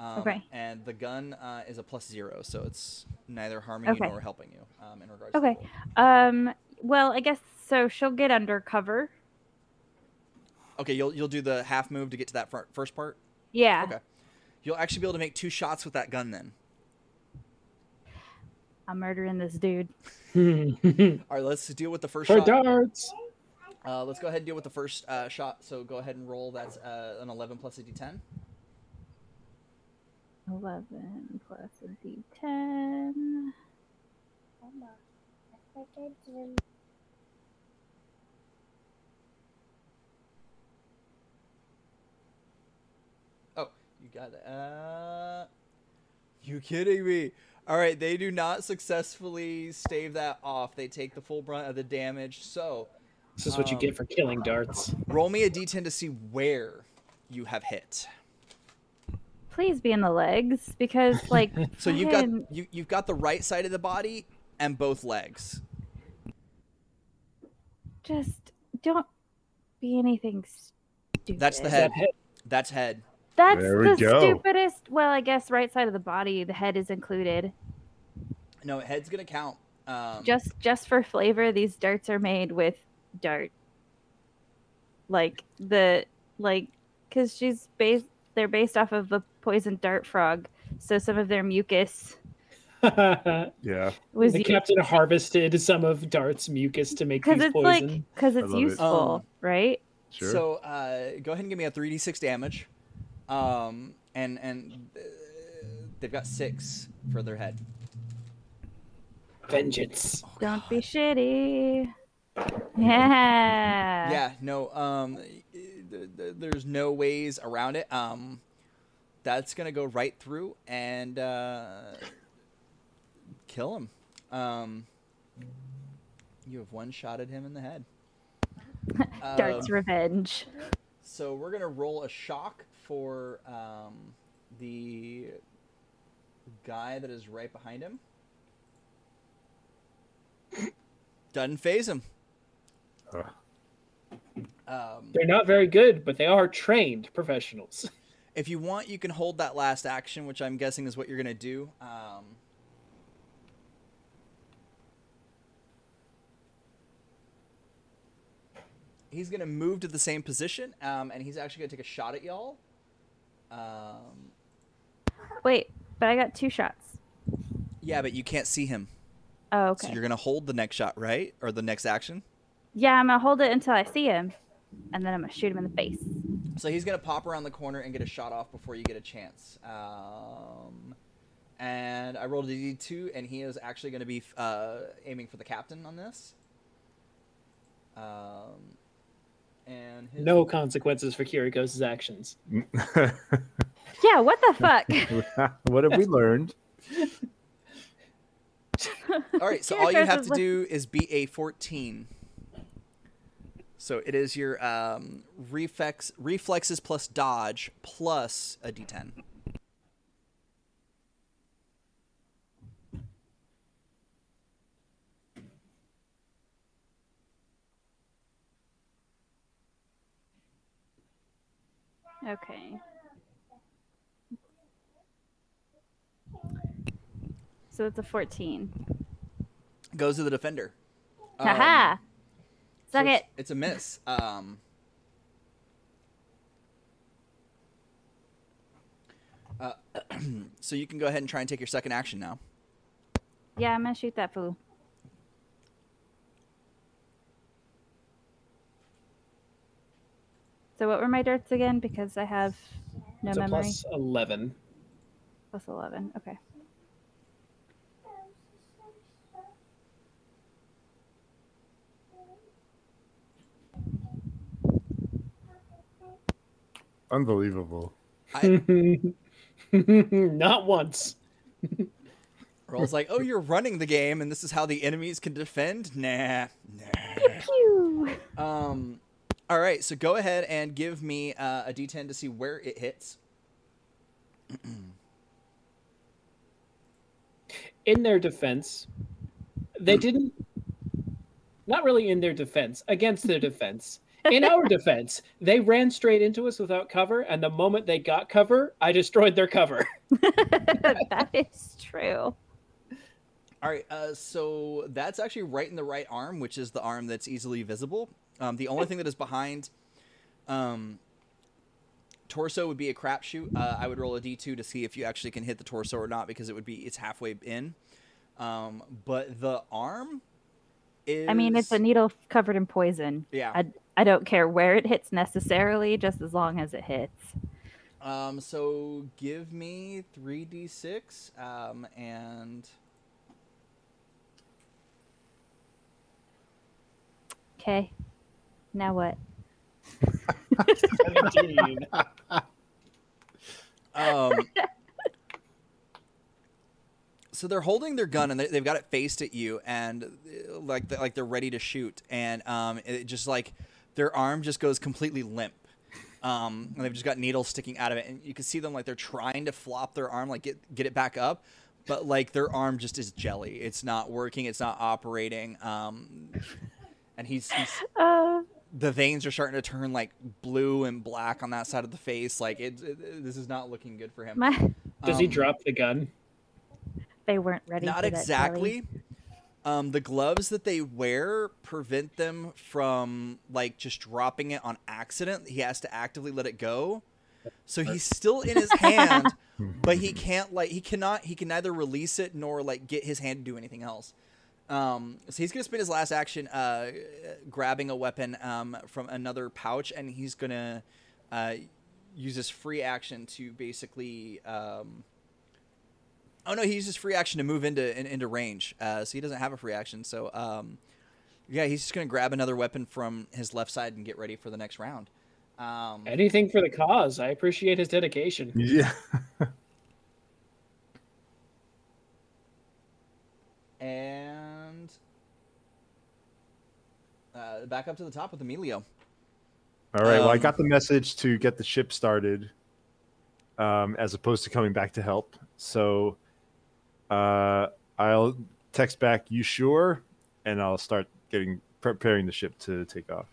Um, Okay. And the gun uh, is a plus zero, so it's neither harming Okay. you nor helping you um, in regards. Okay. To the roll. um well, I guess so she'll get under cover. Okay, you'll you'll do the half move to get to that fir- first part. Yeah. Okay. You'll actually be able to make two shots with that gun then. I'm murdering this dude. All right, let's deal with the first For shot. darts. Uh, let's go ahead and deal with the first uh, shot. So go ahead and roll. That's uh, an 11 plus a d10. 11 plus a d10. Oh, you got it. Uh, you kidding me? All right, they do not successfully stave that off. They take the full brunt of the damage. So This is what you Um, get for killing darts. roll me a d10 to see where you have hit. Please be in the legs because, like, So you've got you, you've got the right side of the body and both legs. just don't be anything stupid. That's the head. that hit? That's head. That's There we the go. stupidest. Well, I guess right side of the body, the head is included. No, head's gonna count. Um, Just just for flavor, these darts are made with dart. Like the like, because she's based. They're based off of the poison dart frog, so some of their mucus Yeah. was used captain harvested some of dart's mucus to make because these it's poison. like because it's love it. useful, Um, right? Sure. So uh, go ahead and give me a three d six damage, um, and and uh, they've got six for their head. Vengeance. Don't be shitty. Yeah. yeah, no, um, th- th- there's no ways around it. Um, that's gonna go right through and uh, kill him. Um, you have one shot at him in the head. Dart's Um, revenge. So we're gonna roll a shock for um, the guy that is right behind him. Doesn't phase him. Um, They're not very good, but they are trained professionals. if you want, you can hold that last action, which I'm guessing is what you're gonna do. Um, he's gonna move to the same position, um, and he's actually gonna take a shot at y'all. Um, Wait, but I got two shots. yeah, but you can't see him, Oh, okay. so you're gonna hold the next shot, right, or the next action. Yeah, I'm gonna hold it until I see him, and then I'm gonna shoot him in the face. So he's gonna pop around the corner and get a shot off before you get a chance. Um, and I rolled a d2, and he is actually gonna be uh, aiming for the captain on this. Um, and his, No consequences for Kiriko's actions. Yeah, what the fuck? what have we learned? All right, so all you have to do is beat a 14. So it is your um, reflex reflexes plus dodge plus a d10. Okay. So it's a 14. Goes to the defender. Um, Haha! so Suck it's, it. It's a miss. Um, uh, so you can go ahead and try and take your second action now. Yeah, I'm gonna shoot that fool. So what were my darts again? Because I have no it's a memory. plus 11. Plus 11. Okay. Unbelievable. I, Not once. Earl's like, oh, you're running the game, and this is how the enemies can defend? Nah, nah. Pew! Um, all right, so go ahead and give me uh, a d10 to see where it hits. In their defense, they didn't. Not really in their defense, against their defense. In our defense, they ran straight into us without cover, and the moment they got cover, I destroyed their cover. that is true. All right, uh, so that's actually right in the right arm, which is the arm that's easily visible. Um, the only thing that is behind um, torso would be a crapshoot. Uh, I would roll a d2 to see if you actually can hit the torso or not, because it would be it's halfway in. Um, but the arm is. I mean, it's a needle covered in poison. Yeah. I, I don't care where it hits necessarily, just as long as it hits. Um, so give me three d six, um, and Okay. Now what? 17. um. So they're holding their gun and they, they've got it faced at you, and uh, like like they're ready to shoot, and um, it just like their arm just goes completely limp. Um, and they've just got needles sticking out of it, and you can see them like they're trying to flop their arm, like get get it back up, but like their arm just is jelly. It's not working. It's not operating. Um, and he's, he's Uh, the veins are starting to turn like blue and black on that side of the face. Like it, it this is not looking good for him. my, Does he Um, drop the gun? they weren't ready. Not for that, Kelly. exactly. Um, the gloves that they wear prevent them from like just dropping it on accident. He has to actively let it go. So he's still in his hand, but he can't like he cannot he can neither release it nor like get his hand to do anything else. Um, so he's gonna spend his last action uh, grabbing a weapon um, from another pouch, and he's gonna uh, use his free action to basically. Um, oh no, he uses free action to move into in, into range. Uh, so he doesn't have a free action. So um, Yeah, he's just gonna grab another weapon from his left side and get ready for the next round. Um, Anything for the cause. I appreciate his dedication. Yeah. and uh, back up to the top with Emilio. All right. well, I Um, got the message to get the ship started, um, as opposed to coming back to help. So, uh, I'll text back. You sure? And I'll start getting preparing the ship to take off.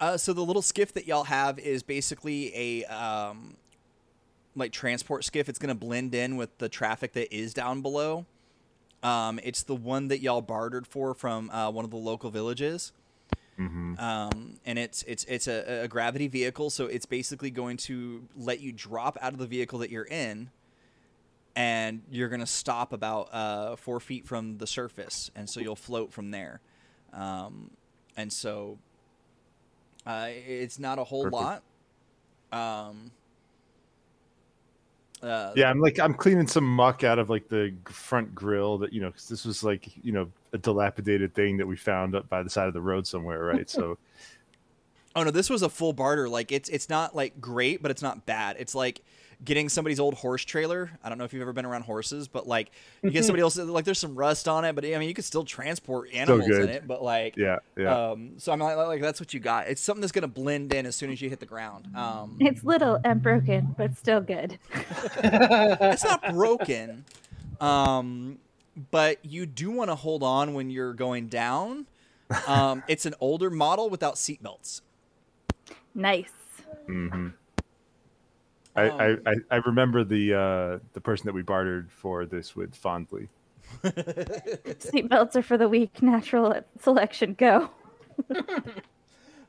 Uh, so the little skiff that y'all have is basically a um, like transport skiff. It's gonna blend in with the traffic that is down below. Um, it's the one that y'all bartered for from uh, one of the local villages. Mm-hmm. um, and it's it's it's a, a gravity vehicle, so it's basically going to let you drop out of the vehicle that you're in, and you're going to stop about uh, four feet from the surface, and so you'll float from there, um, and so uh, it's not a whole Perfect. lot. Um, uh, Yeah, I'm like I'm cleaning some muck out of like the front grill that you know 'cause this was like you know a dilapidated thing that we found up by the side of the road somewhere, right? So Oh no, this was a full barter. Like it's it's not like great, but it's not bad. It's like getting somebody's old horse trailer. I don't know if you've ever been around horses, but like you get somebody else like there's some rust on it, but I mean you could still transport animals in it. But like yeah, yeah. um so I'm like, like that's what you got. It's something that's gonna blend in as soon as you hit the ground. Um It's little and broken, but still good. it's not broken. Um but you do want to hold on when you're going down. Um it's an older model without seatbelts. Nice. hmm I, I, Um, I I remember the uh, the person that we bartered for this with fondly. Seatbelts are for the weak. Natural selection. Go.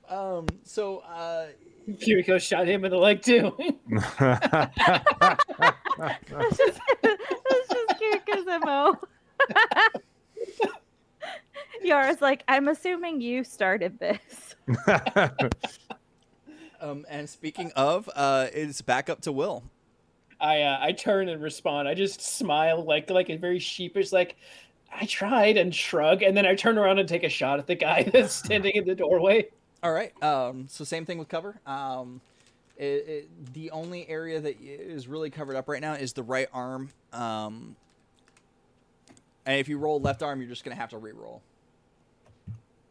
Um so uh Kiriko shot him in the leg too. That's just, that's just Kiriko's MO. Yara's like, I'm assuming you started this. Um, and speaking of, uh, it's back up to Will. I uh, I turn and respond. I just smile like like a very sheepish like I tried and shrug, and then I turn around and take a shot at the guy that's standing in the doorway. All right. Um, so same thing with cover. Um, it, it, the only area that is really covered up right now is the right arm. Um, and if you roll left arm, you're just gonna have to re-roll.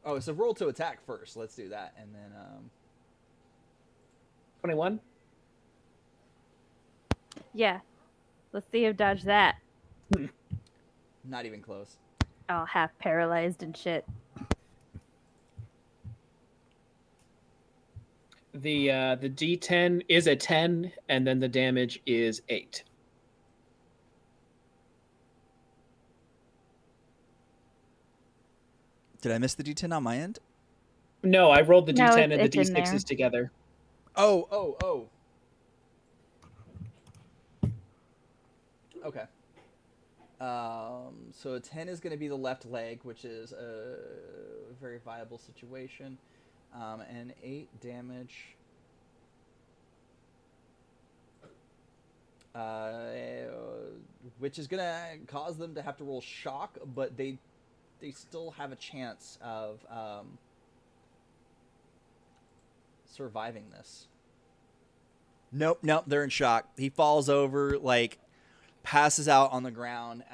Oh, so roll to attack first. Let's do that, and then um, Twenty one. Yeah. Let's see him dodge that. not even close. All half paralyzed and shit. The uh, the D10 is a ten, and then the damage is eight. Did I miss the D10 on my end? No, I rolled the No, D10 it's- and the. D6s together. Oh, oh, oh. Okay. Um, so a 10 is going to be the left leg, which is a very viable situation. Um, and 8 damage. Uh, which is going to cause them to have to roll shock, but they they still have a chance of um, surviving this. Nope, nope, they're in shock. He falls over, like passes out on the ground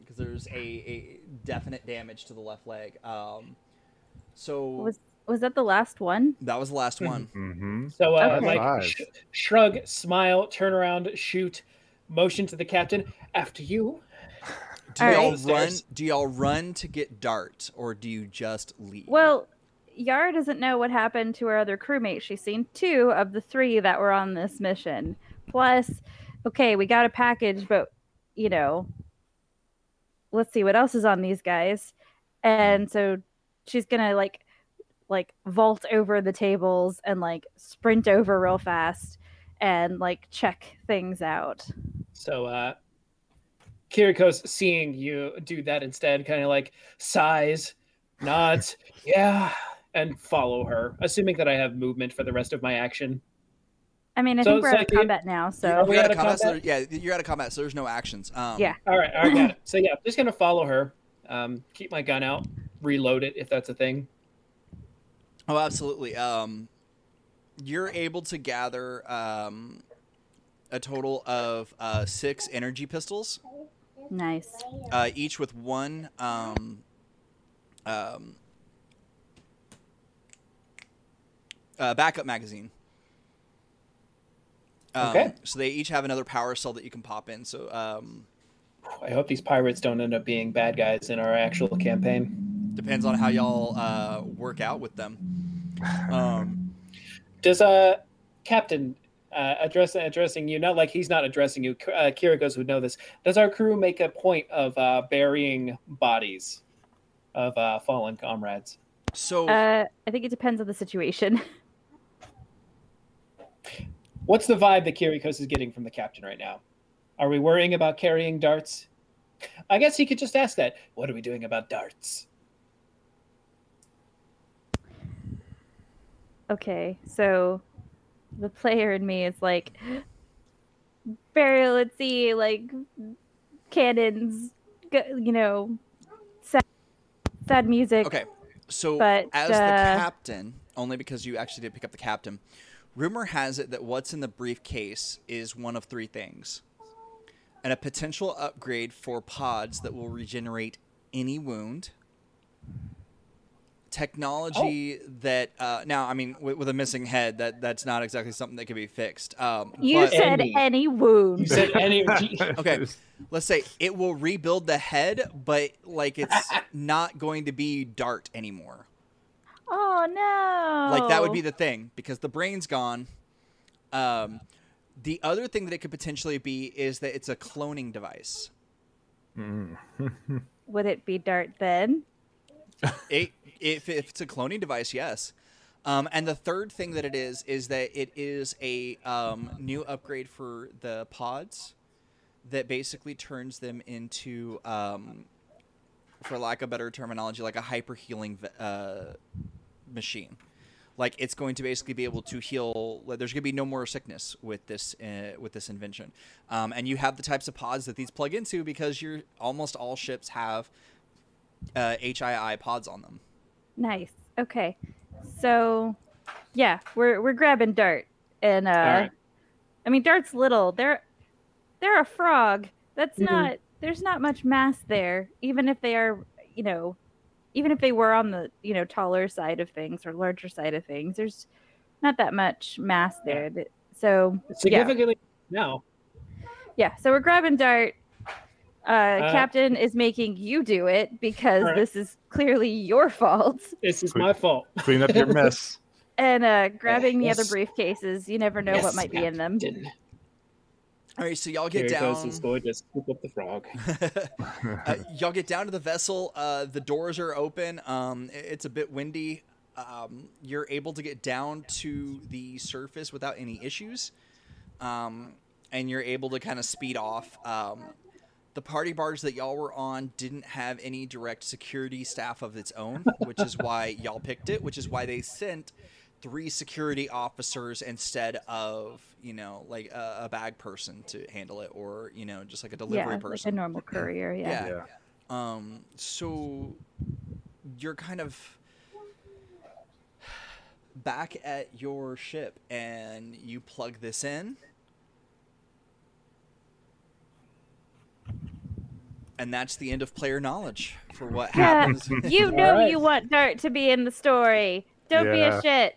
because there's a, a definite damage to the left leg. Um, so Was was that the last one? that was the last one. hmm So uh, Okay. Mike Five. sh- shrug, smile, turn around, shoot, motion to the captain. After you. Do All y'all right. run? Do y'all run to get Dart, or do you just leave? Well, Yara doesn't know what happened to her other crewmates. She's seen two of the three that were on this mission. Plus, okay, we got a package, but you know, let's see what else is on these guys. And so she's gonna like like vault over the tables and like sprint over real fast and like check things out. So uh Kiriko's seeing you do that instead, kind of like sighs, nods, yeah, and follow her, assuming that I have movement for the rest of my action. I mean, I So think we're it's out like of you- combat now, so we you're out out of of combat. So there- yeah, you're out of combat, so there's no actions. Um, Yeah. All right, all right, got it. So yeah, I'm just gonna follow her. Um, keep my gun out. reload it if that's a thing? Oh, absolutely. Um, you're able to gather um, a total of uh, six energy pistols, Nice. uh, each with one um, um, uh, backup magazine. Um, Okay. So they each have another power cell that you can pop in. So um, I hope these pirates don't end up being bad guys in our actual campaign. depends on how y'all uh, work out with them. Um, Does uh Captain uh, address addressing you? Not like he's not addressing you. Uh, Kirikos would know this. Does our crew make a point of uh, burying bodies of uh, fallen comrades? so Uh, I think it depends on the situation. What's the vibe that Kirikos is getting from the captain right now? Are we worrying about carrying darts? I guess he could just ask that. What are we doing about darts? Okay, so the player in me is like, burial at sea, like cannons, you know, sad, sad music. Okay, so But, as the uh, captain, only because you actually did pick up the captain, rumor has it that what's in the briefcase is one of three things: and a potential upgrade for pods that will regenerate any wound. Technology that uh, now, I mean, with, with a missing head, that that's not exactly something that can be fixed. Um, You but- said Any. any, You wound. said any. Okay. let's say it will rebuild the head, but like it's not going to be Dart anymore. Oh no! Like that would be the thing because the brain's gone. Um, the other thing that it could potentially be is that it's a cloning device. Would it be Dart then? It, if, if it's a cloning device, yes. Um, and the third thing that it is is that it is a um, new upgrade for the pods that basically turns them into, um, for lack of better terminology, like a hyper healing uh, machine. Like it's going to basically be able to heal. There's going to be no more sickness with this uh, with this invention, um, and you have the types of pods that these plug into because you're almost all ships have uh, HII pods on them. Nice. Okay. So, yeah, we're we're grabbing Dart, and uh, right. I mean Dart's little. They're they're a frog. That's Mhm. not. There's not much mass there, even if they are, you know, even if they were on the you know taller side of things or larger side of things. There's not that much mass there. That, so yeah, Significantly now. yeah. So we're grabbing Dart. Uh, Uh, Captain is making you do it because Alright. this is clearly your fault. This is my fault. Clean up your mess. And uh, grabbing the other briefcases. You never know what Yes, might be in them. All right, so y'all get Kirikos down. is going to scoop up the frog. uh, y'all get down to the vessel. Uh, the doors are open. Um, it's a bit windy. Um, you're able to get down to the surface without any issues, um, and you're able to kind of speed off. Um, the party barge that y'all were on didn't have any direct security staff of its own, which is why y'all picked it. Which is why they sent three security officers instead of you know like a, a bag person to handle it, or you know just like a delivery yeah, person. like a normal courier. Yeah. Yeah. Um, so you're kind of back at your ship and you plug this in. And that's the end of player knowledge for what Yeah. happens. You know Alright. you want Dart to be in the story. Don't be a shit.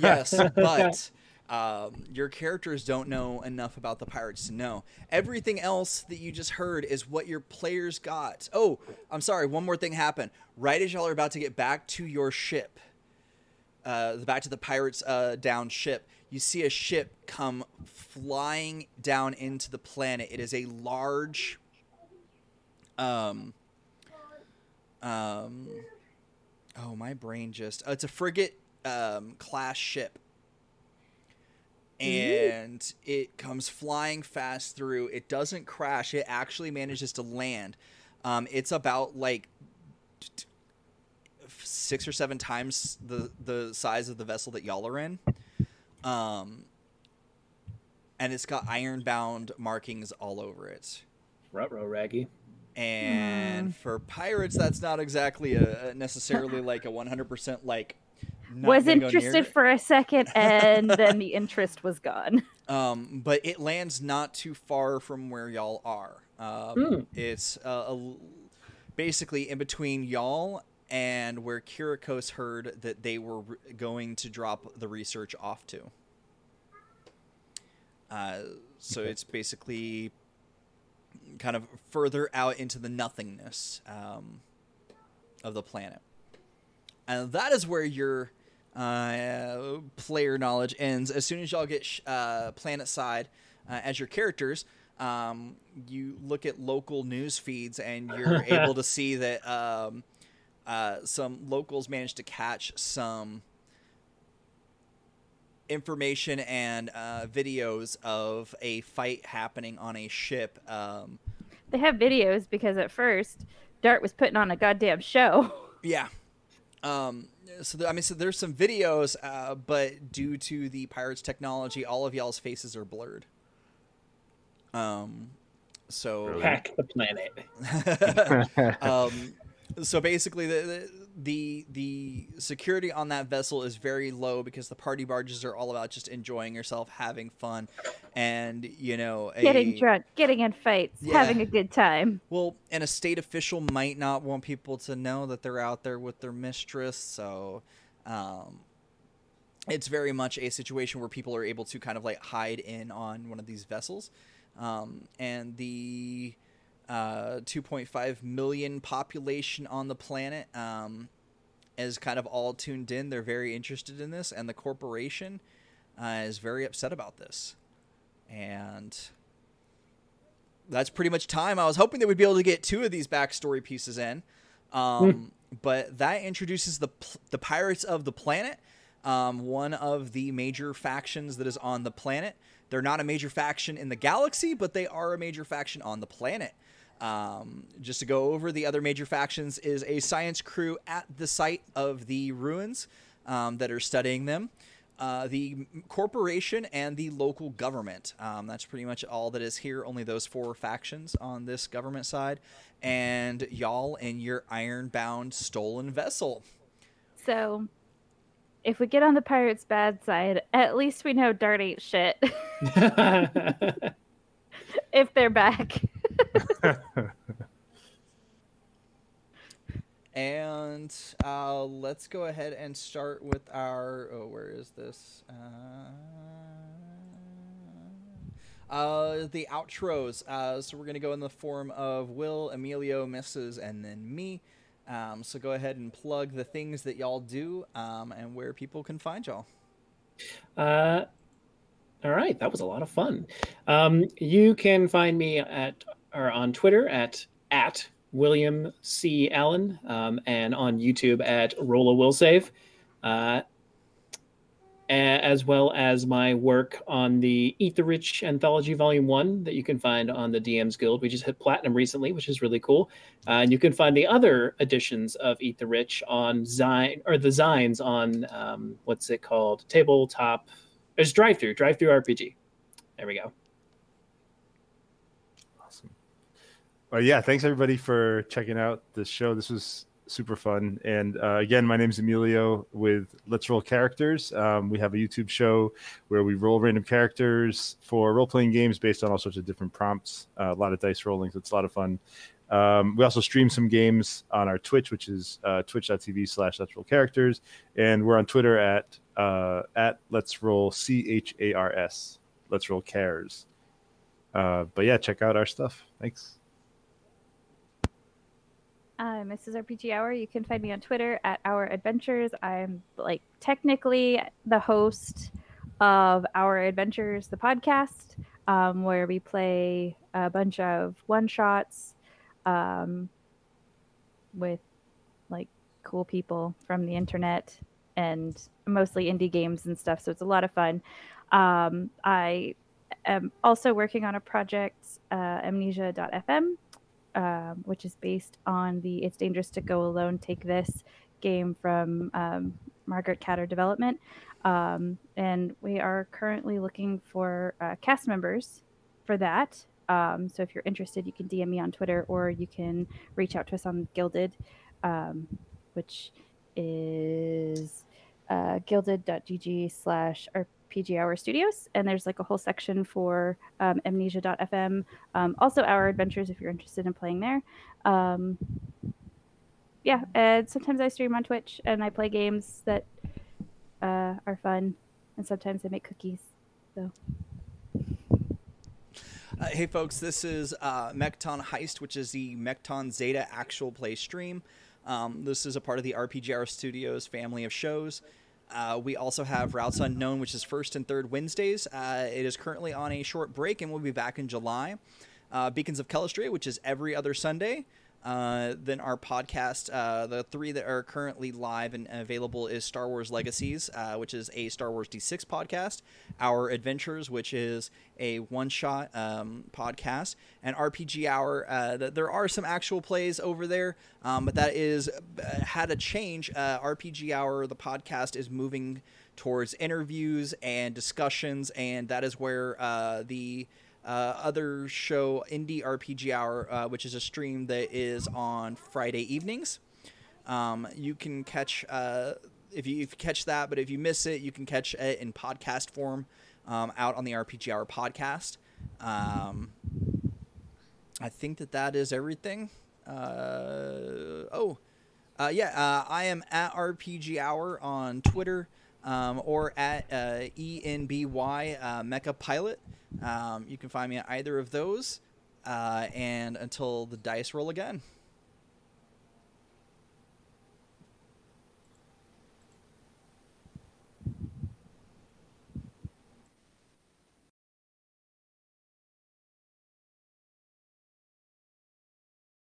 Yes, but um, your characters don't know enough about the pirates to know. Everything else that you just heard is what your players got. Oh, I'm sorry. One more thing happened. Right as y'all are about to get back to your ship, uh, back to the pirates' uh, down ship, you see a ship come flying down into the planet. It is a large, um, um, oh my brain just. Uh, it's a frigate um, class ship, and it comes flying fast through. It doesn't crash. It actually manages to land. Um, it's about like t- t- six or seven times the the size of the vessel that y'all are in. Um, and it's got iron bound markings all over it. Rutro Raggy. and for pirates, that's not exactly a, a necessarily like a 100% like. Not was gonna go near interested for a second, and then the interest was gone. Um, but it lands not too far from where y'all are. Um, Hmm. It's uh, a l- basically in between y'all and where Kirikos heard that they were re- going to drop the research off to. Uh, so it's basically kind of further out into the nothingness um, of the planet. And that is where your uh, player knowledge ends. As soon as y'all get sh- uh, planet side uh, as your characters, um, you look at local news feeds and you're able to see that um, uh, some locals managed to catch some information and uh, videos of a fight happening on a ship. Um, They have videos because at first Dart was putting on a goddamn show. Yeah. Um, so there, I mean, so there's some videos, uh, but due to the pirates' technology, all of y'all's faces are blurred. Um, so Hack the planet. um, so basically, the, the the security on that vessel is very low because the party barges are all about just enjoying yourself, having fun, and you know, a, getting drunk, getting in fights, Yeah. having a good time. Well, and a state official might not want people to know that they're out there with their mistress, so um, it's very much a situation where people are able to kind of like hide in on one of these vessels. Um, and the uh, 2.5 million population on the planet um, is kind of all tuned in. They're very interested in this, and the corporation uh, is very upset about this. And that's pretty much time. I was hoping that we'd be able to get two of these backstory pieces in, um, but that introduces the the pirates of the planet, um, one of the major factions that is on the planet. They're not a major faction in the galaxy, but they are a major faction on the planet. Um, just to go over the other major factions is a science crew at the site of the ruins um, that are studying them uh, the corporation and the local government. Um, that's pretty much all that is here. Only those four factions on this government side, and y'all in your iron-bound stolen vessel. So, if we get on the pirates' bad side, at least we know Dart ain't shit. if they're back. And uh, let's go ahead and start with our. Oh, where is this? Uh, uh, the outros. Uh, so we're gonna go in the form of Will, Emilio, Mrs., and then me. Um, so go ahead and plug the things that y'all do um, and where people can find y'all. Uh, all right, that was a lot of fun. Um, you can find me at or on Twitter at at William C Allen um, and on YouTube at Rolla Will Save, uh, as well as my work on the Eat the Rich Anthology Volume One that you can find on the DM's Guild. We just hit platinum recently, which is really cool. Uh, and you can find the other editions of Eat the Rich on Zine or the Zines on um, what's it called? Tabletop. There's Drive Through, DriveThruRPG. There we go. Well, yeah, thanks everybody for checking out the show. This was super fun. And uh, again, my name is Emilio with Let's Roll Characters. Um, we have a YouTube show where we roll random characters for role playing games based on all sorts of different prompts, uh, a lot of dice rolling. So it's a lot of fun. Um, we also stream some games on our Twitch, which is uh, twitch.tv slash Let's Roll Characters. And we're on Twitter at, uh, at Let's Roll C H A R S, Let's Roll Chars. Uh, but yeah, check out our stuff. Thanks. Uh, Mrs. RPG Hour. You can find me on Twitter at Hour Adventures. I'm like technically the host of Hour Adventures, the podcast, um, where we play a bunch of one shots um, with like cool people from the internet and mostly indie games and stuff. So it's a lot of fun. Um, I am also working on a project, uh, amnesia.fm um, which is based on the It's Dangerous to Go Alone, Take This game from um, Margaret Catter Development. Um, and we are currently looking for uh, cast members for that. Um, so if you're interested, you can DM me on Twitter or you can reach out to us on Guilded, um, which is uh, guilded.gg slash RPG Hour Studios. And there's like a whole section for um, amnesia.fm. Um, also, Hour Adventures if you're interested in playing there. Um, yeah, and sometimes I stream on Twitch and I play games that uh, are fun. And sometimes I make cookies. So. Uh, hey, folks, this is uh, Heist, which is the Mekton Zeta actual play stream. Um, this is a part of the RPG Hour Studios family of shows. Uh, we also have Routes Unknown, which is first and third Wednesdays. Uh, it is currently on a short break and we'll be back in July. Uh, Beacons of Kellestria, which is every other Sunday. Uh, then our podcast, uh, the three that are currently live and available is Star Wars Legacies, uh, which is a Star Wars D6 podcast, Hour Adventures, which is a one-shot um, podcast, and RPG Hour. Uh, th- there are some actual plays over there, um, but that is uh, had a change. RPG Hour, the podcast, is moving towards interviews and discussions, and that is where the uh, other show, Indie RPG Hour, uh, which is a stream that is on Friday evenings. Um, you can catch uh, if you, if you catch that, but if you miss it, you can catch it in podcast form um, out on the RPG Hour podcast. Um, I think that that is everything. Uh, oh, uh, yeah, uh, I am at RPG Hour on Twitter um, or at ENBY Mecha Pilot. Um, you can find me at either of those. Uh, and until the dice roll again.